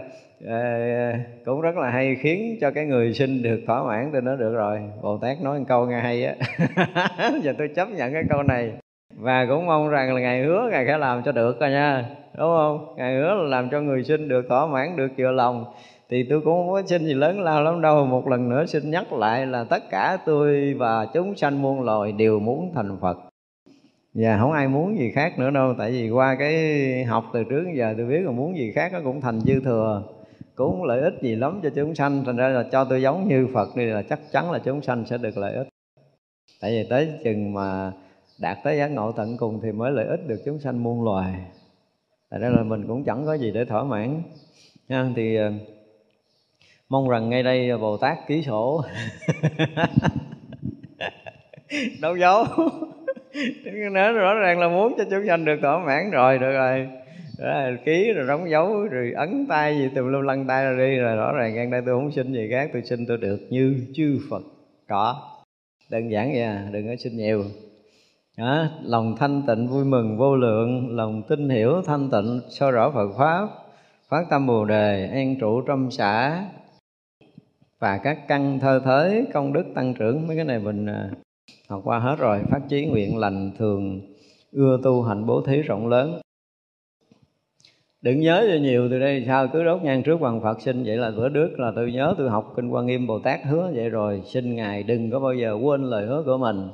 à, cũng rất là hay khiến cho cái người sinh được thỏa mãn tôi nói được rồi. Bồ tát nói một câu nghe hay á. <laughs> Giờ tôi chấp nhận cái câu này. Và cũng mong rằng là ngài hứa ngài sẽ làm cho được rồi nha. Đúng không? Ngài hứa là làm cho người sinh được thỏa mãn được chừa lòng. Thì tôi cũng không có xin gì lớn lao lắm đâu. Một lần nữa xin nhắc lại là tất cả tôi và chúng sanh muôn loài đều muốn thành phật và không ai muốn gì khác nữa đâu, tại vì qua cái học từ trước giờ tôi biết là muốn gì khác nó cũng thành dư thừa. Cũng lợi ích gì lắm cho chúng sanh, thành ra là cho tôi giống như phật đi là chắc chắn là chúng sanh sẽ được lợi ích. Tại vì tới chừng mà đạt tới giác ngộ tận cùng thì mới lợi ích được chúng sanh muôn loài. Tại đó là mình cũng chẳng có gì để thỏa mãn. Nha thì ờ, mong rằng ngay đây bồ tát ký sổ. <laughs> Đâu giấu nó rõ ràng là muốn cho chúng sanh được thỏa mãn rồi được rồi. Rồi ký rồi đóng dấu rồi ấn tay gì tùm lum lăn tay ra đi rồi rõ ràng ngang đây tôi không xin gì khác tôi xin tôi được như chư phật có. Đơn giản vậy à đừng có xin nhiều. Đó, lòng thanh tịnh vui mừng vô lượng. Lòng tin hiểu thanh tịnh soi rõ Phật pháp? Phát tâm bồ đề an trụ trong xã. Và các căn thơ thới công đức tăng trưởng mấy cái này mình à, học qua hết rồi phát chí nguyện lành thường ưa tu hạnh bố thí rộng lớn. Đừng nhớ cho nhiều, từ đây sao cứ đốt nhang trước bằng Phật xin, vậy là bữa trước là tôi nhớ tôi học kinh Quan Nghiêm Bồ Tát hứa vậy rồi, xin ngài đừng có bao giờ quên lời hứa của mình.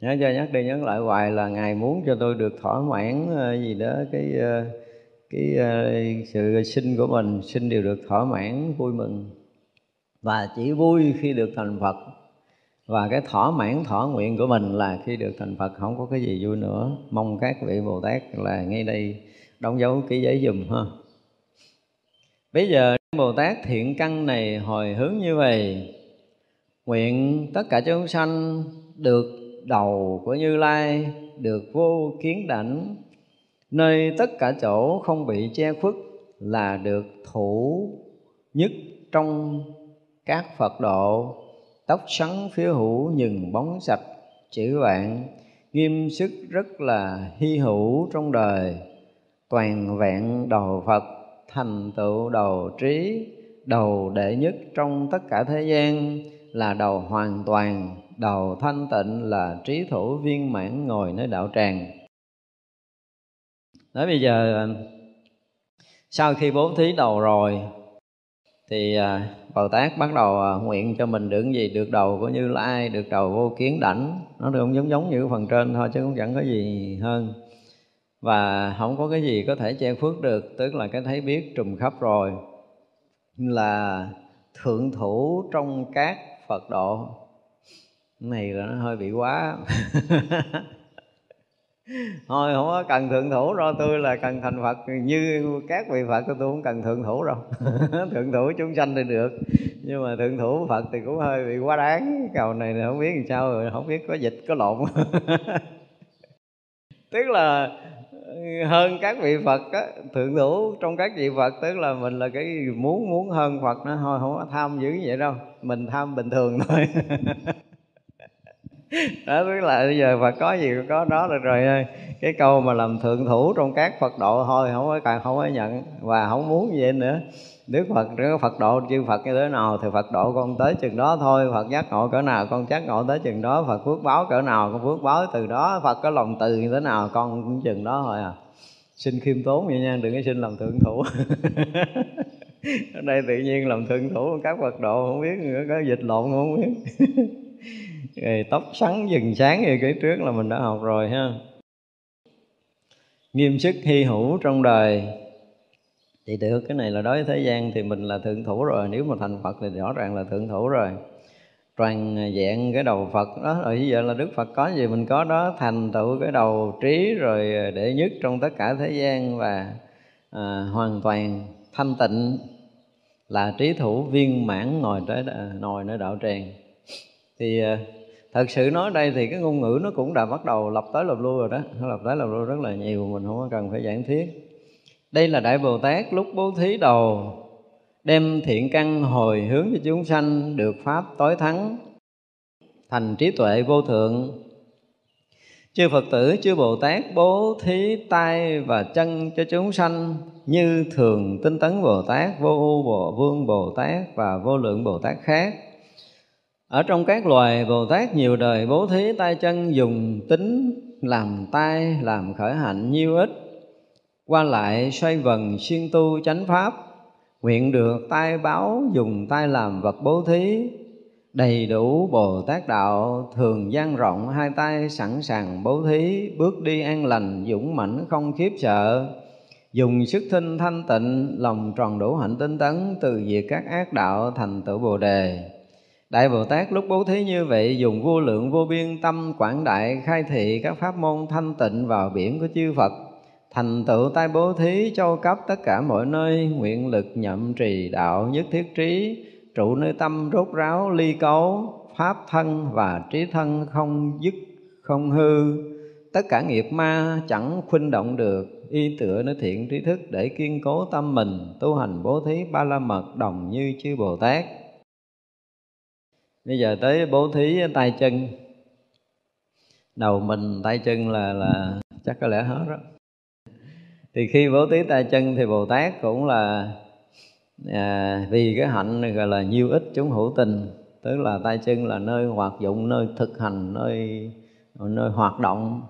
Nhớ cho nhắc đi nhắc lại hoài là ngài muốn cho tôi được thỏa mãn ờ, gì đó, cái ờ, cái ờ, sự sinh của mình sinh đều được thỏa mãn, vui mừng. Và chỉ vui khi được thành Phật và cái thỏa mãn, thỏa nguyện của mình là khi được thành Phật, không có cái gì vui nữa. Mong các vị Bồ Tát là ngay đây đóng dấu ký giấy dùm ha. Bây giờ Bồ Tát thiện căn này hồi hướng như vậy. Nguyện tất cả chúng sanh được đầu của Như Lai, được vô kiến đảnh. Nơi tất cả chỗ không bị che khuất là được thủ nhất trong các Phật độ tóc sắn phía hữu nhừng bóng sạch. Chữ bạn, nghiêm sức rất là hy hữu trong đời. Toàn vẹn đầu Phật, thành tựu đầu trí. Đầu đệ nhất trong tất cả thế gian là đầu hoàn toàn. Đầu thanh tịnh là trí thủ viên mãn ngồi nơi đạo tràng. Nói bây giờ à, sau khi bố thí đầu rồi, thì à, Bồ Tát bắt đầu à, nguyện cho mình được gì? Được đầu của Như Lai, được đầu vô kiến đảnh. Nó cũng giống giống như phần trên thôi chứ cũng chẳng có gì hơn. Và không có cái gì có thể che phước được, tức là cái thấy biết trùm khắp rồi. Là thượng thủ trong các Phật độ. Này là nó hơi bị quá. <laughs> thôi không có cần thượng thủ đâu tôi là cần thành phật. Như các vị phật tôi không cần thượng thủ đâu. <laughs> Thượng thủ chúng sanh thì được. Nhưng mà thượng thủ phật thì cũng hơi bị quá đáng. Cầu này không biết làm sao rồi không biết có dịch có lộn. <laughs> Tức là ừ, hơn các vị Phật á, thượng thủ trong các vị Phật tức là mình là cái muốn muốn hơn Phật nó thôi không có tham dữ vậy đâu. Mình tham bình thường thôi. <laughs> <laughs> đó, tức là bây giờ Phật có gì có đó được rồi cái câu mà làm thượng thủ trong các Phật độ thôi, không có càng không có nhận. Và không muốn gì nữa. Đức Phật có Phật độ, chư Phật như thế nào thì Phật độ con tới chừng đó thôi. Phật giác ngộ cỡ nào, con giác ngộ tới chừng đó. Phật phước báo cỡ nào, con phước báo từ đó. Phật có lòng từ như thế nào, con cũng chừng đó thôi à. Xin khiêm tốn vậy nha, đừng có xin làm thượng thủ. <laughs> Ở đây tự nhiên làm thượng thủ, các Phật độ không biết, có dịch lộn không biết. <laughs> rồi tóc sắn dừng sáng như cái trước là mình đã học rồi ha. Nghiêm sức hy hữu trong đời. Thì được cái này là đối với thế gian thì mình là thượng thủ rồi nếu mà thành phật thì rõ ràng là thượng thủ rồi. Toàn dạng cái đầu phật đó rồi như vậy là đức phật có gì mình có đó thành tựu cái đầu trí rồi để nhất trong tất cả thế gian và à, hoàn toàn thanh tịnh là trí thủ viên mãn ngồi tới à, ngồi nơi đạo tràng. Thì à, thật sự nói đây thì cái ngôn ngữ nó cũng đã bắt đầu lập tới lập lui rồi đó. Nó lập tới lập lui rất là nhiều, mình không có cần phải giảng thiết đây là đại bồ tát lúc bố thí đầu, đem thiện căn hồi hướng cho chúng sanh được pháp tối thắng, thành trí tuệ vô thượng. Chư phật tử, chư bồ tát bố thí tay và chân cho chúng sanh như thường tinh tấn bồ tát, vô u bồ vương bồ tát và vô lượng bồ tát khác ở trong các loài bồ tát nhiều đời bố thí tay chân dùng tính, làm tay, làm khởi hạnh nhiêu ít. Qua lại xoay vần xuyên tu chánh pháp, nguyện được tay báo dùng tay làm vật bố thí. Đầy đủ bồ tát đạo thường gian rộng, hai tay sẵn sàng bố thí, bước đi an lành, dũng mãnh, không khiếp sợ. Dùng sức thinh thanh tịnh, lòng tròn đủ hạnh tinh tấn, từ diệt các ác đạo thành tựu bồ đề. Đại Bồ Tát lúc bố thí như vậy, dùng vô lượng vô biên tâm quảng đại khai thị các pháp môn thanh tịnh vào biển của chư Phật. Thành tựu tai bố thí, châu cấp tất cả mọi nơi, nguyện lực nhậm trì đạo nhất thiết trí, trụ nơi tâm rốt ráo, ly cấu, pháp thân và trí thân không dứt, không hư. Tất cả nghiệp ma chẳng khuynh động được, y tựa nơi thiện trí thức để kiên cố tâm mình, tu hành bố thí ba la mật đồng như chư bồ tát bây giờ tới bố thí tay chân. Đầu mình tay chân là là chắc có lẽ hết đó. Thì khi bố thí tay chân thì bồ tát cũng là à, vì cái hạnh này gọi là nhiêu ích chúng hữu tình. Tức là tay chân là nơi hoạt dụng nơi thực hành nơi nơi hoạt động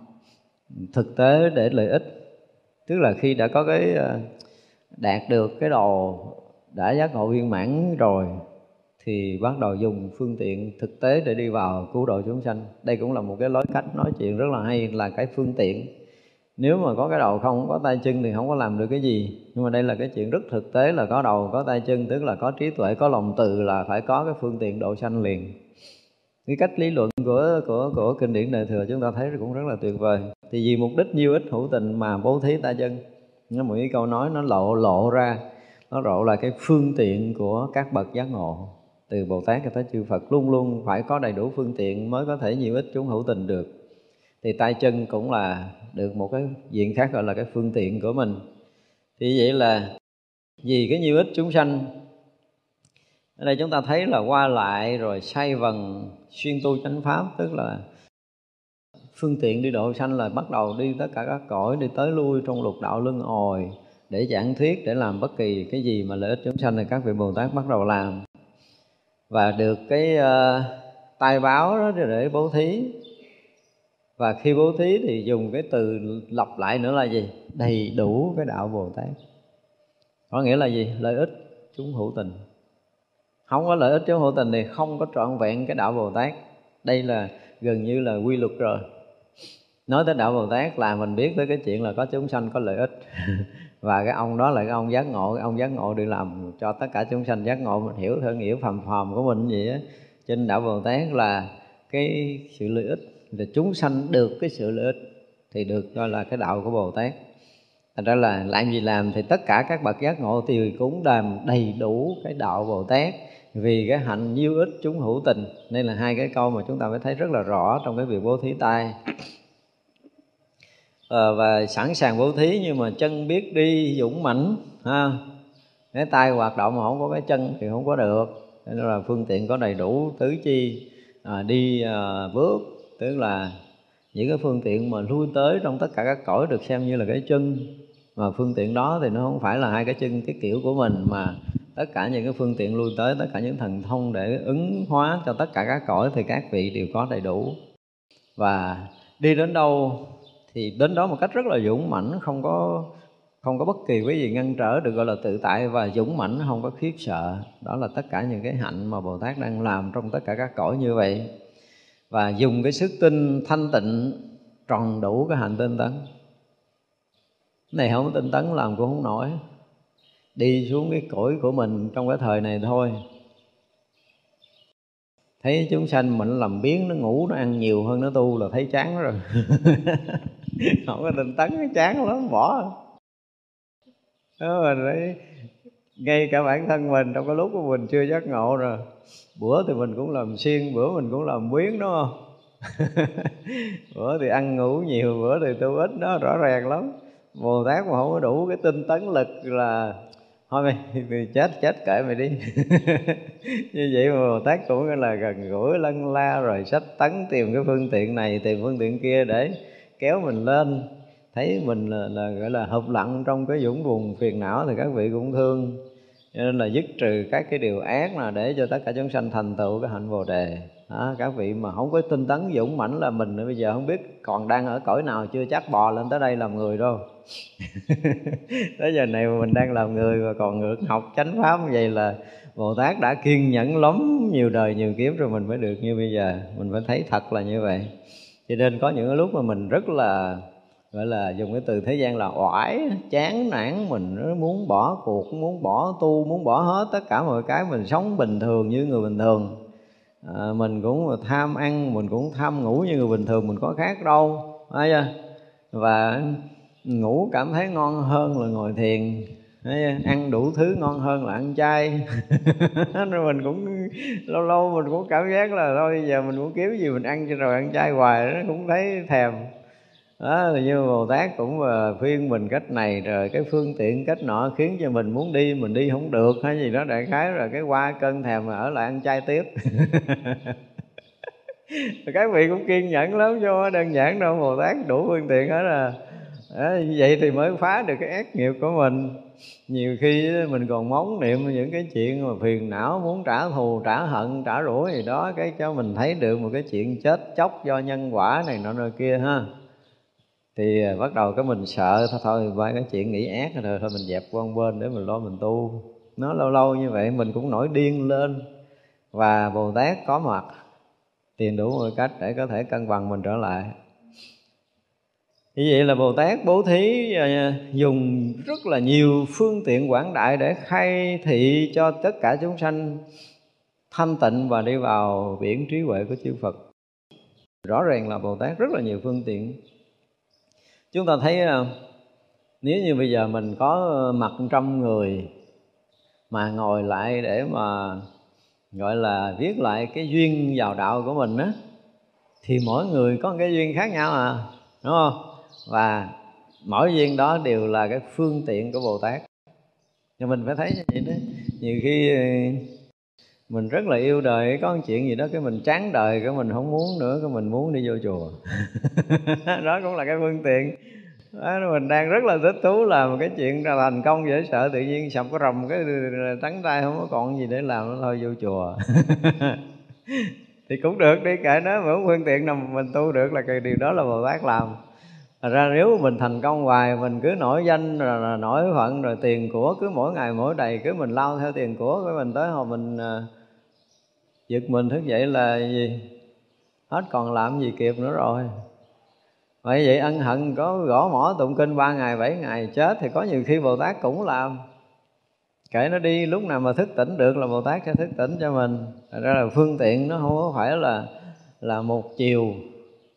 thực tế để lợi ích. Tức là khi đã có cái à, đạt được cái đồ đã giác ngộ viên mãn rồi thì bắt đầu dùng phương tiện thực tế để đi vào cứu độ chúng sanh. Đây cũng là một cái lối cách nói chuyện rất là hay, là cái phương tiện. Nếu mà có cái đầu không có tay chân thì không có làm được cái gì. Nhưng mà đây là cái chuyện rất thực tế, là có đầu, có tay chân, tức là có trí tuệ, có lòng từ là phải có cái phương tiện độ sanh liền. Cái cách lý luận của của của kinh điển đại thừa chúng ta thấy cũng rất là tuyệt vời. Thì vì mục đích nhiêu ích hữu tình mà bố thí tay chân. Nó một cái câu nói nó lộ lộ ra, nó lộ là cái phương tiện của các bậc giác ngộ từ Bồ Tát cho tới chư Phật luôn luôn phải có đầy đủ phương tiện mới có thể nhiều ít chúng hữu tình được. Thì tay chân cũng là được một cái diện khác gọi là cái phương tiện của mình. Thì vậy là vì cái nhiều ít chúng sanh, ở đây chúng ta thấy là qua lại rồi say vần, xuyên tu chánh pháp, tức là phương tiện đi độ sanh là bắt đầu đi tất cả các cõi, đi tới lui trong lục đạo luân hồi để giảng thuyết, để làm bất kỳ cái gì mà lợi ích chúng sanh thì các vị bồ tát bắt đầu làm và được cái uh, tai báo đó để bố thí. Và khi bố thí thì dùng cái từ lặp lại nữa là gì? Đầy đủ cái đạo bồ tát. Có nghĩa là gì? Lợi ích chúng hữu tình. Không có lợi ích chúng hữu tình thì không có trọn vẹn cái đạo bồ tát. Đây là gần như là quy luật rồi. Nói tới đạo bồ tát là mình biết tới cái chuyện là có chúng sanh có lợi ích. <laughs> và cái ông đó là cái ông giác ngộ, cái ông giác ngộ đi làm cho tất cả chúng sanh giác ngộ, mình hiểu theo nghĩa phàm phàm của mình gì á. Trên đạo bồ tát là cái sự lợi ích, là chúng sanh được cái sự lợi ích thì được gọi là cái đạo của bồ tát. Thành ra là làm gì làm thì tất cả các bậc giác ngộ thì cũng đàm đầy đủ cái đạo bồ tát. Vì cái hạnh nhiêu ích chúng hữu tình. Nên là hai cái câu mà chúng ta mới thấy rất là rõ trong cái việc bố thí tay à, và sẵn sàng bố thí nhưng mà chân biết đi dũng mãnh ha. Cái tay hoạt động mà không có cái chân thì không có được. Nên là phương tiện có đầy đủ tứ chi à, đi à, bước. Tức là những cái phương tiện mà lui tới trong tất cả các cõi được xem như là cái chân. Mà phương tiện đó thì nó không phải là hai cái chân cái kiểu của mình mà tất cả những cái phương tiện lui tới tất cả những thần thông để ứng hóa cho tất cả các cõi thì các vị đều có đầy đủ. Và đi đến đâu thì đến đó một cách rất là dũng mãnh, không có không có bất kỳ cái gì ngăn trở được, gọi là tự tại và dũng mãnh, không có khiếp sợ. Đó là tất cả những cái hạnh mà bồ tát đang làm trong tất cả các cõi như vậy. Và dùng cái sức tinh thanh tịnh tròn đủ cái hạnh tinh tấn. Này không tinh tấn làm cũng không nổi. Đi xuống cái cõi của mình trong cái thời này thôi. Thấy chúng sanh mình làm biến nó ngủ, nó ăn nhiều hơn nó tu là thấy chán rồi. <laughs> <laughs> không có tinh tấn nó chán lắm bỏ. Đó mình thấy ngay cả bản thân mình trong cái lúc của mình chưa giác ngộ rồi. Bữa thì mình cũng làm xuyên bữa mình cũng làm biến đúng không? <laughs> Bữa thì ăn ngủ nhiều bữa thì tu ít đó rõ ràng lắm. Bồ tát mà không có đủ cái tinh tấn lực là thôi mày, <laughs> mày chết chết kệ mày đi. Như vậy mà bồ tát cũng là gần gũi lân la rồi sách tấn tìm cái phương tiện này tìm phương tiện kia để kéo mình lên. Thấy mình là, là gọi là hợp lặng trong cái dũng vùng phiền não thì các vị cũng thương. Cho nên là dứt trừ các cái điều ác là để cho tất cả chúng sanh thành tựu cái hạnh bồ đề. Đó, các vị mà không có tinh tấn dũng mãnh là mình bây giờ không biết còn đang ở cõi nào chưa chắc bò lên tới đây làm người đâu. <laughs> Tới giờ này mà mình đang làm người và còn ngược học chánh pháp như vậy là Bồ Tát đã kiên nhẫn lắm nhiều đời nhiều kiếp rồi mình mới được như bây giờ. Mình phải thấy thật là như vậy cho nên có những lúc mà mình rất là gọi là dùng cái từ thế gian là oải chán nản mình muốn bỏ cuộc muốn bỏ tu muốn bỏ hết tất cả mọi cái mình sống bình thường như người bình thường. À, mình cũng tham ăn mình cũng tham ngủ như người bình thường mình có khác đâu phải chưa? Và ngủ cảm thấy ngon hơn là ngồi thiền. Đấy, ăn đủ thứ ngon hơn là ăn chay. <laughs> Rồi mình cũng lâu lâu mình cũng cảm giác là thôi giờ mình muốn kiếm gì mình ăn cho rồi ăn chay hoài nó cũng thấy thèm. Đó như bồ tát cũng mà khuyên mình cách này rồi cái phương tiện cách nọ khiến cho mình muốn đi mình đi không được hay gì đó đại khái rồi cái qua cơn thèm mà ở lại ăn chay tiếp. <laughs> Các vị cũng kiên nhẫn lắm cho đơn giản đâu bồ tát đủ phương tiện hết à. Đó, vậy thì mới phá được cái ác nghiệp của mình nhiều khi mình còn móng niệm những cái chuyện mà phiền não, muốn trả thù, trả hận, trả rủa gì đó, cái cho mình thấy được một cái chuyện chết chóc do nhân quả này nọ nơi kia ha. Thì à, bắt đầu cái mình sợ, thôi thôi, ba cái chuyện nghĩ ác rồi thôi, mình dẹp qua bên để mình lo mình tu. Nó lâu lâu như vậy, mình cũng nổi điên lên. Và bồ tát có mặt tìm đủ mọi cách để có thể cân bằng mình trở lại như vậy là Bồ Tát bố thí à, dùng rất là nhiều phương tiện quảng đại để khai thị cho tất cả chúng sanh thanh tịnh và đi vào biển trí huệ của chư Phật. Rõ ràng là Bồ Tát rất là nhiều phương tiện. Chúng ta thấy à, nếu như bây giờ mình có mặt trăm người mà ngồi lại để mà, gọi là, viết lại cái duyên vào đạo của mình á, thì mỗi người có một cái duyên khác nhau à đúng không và mỗi duyên đó đều là cái phương tiện của bồ tát. Nhưng mình phải thấy như vậy đó. Nhiều khi ờ, mình rất là yêu đời có một chuyện gì đó cái mình chán đời cái mình không muốn nữa cái mình muốn đi vô chùa. <laughs> Đó cũng là cái phương tiện. Đó, mình đang rất là thích thú làm một cái chuyện ra thành công dễ sợ tự nhiên sập cái rầm cái trắng tay không có còn gì để làm nó thôi vô chùa. <laughs> Thì cũng được đi kệ nó vẫn phương tiện nào mình tu được là cái điều đó là bồ tát làm. Thật ra nếu mình thành công hoài mình cứ nổi danh rồi nổi phận rồi tiền của cứ mỗi ngày mỗi đầy cứ mình lao theo tiền của của mình tới hồi mình à, giật mình thức dậy là gì? Hết còn làm gì kịp nữa rồi. Vậy vậy ân hận có gõ mỏ tụng kinh ba ngày bảy ngày chết thì có nhiều khi bồ tát cũng làm. Kể nó đi lúc nào mà thức tỉnh được là bồ tát sẽ thức tỉnh cho mình. Thật ra là phương tiện nó không có phải là là một chiều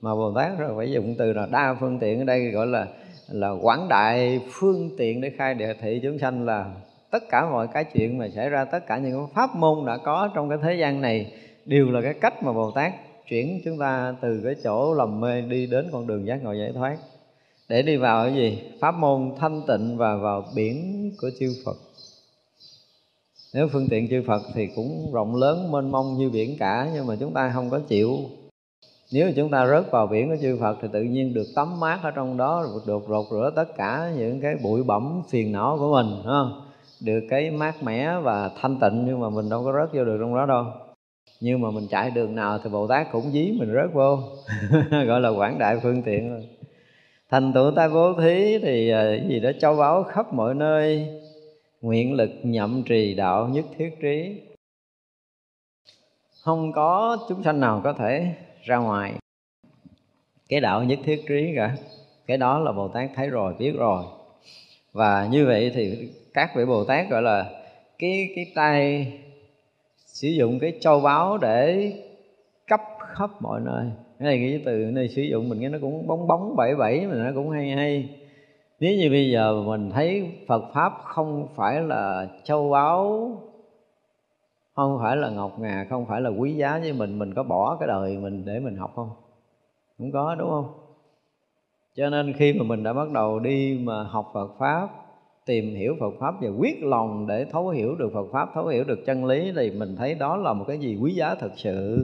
mà bồ tát rồi phải dùng từ là đa phương tiện. Ở đây gọi là là quảng đại phương tiện để khai địa thị chúng sanh là tất cả mọi cái chuyện mà xảy ra, tất cả những pháp môn đã có trong cái thế gian này đều là cái cách mà bồ tát chuyển chúng ta từ cái chỗ lầm mê đi đến con đường giác ngộ giải thoát. Để đi vào cái gì? Pháp môn thanh tịnh và vào biển của chư phật. Nếu phương tiện chư phật thì cũng rộng lớn, mênh mông như biển cả, nhưng mà chúng ta không có chịu nếu chúng ta rớt vào biển của chư Phật thì tự nhiên được tắm mát ở trong đó, được rột rửa tất cả những cái bụi bẩm phiền não của mình không? được cái mát mẻ và thanh tịnh nhưng mà mình đâu có rớt vô được trong đó đâu. Nhưng mà mình chạy đường nào thì Bồ Tát cũng dí mình rớt vô, <laughs> gọi là quảng đại phương tiện rồi thành tựu ta bố thí thì à, gì đó châu báu khắp mọi nơi, nguyện lực nhậm trì đạo nhất thiết trí. Không có chúng sanh nào có thể ra ngoài. Cái đạo nhất thiết trí cả. Cái đó là bồ tát thấy rồi, biết rồi. Và như vậy thì các vị bồ tát gọi là cái cái tay sử dụng cái châu báu để cấp khắp mọi nơi. Cái này cái từ này sử dụng mình nghe nó cũng bóng bóng, bảy bảy mà nó cũng hay hay. Nếu như bây giờ mình thấy Phật pháp không phải là châu báu không phải là ngọc ngà, không phải là quý giá với mình mình có bỏ cái đời mình để mình học không? Không có, đúng không? Cho nên khi mà mình đã bắt đầu đi mà học Phật pháp, tìm hiểu Phật pháp và quyết lòng để thấu hiểu được Phật pháp, thấu hiểu được chân lý thì mình thấy đó là một cái gì quý giá thật sự.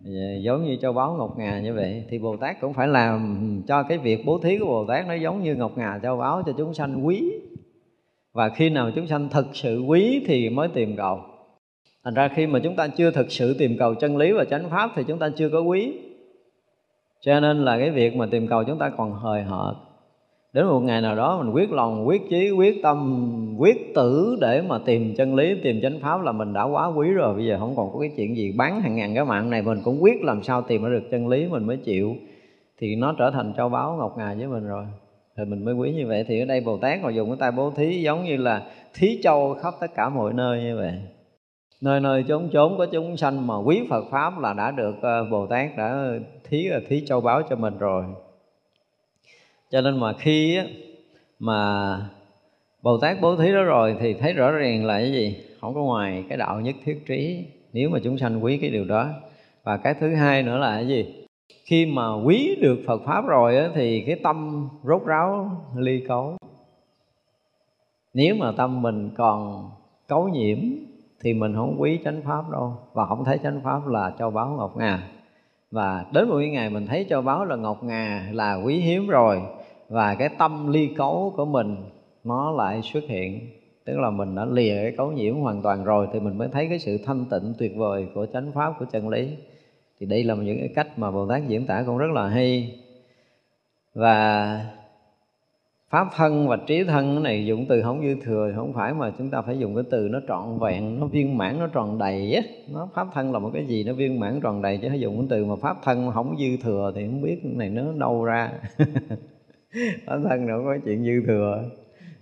Dạ, giống như châu báu ngọc ngà như vậy. Thì Bồ Tát cũng phải làm cho cái việc bố thí của Bồ Tát nó giống như ngọc ngà châu báu cho chúng sanh quý. Và khi nào chúng sanh thực sự quý thì mới tìm cầu thành ra khi mà chúng ta chưa thực sự tìm cầu chân lý và chánh pháp thì chúng ta chưa có quý. Cho nên là cái việc mà tìm cầu chúng ta còn hời hợt. Đến một ngày nào đó mình quyết lòng, quyết chí, quyết tâm, quyết tử để mà tìm chân lý, tìm chánh pháp là mình đã quá quý rồi. Bây giờ không còn có cái chuyện gì bán hàng ngàn cái mạng này, mình cũng quyết làm sao tìm được chân lý, mình mới chịu. Thì nó trở thành châu báu ngọc ngà với mình rồi. Thì mình mới quý như vậy. Thì ở đây bồ tát còn dùng cái tay bố thí giống như là thí châu khắp tất cả mọi nơi như vậy nơi nơi chốn chốn có chúng sanh mà quý Phật pháp là đã được ờ, Bồ Tát đã thí là thí châu báu cho mình rồi. Cho nên mà khi mà Bồ Tát bố thí đó rồi thì thấy rõ ràng là cái gì? Không có ngoài cái đạo nhất thiết trí. Nếu mà chúng sanh quý cái điều đó. Và cái thứ hai nữa là cái gì? Khi mà quý được Phật pháp rồi á, thì cái tâm rốt ráo ly cấu. Nếu mà tâm mình còn cấu nhiễm thì mình không quý chánh pháp đâu. Và không thấy chánh pháp là châu báu ngọc ngà. Và đến một ngày mình thấy châu báu là ngọc ngà là quý hiếm rồi. Và cái tâm ly cấu của mình, nó lại xuất hiện. Tức là mình đã lìa cái cấu nhiễm hoàn toàn rồi thì mình mới thấy cái sự thanh tịnh tuyệt vời của chánh pháp của chân lý. Thì đây là những cái cách mà bồ tát diễn tả cũng rất là hay. Và pháp thân và trí thân này dụng từ không dư thừa không phải mà chúng ta phải dùng cái từ nó trọn vẹn nó viên mãn nó tròn đầy á. Nó pháp thân là một cái gì nó viên mãn tròn đầy chứ phải dùng cái từ mà pháp thân không dư thừa thì không biết cái này nó đâu ra. <laughs> Pháp thân đâu có chuyện dư thừa.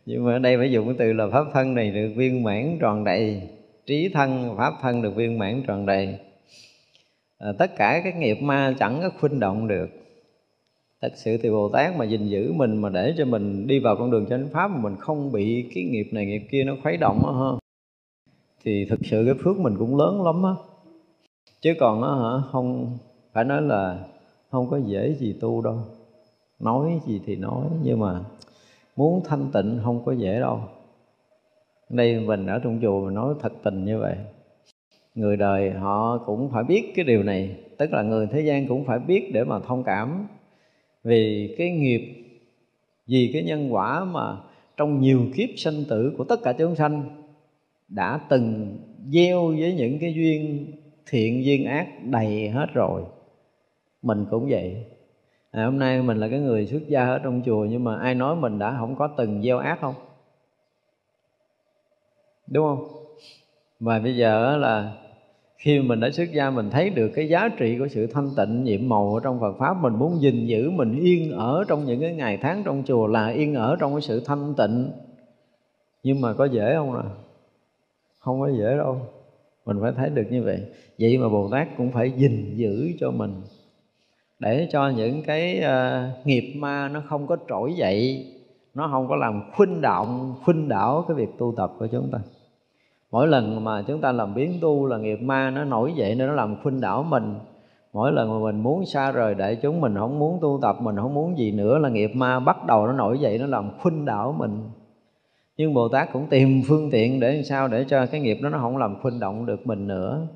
Nhưng mà ở đây phải dùng cái từ là pháp thân này được viên mãn tròn đầy. Trí thân pháp thân được viên mãn tròn đầy. À, tất cả các nghiệp ma chẳng có khuynh động được thật sự thì bồ tát mà gìn giữ mình, mà để cho mình đi vào con đường chánh pháp mà mình không bị cái nghiệp này nghiệp kia nó khuấy động á ha thì thực sự cái phước mình cũng lớn lắm á. Chứ còn á hả, không phải nói là không có dễ gì tu đâu. Nói gì thì nói, nhưng mà muốn thanh tịnh không có dễ đâu. Đây mình ở trong chùa mình nói thật tình như vậy. Người đời họ cũng phải biết cái điều này, tức là người thế gian cũng phải biết để mà thông cảm vì cái nghiệp vì cái nhân quả mà trong nhiều kiếp sinh tử của tất cả chúng sanh đã từng gieo với những cái duyên thiện duyên ác đầy hết rồi. Mình cũng vậy. À, hôm nay mình là cái người xuất gia ở trong chùa nhưng mà ai nói mình đã không có từng gieo ác không? Đúng không? Và bây giờ là khi mình đã xuất gia mình thấy được cái giá trị của sự thanh tịnh nhiệm màu ở trong Phật pháp mình muốn gìn giữ mình yên ở trong những cái ngày tháng trong chùa là yên ở trong cái sự thanh tịnh. Nhưng mà có dễ không à không có dễ đâu. Mình phải thấy được như vậy. Vậy mà bồ tát cũng phải gìn giữ cho mình. Để cho những cái uh, nghiệp ma nó không có trỗi dậy nó không có làm khuynh động khuynh đảo cái việc tu tập của chúng ta mỗi lần mà chúng ta làm biến tu, là nghiệp ma nó nổi dậy nên nó làm khuynh đảo mình. Mỗi lần mà mình muốn xa rời đại chúng, mình không muốn tu tập, mình không muốn gì nữa, là nghiệp ma bắt đầu nó nổi dậy, nó làm khuynh đảo mình. Nhưng bồ tát cũng tìm phương tiện để làm sao để cho cái nghiệp đó nó không làm khuynh động được mình nữa.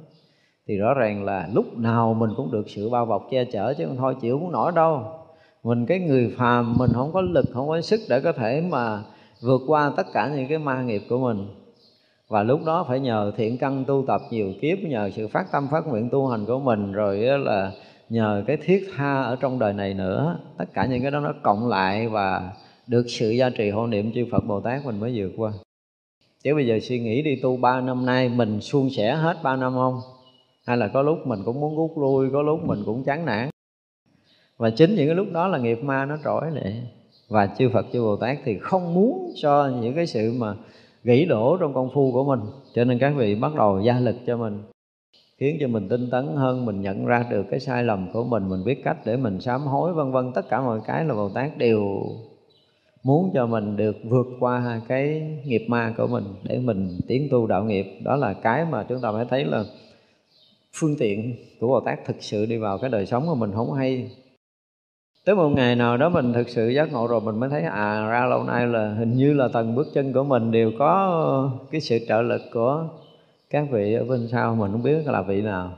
Thì rõ ràng là lúc nào mình cũng được sự bao bọc che chở, chứ không thôi chịu không nổi đâu. Mình cái người phàm, mình không có lực, không có sức để có thể mà vượt qua tất cả những cái ma nghiệp của mình và lúc đó phải nhờ thiện căn tu tập nhiều kiếp, nhờ sự phát tâm phát nguyện tu hành của mình, rồi là nhờ cái thiết tha ở trong đời này nữa. Tất cả những cái đó nó cộng lại và được sự gia trì hộ niệm chư Phật Bồ Tát mình mới vượt qua. Chứ bây giờ suy nghĩ đi tu ba năm nay, mình suôn sẻ hết ba năm không? Hay là có lúc mình cũng muốn rút lui, có lúc mình cũng chán nản? Và chính những cái lúc đó là nghiệp ma nó trỗi lại. Và chư Phật, chư Bồ Tát thì không muốn cho những cái sự mà gãy đổ trong công phu của mình. Cho nên các vị bắt đầu gia lực cho mình, khiến cho mình tinh tấn hơn, mình nhận ra được cái sai lầm của mình mình biết cách để mình sám hối, vân vân. Tất cả mọi cái là Bồ Tát đều muốn cho mình được vượt qua cái nghiệp ma của mình để mình tiến tu đạo nghiệp. Đó là cái mà chúng ta phải thấy là phương tiện của Bồ Tát thực sự đi vào cái đời sống của mình không hay tới một ngày nào đó mình thực sự giác ngộ rồi, mình mới thấy à ra lâu nay là hình như là tầng bước chân của mình đều có cái sự trợ lực của các vị ở bên sau. Mình không biết là vị nào.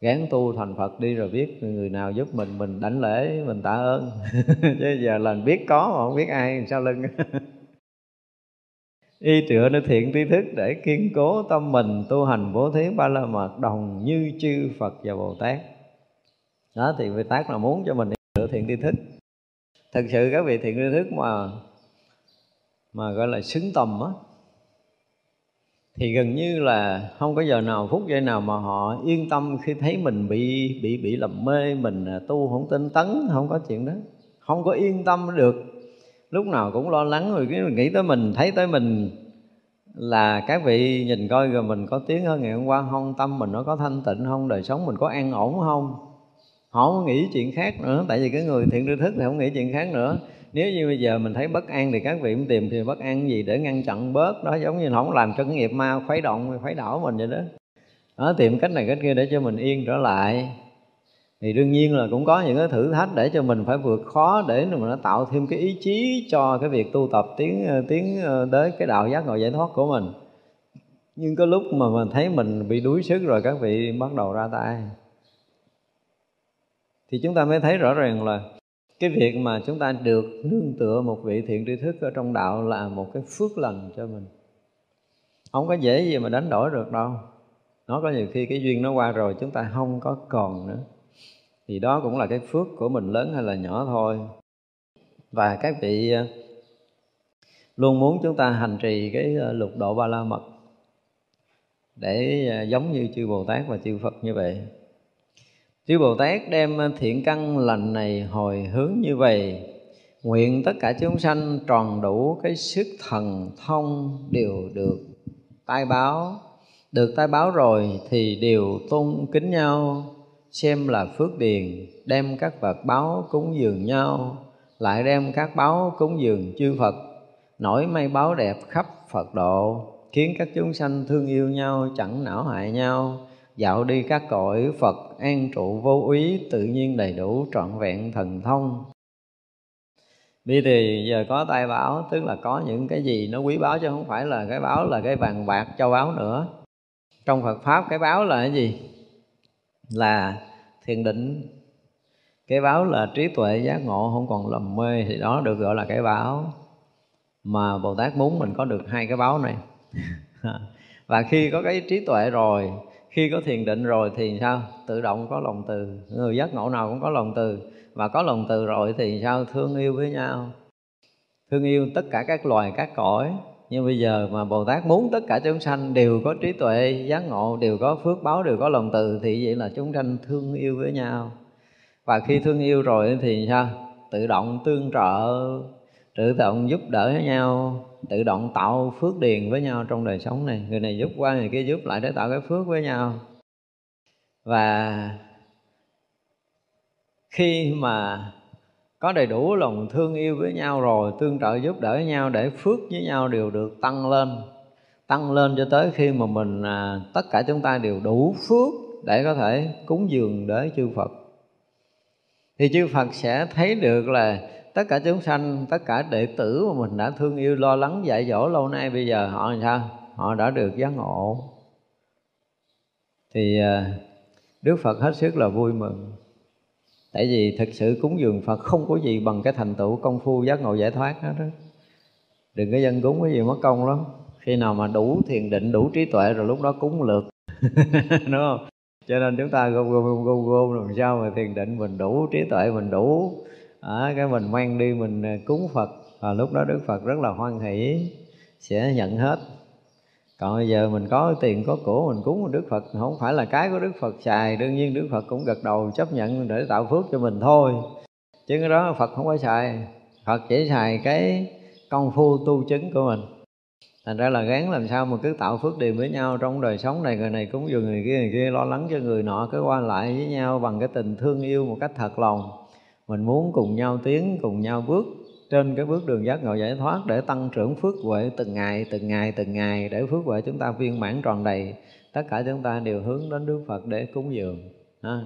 Gán tu thành Phật đi rồi biết người nào giúp mình mình đánh lễ, mình tạ ơn. <laughs> Chứ giờ là biết có mà không biết ai sau lưng? <laughs> Y tựa nơi thiện tri thức để kiên cố tâm mình, tu hành bố thí ba la mật, đồng như chư Phật và Bồ Tát. Đó, thì Bồ Tát là muốn cho mình Sửa thiện tri thức thật sự các vị thiện tri thức mà mà gọi là xứng tầm á, thì gần như là không có giờ nào, phút giây nào mà họ yên tâm khi thấy mình bị bị bị lầm mê, mình à, tu không tinh tấn, không có chuyện đó. Không có yên tâm được. Lúc nào cũng lo lắng rồi cái nghĩ tới mình, thấy tới mình là các vị nhìn coi rồi mình có tiếng hơn ngày hôm qua không? Tâm mình nó có thanh tịnh không? Đời sống mình có an ổn không? Họ không nghĩ chuyện khác nữa, tại vì cái người thiện tri thức thì không nghĩ chuyện khác nữa. Nếu như bây giờ mình thấy bất an thì các vị cũng tìm thì bất an gì để ngăn chặn bớt đó, giống như không làm cho cái nghiệp ma khuấy động, khuấy đảo mình vậy đó. Đó, tìm cách này cách kia để cho mình yên trở lại. Thì đương nhiên là cũng có những cái thử thách để cho mình phải vượt khó để mình nó tạo thêm cái ý chí cho cái việc tu tập tiến ờ, tiến ờ, tới cái đạo giác ngộ giải thoát của mình. Nhưng có lúc mà mình thấy mình bị đuối sức rồi, các vị bắt đầu ra tay thì chúng ta mới thấy rõ ràng là cái việc mà chúng ta được nương tựa một vị thiện tri thức ở trong đạo là một cái phước lành cho mình. Không có dễ gì mà đánh đổi được đâu. Nó có nhiều khi cái duyên nó qua rồi chúng ta không có còn nữa. Thì đó cũng là cái phước của mình lớn hay là nhỏ thôi. Và các vị à, luôn muốn chúng ta hành trì cái à, lục độ ba la mật để à, giống như chư Bồ Tát và chư Phật như vậy. Chư Bồ Tát đem thiện căn lành này hồi hướng như vậy. Nguyện tất cả chúng sanh tròn đủ cái sức thần thông đều được tai báo. Được tai báo rồi thì đều tôn kính nhau, Xem là phước điền, đem các vật báo cúng dường nhau, Lại đem các báo cúng dường chư Phật. Nổi may báo đẹp khắp Phật độ, Khiến các chúng sanh thương yêu nhau, chẳng não hại nhau dạo đi các cõi Phật, an trụ vô úy, tự nhiên đầy đủ, trọn vẹn, thần thông. Đi thì giờ có tai báo, tức là có những cái gì nó quý báo chứ không phải là cái báo là cái vàng bạc, châu báu nữa. Trong Phật pháp, cái báo là cái gì? Là thiền định. Cái báo là trí tuệ giác ngộ, không còn lầm mê, thì đó được gọi là cái báo. Mà Bồ Tát muốn mình có được hai cái báo này. <laughs> Và khi có cái trí tuệ rồi khi có thiền định rồi thì sao? Tự động có lòng từ. Người giác ngộ nào cũng có lòng từ. Và có lòng từ rồi thì sao? Thương yêu với nhau. Thương yêu tất cả các loài, các cõi. Nhưng bây giờ mà bồ tát muốn tất cả chúng sanh đều có trí tuệ, giác ngộ, đều có phước báo, đều có lòng từ thì vậy là chúng sanh thương yêu với nhau. Và khi thương yêu rồi thì sao? Tự động tương trợ tự động giúp đỡ nhau tự động tạo phước điền với nhau trong đời sống này. Người này giúp qua người kia giúp lại để tạo cái phước với nhau. Và khi mà có đầy đủ lòng thương yêu với nhau rồi tương trợ giúp đỡ nhau để phước với nhau đều được tăng lên tăng lên cho tới khi mà mình à, tất cả chúng ta đều đủ phước để có thể cúng dường để chư Phật. Thì chư Phật sẽ thấy được là tất cả chúng sanh, tất cả đệ tử mà mình đã thương yêu, lo lắng, dạy dỗ lâu nay bây giờ, họ làm sao? Họ đã được giác ngộ. Thì à, Đức Phật hết sức là vui mừng. Tại vì thực sự cúng dường Phật không có gì bằng cái thành tựu công phu giác ngộ giải thoát hết đó đừng có dân cúng cái gì mất công lắm. Khi nào mà đủ thiền định, đủ trí tuệ rồi lúc đó cúng lượt. <laughs> Đúng không? Cho nên chúng ta gom gom gom gom, làm sao mà thiền định mình đủ trí tuệ, mình đủ à, cái mình mang đi mình à, cúng phật. Và lúc đó đức phật rất là hoan hỷ sẽ nhận hết. Còn bây giờ mình có tiền có của mình cúng đức phật không phải là cái của đức phật xài đương nhiên đức phật cũng gật đầu chấp nhận để tạo phước cho mình thôi. Chứ cái đó phật không có xài. Phật chỉ xài cái công phu tu chứng của mình. Thành ra là gán làm sao mà cứ tạo phước điềm với nhau trong đời sống này người này cúng dường người kia người kia lo lắng cho người nọ cứ qua lại với nhau bằng cái tình thương yêu một cách thật lòng mình muốn cùng nhau tiến cùng nhau bước trên cái bước đường giác ngộ giải thoát để tăng trưởng phước huệ từng ngày từng ngày từng ngày để phước huệ chúng ta viên mãn tròn đầy. Tất cả chúng ta đều hướng đến Đức Phật để cúng dường.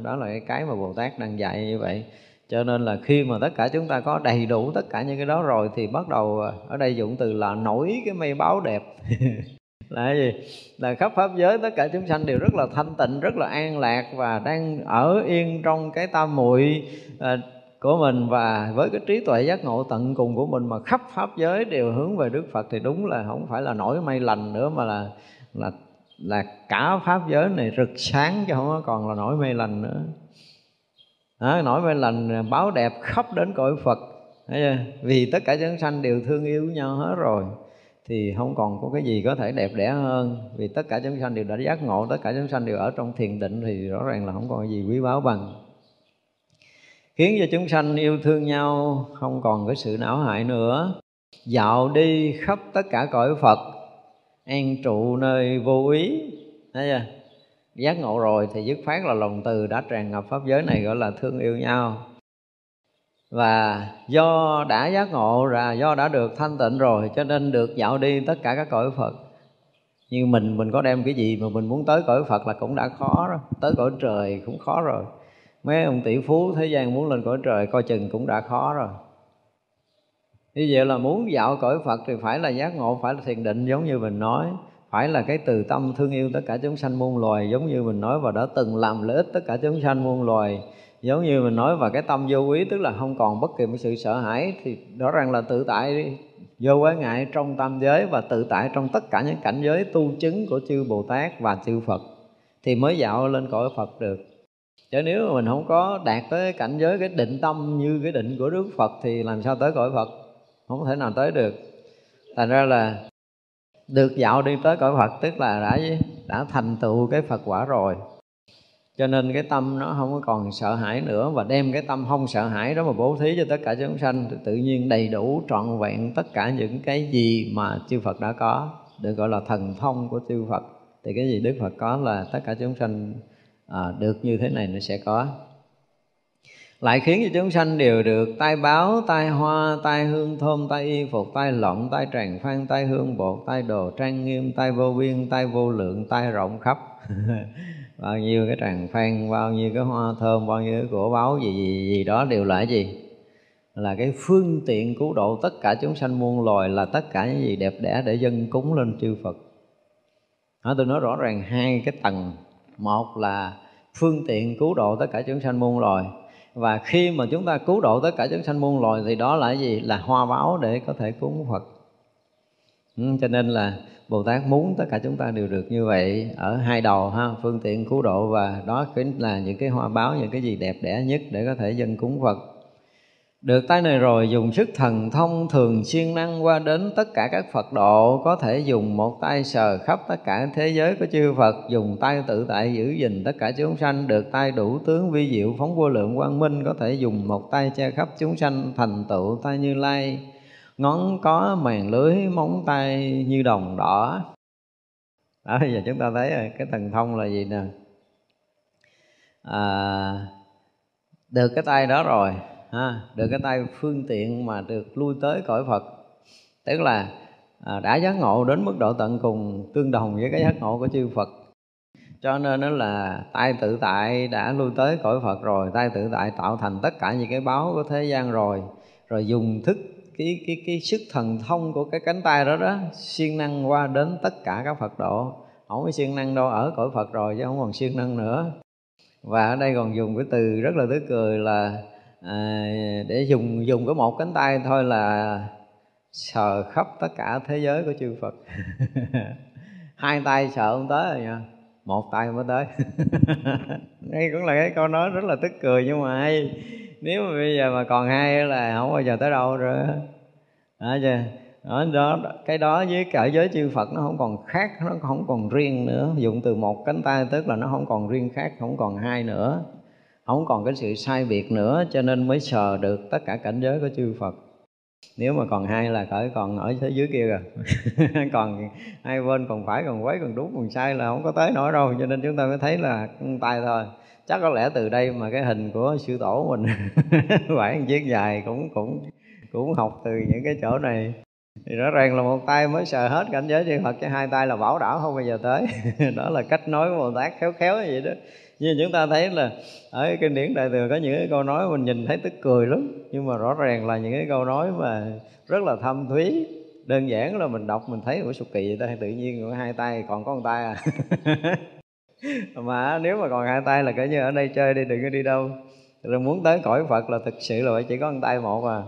Đó là cái cái mà Bồ Tát đang dạy như vậy. Cho nên là khi mà tất cả chúng ta có đầy đủ tất cả những cái đó rồi thì bắt đầu à, ở đây dụng từ là nổi cái mây báo đẹp. <laughs> Là cái gì? Là khắp pháp giới tất cả chúng sanh đều rất là thanh tịnh rất là an lạc và đang ở yên trong cái tam muội à, của mình và với cái trí tuệ giác ngộ tận cùng của mình mà khắp pháp giới đều hướng về Đức Phật thì đúng là không phải là nổi mây lành nữa mà là là là cả pháp giới này rực sáng chứ không còn là nổi mây lành nữa. Đó, nổi mây lành à, báo đẹp khắp đến cõi Phật. Vì tất cả chúng sanh đều thương yêu nhau hết rồi thì không còn có cái gì có thể đẹp đẽ hơn. Vì tất cả chúng sanh đều đã giác ngộ tất cả chúng sanh đều ở trong thiền định thì rõ ràng là không còn gì quý báu bằng khiến cho chúng sanh yêu thương nhau, không còn cái sự não hại nữa. Dạo đi khắp tất cả cõi phật, an trụ nơi vô ý. Thấy chưa? Giác ngộ rồi thì dứt phát là lòng từ đã tràn ngập pháp giới này gọi là thương yêu nhau. Và do đã giác ngộ ra, do đã được thanh tịnh rồi, cho nên được dạo đi tất cả các cõi phật. Như mình mình có đem cái gì mà mình muốn tới cõi phật là cũng đã khó rồi, tới cõi trời cũng khó rồi mấy ông tỷ phú thế gian muốn lên cõi trời coi chừng cũng đã khó rồi. Như vậy là muốn dạo cõi Phật thì phải là giác ngộ, phải là thiền định giống như mình nói. Phải là cái từ tâm thương yêu tất cả chúng sanh muôn loài giống như mình nói Và đã từng làm lợi ích tất cả chúng sanh muôn loài. Giống như mình nói và cái tâm vô quý tức là không còn bất kỳ một sự sợ hãi Thì rõ ràng là tự tại vô quái ngại trong tam giới Và tự tại trong tất cả những cảnh giới tu chứng của chư Bồ Tát và chư Phật Thì mới dạo lên cõi Phật được chứ nếu mà mình không có đạt tới cảnh giới, cái định tâm như cái định của Đức Phật thì làm sao tới cõi Phật? Không thể nào tới được. Thành ra là được dạo đi tới cõi Phật, tức là đã đã thành tựu cái Phật quả rồi. Cho nên cái tâm nó không có còn sợ hãi nữa và đem cái tâm không sợ hãi đó mà bố thí cho tất cả chúng sanh, thì tự nhiên đầy đủ trọn vẹn tất cả những cái gì mà chư Phật đã có, được gọi là thần thông của chư Phật. Thì cái gì Đức Phật có là tất cả chúng sanh à, được như thế này nó sẽ có lại khiến cho chúng sanh đều được tai báo, tai hoa, tai hương thơm, tai y phục, tai lộng, tai tràng phan, tai hương bột, tai đồ trang nghiêm, tai vô biên, tai vô lượng, tai rộng khắp. <laughs> bao nhiêu cái tràng phan, bao nhiêu cái hoa thơm, bao nhiêu cái của báo gì, gì gì đó đều là cái gì? Là cái phương tiện cứu độ tất cả chúng sanh muôn loài là tất cả những gì đẹp đẽ để dân cúng lên chư Phật. Đó, tôi nói rõ ràng hai cái tầng một là phương tiện cứu độ tất cả chúng sanh muôn loài. Và khi mà chúng ta cứu độ tất cả chúng sanh muôn loài thì đó là gì? Là hoa báo để có thể cúng phật. Ừ, cho nên là bồ tát muốn tất cả chúng ta đều được như vậy ở hai đầu ha phương tiện cứu độ và đó chính là những cái hoa báo những cái gì đẹp đẽ nhất để có thể dân cúng phật được tay này rồi dùng sức thần thông thường siêng năng qua đến tất cả các Phật độ. Có thể dùng một tay sờ khắp tất cả thế giới của chư Phật Dùng tay tự tại giữ gìn tất cả chúng sanh. Được tay đủ tướng vi diệu phóng vô lượng quang minh Có thể dùng một tay che khắp chúng sanh thành tựu tay như lai. Ngón có màn lưới móng tay như đồng đỏ. Đó bây giờ chúng ta thấy rồi cái thần thông là gì nè? À, Được cái tay đó rồi ha, được cái tay phương tiện mà được lui tới cõi Phật. Tức là à, đã giác ngộ đến mức độ tận cùng tương đồng với cái giác ngộ của chư Phật. Cho nên nó là tay tự tại đã lui tới cõi Phật rồi tay tự tại tạo thành tất cả những cái báo của thế gian rồi. Rồi dùng thức cái cái cái sức thần thông của cái cánh tay đó đó siêng năng qua đến tất cả các Phật độ. Không có siêng năng đâu ở cõi Phật rồi chứ không còn siêng năng nữa. Và ở đây còn dùng cái từ rất là tức cười là à, để dùng dùng có một cánh tay thôi là sờ khắp tất cả thế giới của chư Phật. <laughs> Hai tay sợ không tới rồi nha. Một tay mới tới. <laughs> Đây cũng là cái câu nói rất là tức cười nhưng mà hay. Nếu mà bây giờ mà còn hai là không bao giờ tới đâu rồi. Đó chưa đó, đó cái đó với cả giới chư Phật nó không còn khác nó không còn riêng nữa. Dùng từ một cánh tay tức là nó không còn riêng khác không còn hai nữa không còn cái sự sai biệt nữa, cho nên mới sờ được tất cả cảnh giới của chư Phật. Nếu mà còn hai là khỏi còn ở thế dưới kia rồi. <laughs> Còn hai bên, còn phải, còn quấy, còn đúng, còn sai là không có tới nổi đâu. Cho nên chúng ta mới thấy là tay thôi. Chắc có lẽ từ đây mà cái hình của sư tổ mình <laughs> phải chiếc dài cũng cũng cũng học từ những cái chỗ này. Thì rõ ràng là một tay mới sờ hết cảnh giới chư Phật, chứ hai tay là bảo đảm không bao giờ tới. <laughs> Đó là cách nói của Bồ Tát khéo khéo như vậy đó nhưng chúng ta thấy là ở kinh điển đại thừa có những cái câu nói mình nhìn thấy tức cười lắm. Nhưng mà rõ ràng là những cái câu nói mà rất là thâm thúy. Đơn giản là mình đọc mình thấy của sụt kỳ vậy ta? Tự nhiên hai tay, còn có một tay à? <laughs> Mà nếu mà còn hai tay là coi như ở đây chơi đi, đừng có đi đâu. Rồi muốn tới cõi phật là thực sự là phải chỉ có một tay một à.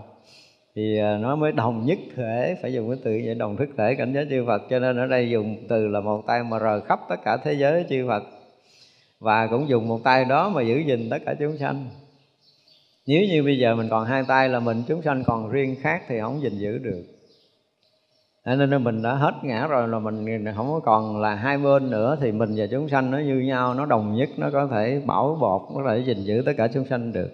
Thì à, nó mới đồng nhất thể, phải dùng cái từ vậy đồng thức thể, cảnh giới chư Phật. Cho nên ở đây dùng từ là một tay mà rời khắp tất cả thế giới chư Phật và cũng dùng một tay đó mà giữ gìn tất cả chúng sanh. Nếu như bây giờ mình còn hai tay là mình, chúng sanh còn riêng khác thì không gìn giữ được. Nên mình đã hết ngã rồi là mình không có còn là hai bên nữa, thì mình và chúng sanh nó như nhau, nó đồng nhất, nó có thể bảo bột nó có thể gìn giữ tất cả chúng sanh được.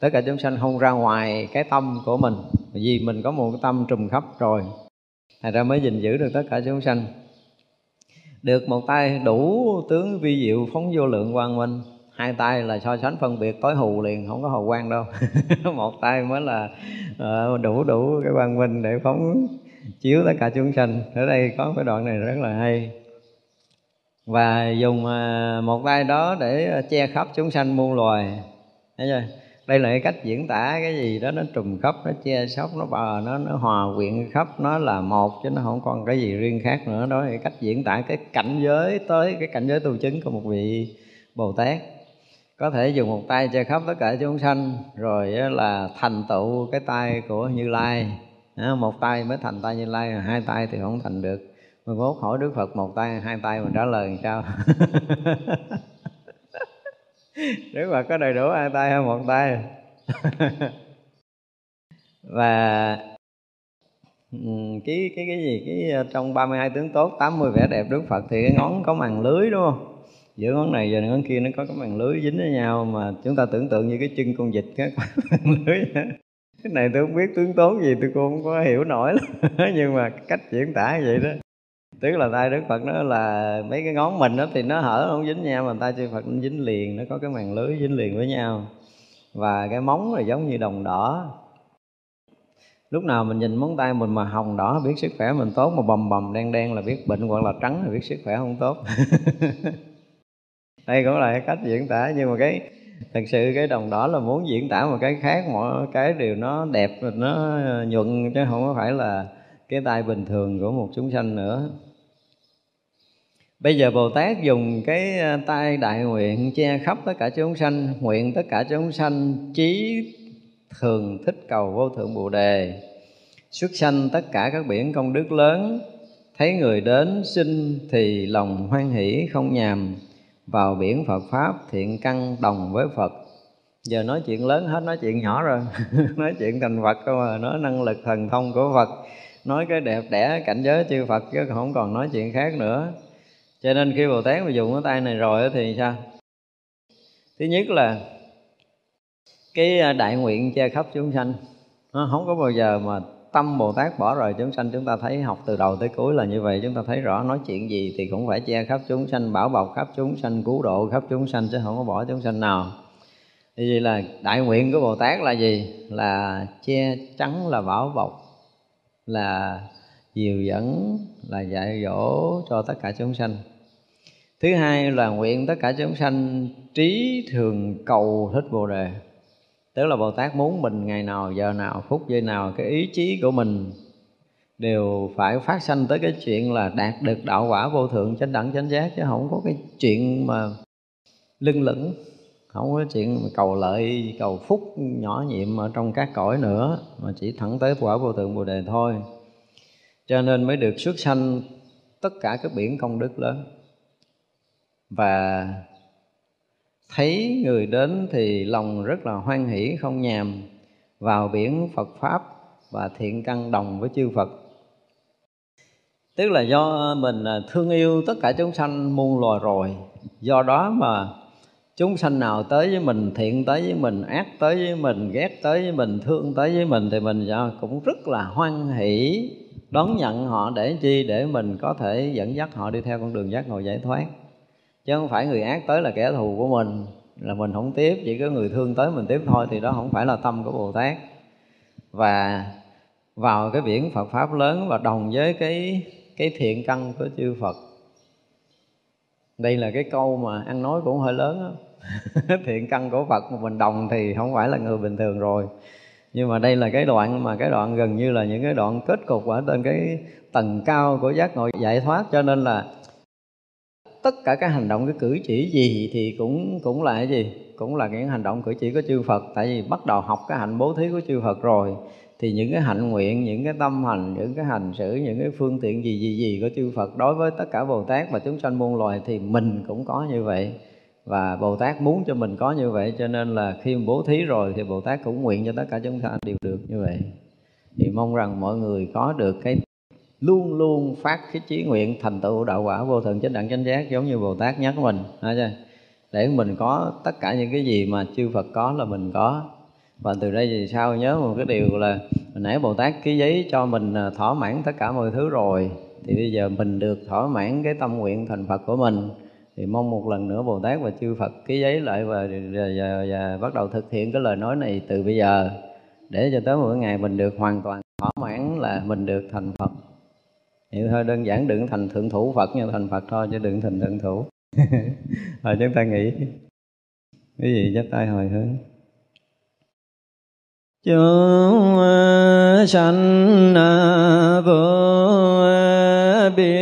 Tất cả chúng sanh không ra ngoài cái tâm của mình. Vì mình có một cái tâm trùm khắp rồi, thành ra mới gìn giữ được tất cả chúng sanh được một tay đủ tướng vi diệu phóng vô lượng quang minh hai tay là so sánh phân biệt tối hù liền không có hầu quang đâu. <laughs> Một tay mới là uh, đủ đủ cái quang minh để phóng chiếu tất cả chúng sanh. Ở đây có cái đoạn này rất là hay. Và dùng ờ, một tay đó để ờ, che khắp chúng sanh muôn loài. Thấy chưa? Đây là cái cách diễn tả cái gì đó, nó trùm khắp, nó che sóc, nó bờ, nó nó hòa quyện khắp, nó là một, chứ nó không còn cái gì riêng khác nữa. Đó là cách diễn tả cái cảnh giới tới, cái cảnh giới tu chứng của một vị bồ tát. Có thể dùng một tay che khắp tất cả chúng sanh, rồi là thành tựu cái tay của như lai. Một tay mới thành tay như lai, hai tay thì không thành được. Mình mốt, hỏi đức phật một tay, hai tay mình trả lời làm sao? <laughs> <laughs> nếu mà có đầy đủ hai tay hay một tay. <laughs> Và cái cái cái gì? Cái ờ, trong 32 tướng tốt 80 vẻ đẹp Đức Phật thì cái ngón có màn lưới, đúng không? Giữa ngón này và ngón kia nó có cái màn lưới dính với nhau mà chúng ta tưởng tượng như cái chân con vịt <laughs> cái màn lưới cái này tôi không biết tướng tốt gì, tôi cũng không có hiểu nổi nhưng mà cách diễn tả vậy đó tức là tay đức phật nó là mấy cái ngón mình đó thì nó hở không dính nhau mà tay chư phật nó dính liền, nó có cái màn lưới dính liền với nhau. Và cái móng là giống như đồng đỏ. Lúc nào mình nhìn móng tay mình mà hồng đỏ, biết sức khỏe mình tốt, mà bầm bầm đen đen là biết bệnh hoặc là trắng là biết sức khỏe không tốt. <laughs> Đây cũng là cái cách diễn tả, nhưng mà cái, thật sự cái đồng đỏ là muốn diễn tả một cái khác mọi cái điều nó đẹp, nó nhuận, chứ không có phải là cái tay bình thường của một chúng sanh nữa bây giờ bồ tát dùng cái ờ, tay đại nguyện che khắp tất cả chúng sanh, nguyện tất cả chúng sanh trí thường thích cầu vô thượng bồ đề, xuất sanh tất cả các biển công đức lớn. Thấy người đến sinh thì lòng hoan hỷ không nhàm, vào biển Phật pháp thiện căn đồng với Phật. Giờ nói chuyện lớn hết, nói chuyện nhỏ rồi, <laughs> nói chuyện thành phật cơ mà nói năng lực thần thông của phật. Nói cái đẹp đẽ, cảnh giới chư phật chứ không còn nói chuyện khác nữa cho nên khi bồ tát mà dùng cái tay này rồi thì sao? Thứ nhất là cái à, đại nguyện che khắp chúng sanh. Nó không có bao giờ mà tâm bồ tát bỏ rời chúng sanh, chúng ta thấy học từ đầu tới cuối là như vậy, chúng ta thấy rõ nói chuyện gì thì cũng phải che khắp chúng sanh, bảo bọc khắp chúng sanh, cứu độ khắp chúng sanh chứ không có bỏ chúng sanh nào. Thì vậy là đại nguyện của bồ tát là gì? Là che chắn là bảo bọc, là dìu dẫn, là dạy dỗ cho tất cả chúng sanh thứ hai là nguyện tất cả chúng sanh trí thường cầu thích bồ đề. Tức là bồ tát muốn mình ngày nào, giờ nào, phút giây nào, cái ý chí của mình đều phải phát sanh tới cái chuyện là đạt được đạo quả vô thượng chánh đẳng chánh giác, chứ không có cái chuyện mà lưng lửng, không có chuyện cầu lợi, cầu phúc nhỏ nhiệm ở trong các cõi nữa, mà chỉ thẳng tới quả vô thượng bồ đề thôi. Cho nên mới được xuất sanh tất cả các biển công đức lớn và thấy người đến thì lòng rất là hoan hỷ, không nhàm. Vào biển Phật pháp và thiện căn đồng với chư Phật. Tức là do mình à, thương yêu tất cả chúng sanh muôn loài rồi. Do đó mà chúng sanh nào tới với mình, thiện tới với mình, ác tới với mình, ghét tới với mình, thương tới với mình thì mình à, cũng rất là hoan hỷ, đón nhận họ để chi? Để mình có thể dẫn dắt họ đi theo con đường giác ngộ giải thoát chứ không phải người ác tới là kẻ thù của mình, là mình không tiếp, chỉ có người thương tới mình tiếp thôi, thì đó không phải là tâm của bồ tát. Và vào cái biển phật pháp lớn và đồng với cái cái thiện căn của chư phật. Đây là cái câu mà ăn nói cũng hơi lớn đó. <laughs> thiện căn của phật mà mình đồng thì không phải là người bình thường rồi. Nhưng mà đây là cái đoạn mà cái đoạn gần như là những cái đoạn kết cục ở trên cái tầng cao của giác ngộ giải thoát, cho nên là tất cả các hành động cái cử chỉ gì thì cũng cũng là cái gì? Cũng là những hành động cử chỉ của chư Phật. Tại vì bắt đầu học cái hạnh bố thí của chư Phật rồi, thì những cái hạnh nguyện, những cái tâm hành, những cái hành xử, những cái phương tiện gì gì gì của chư Phật đối với tất cả Bồ Tát và chúng sanh muôn loài thì mình cũng có như vậy. Và Bồ Tát muốn cho mình có như vậy, cho nên là khi bố thí rồi thì Bồ Tát cũng nguyện cho tất cả chúng ta đều được như vậy. Thì mong rằng mọi người có được cái luôn luôn phát cái chí nguyện thành tựu đạo quả vô thượng chánh đẳng chánh giác giống như Bồ Tát nhắc mình ha chưa? để mình có tất cả những cái gì mà chư Phật có là mình có. Và từ đây về sau nhớ một cái điều là hồi nãy Bồ Tát ký giấy cho mình à, thỏa mãn tất cả mọi thứ rồi. Thì bây giờ mình được thỏa mãn cái tâm nguyện thành Phật của mình. Thì mong một lần nữa Bồ Tát và chư Phật ký giấy lại và, và, và, và bắt đầu thực hiện cái lời nói này từ bây giờ. Để cho tới một ngày mình được hoàn toàn thỏa mãn là mình được thành Phật vậy thôi, đơn giản đừng thành thượng thủ Phật như thành Phật thôi chứ đừng thành thượng thủ. <laughs> Rồi chúng ta nghĩ cái gì chắp tay hồi hướng? Chúng sanh vô biên.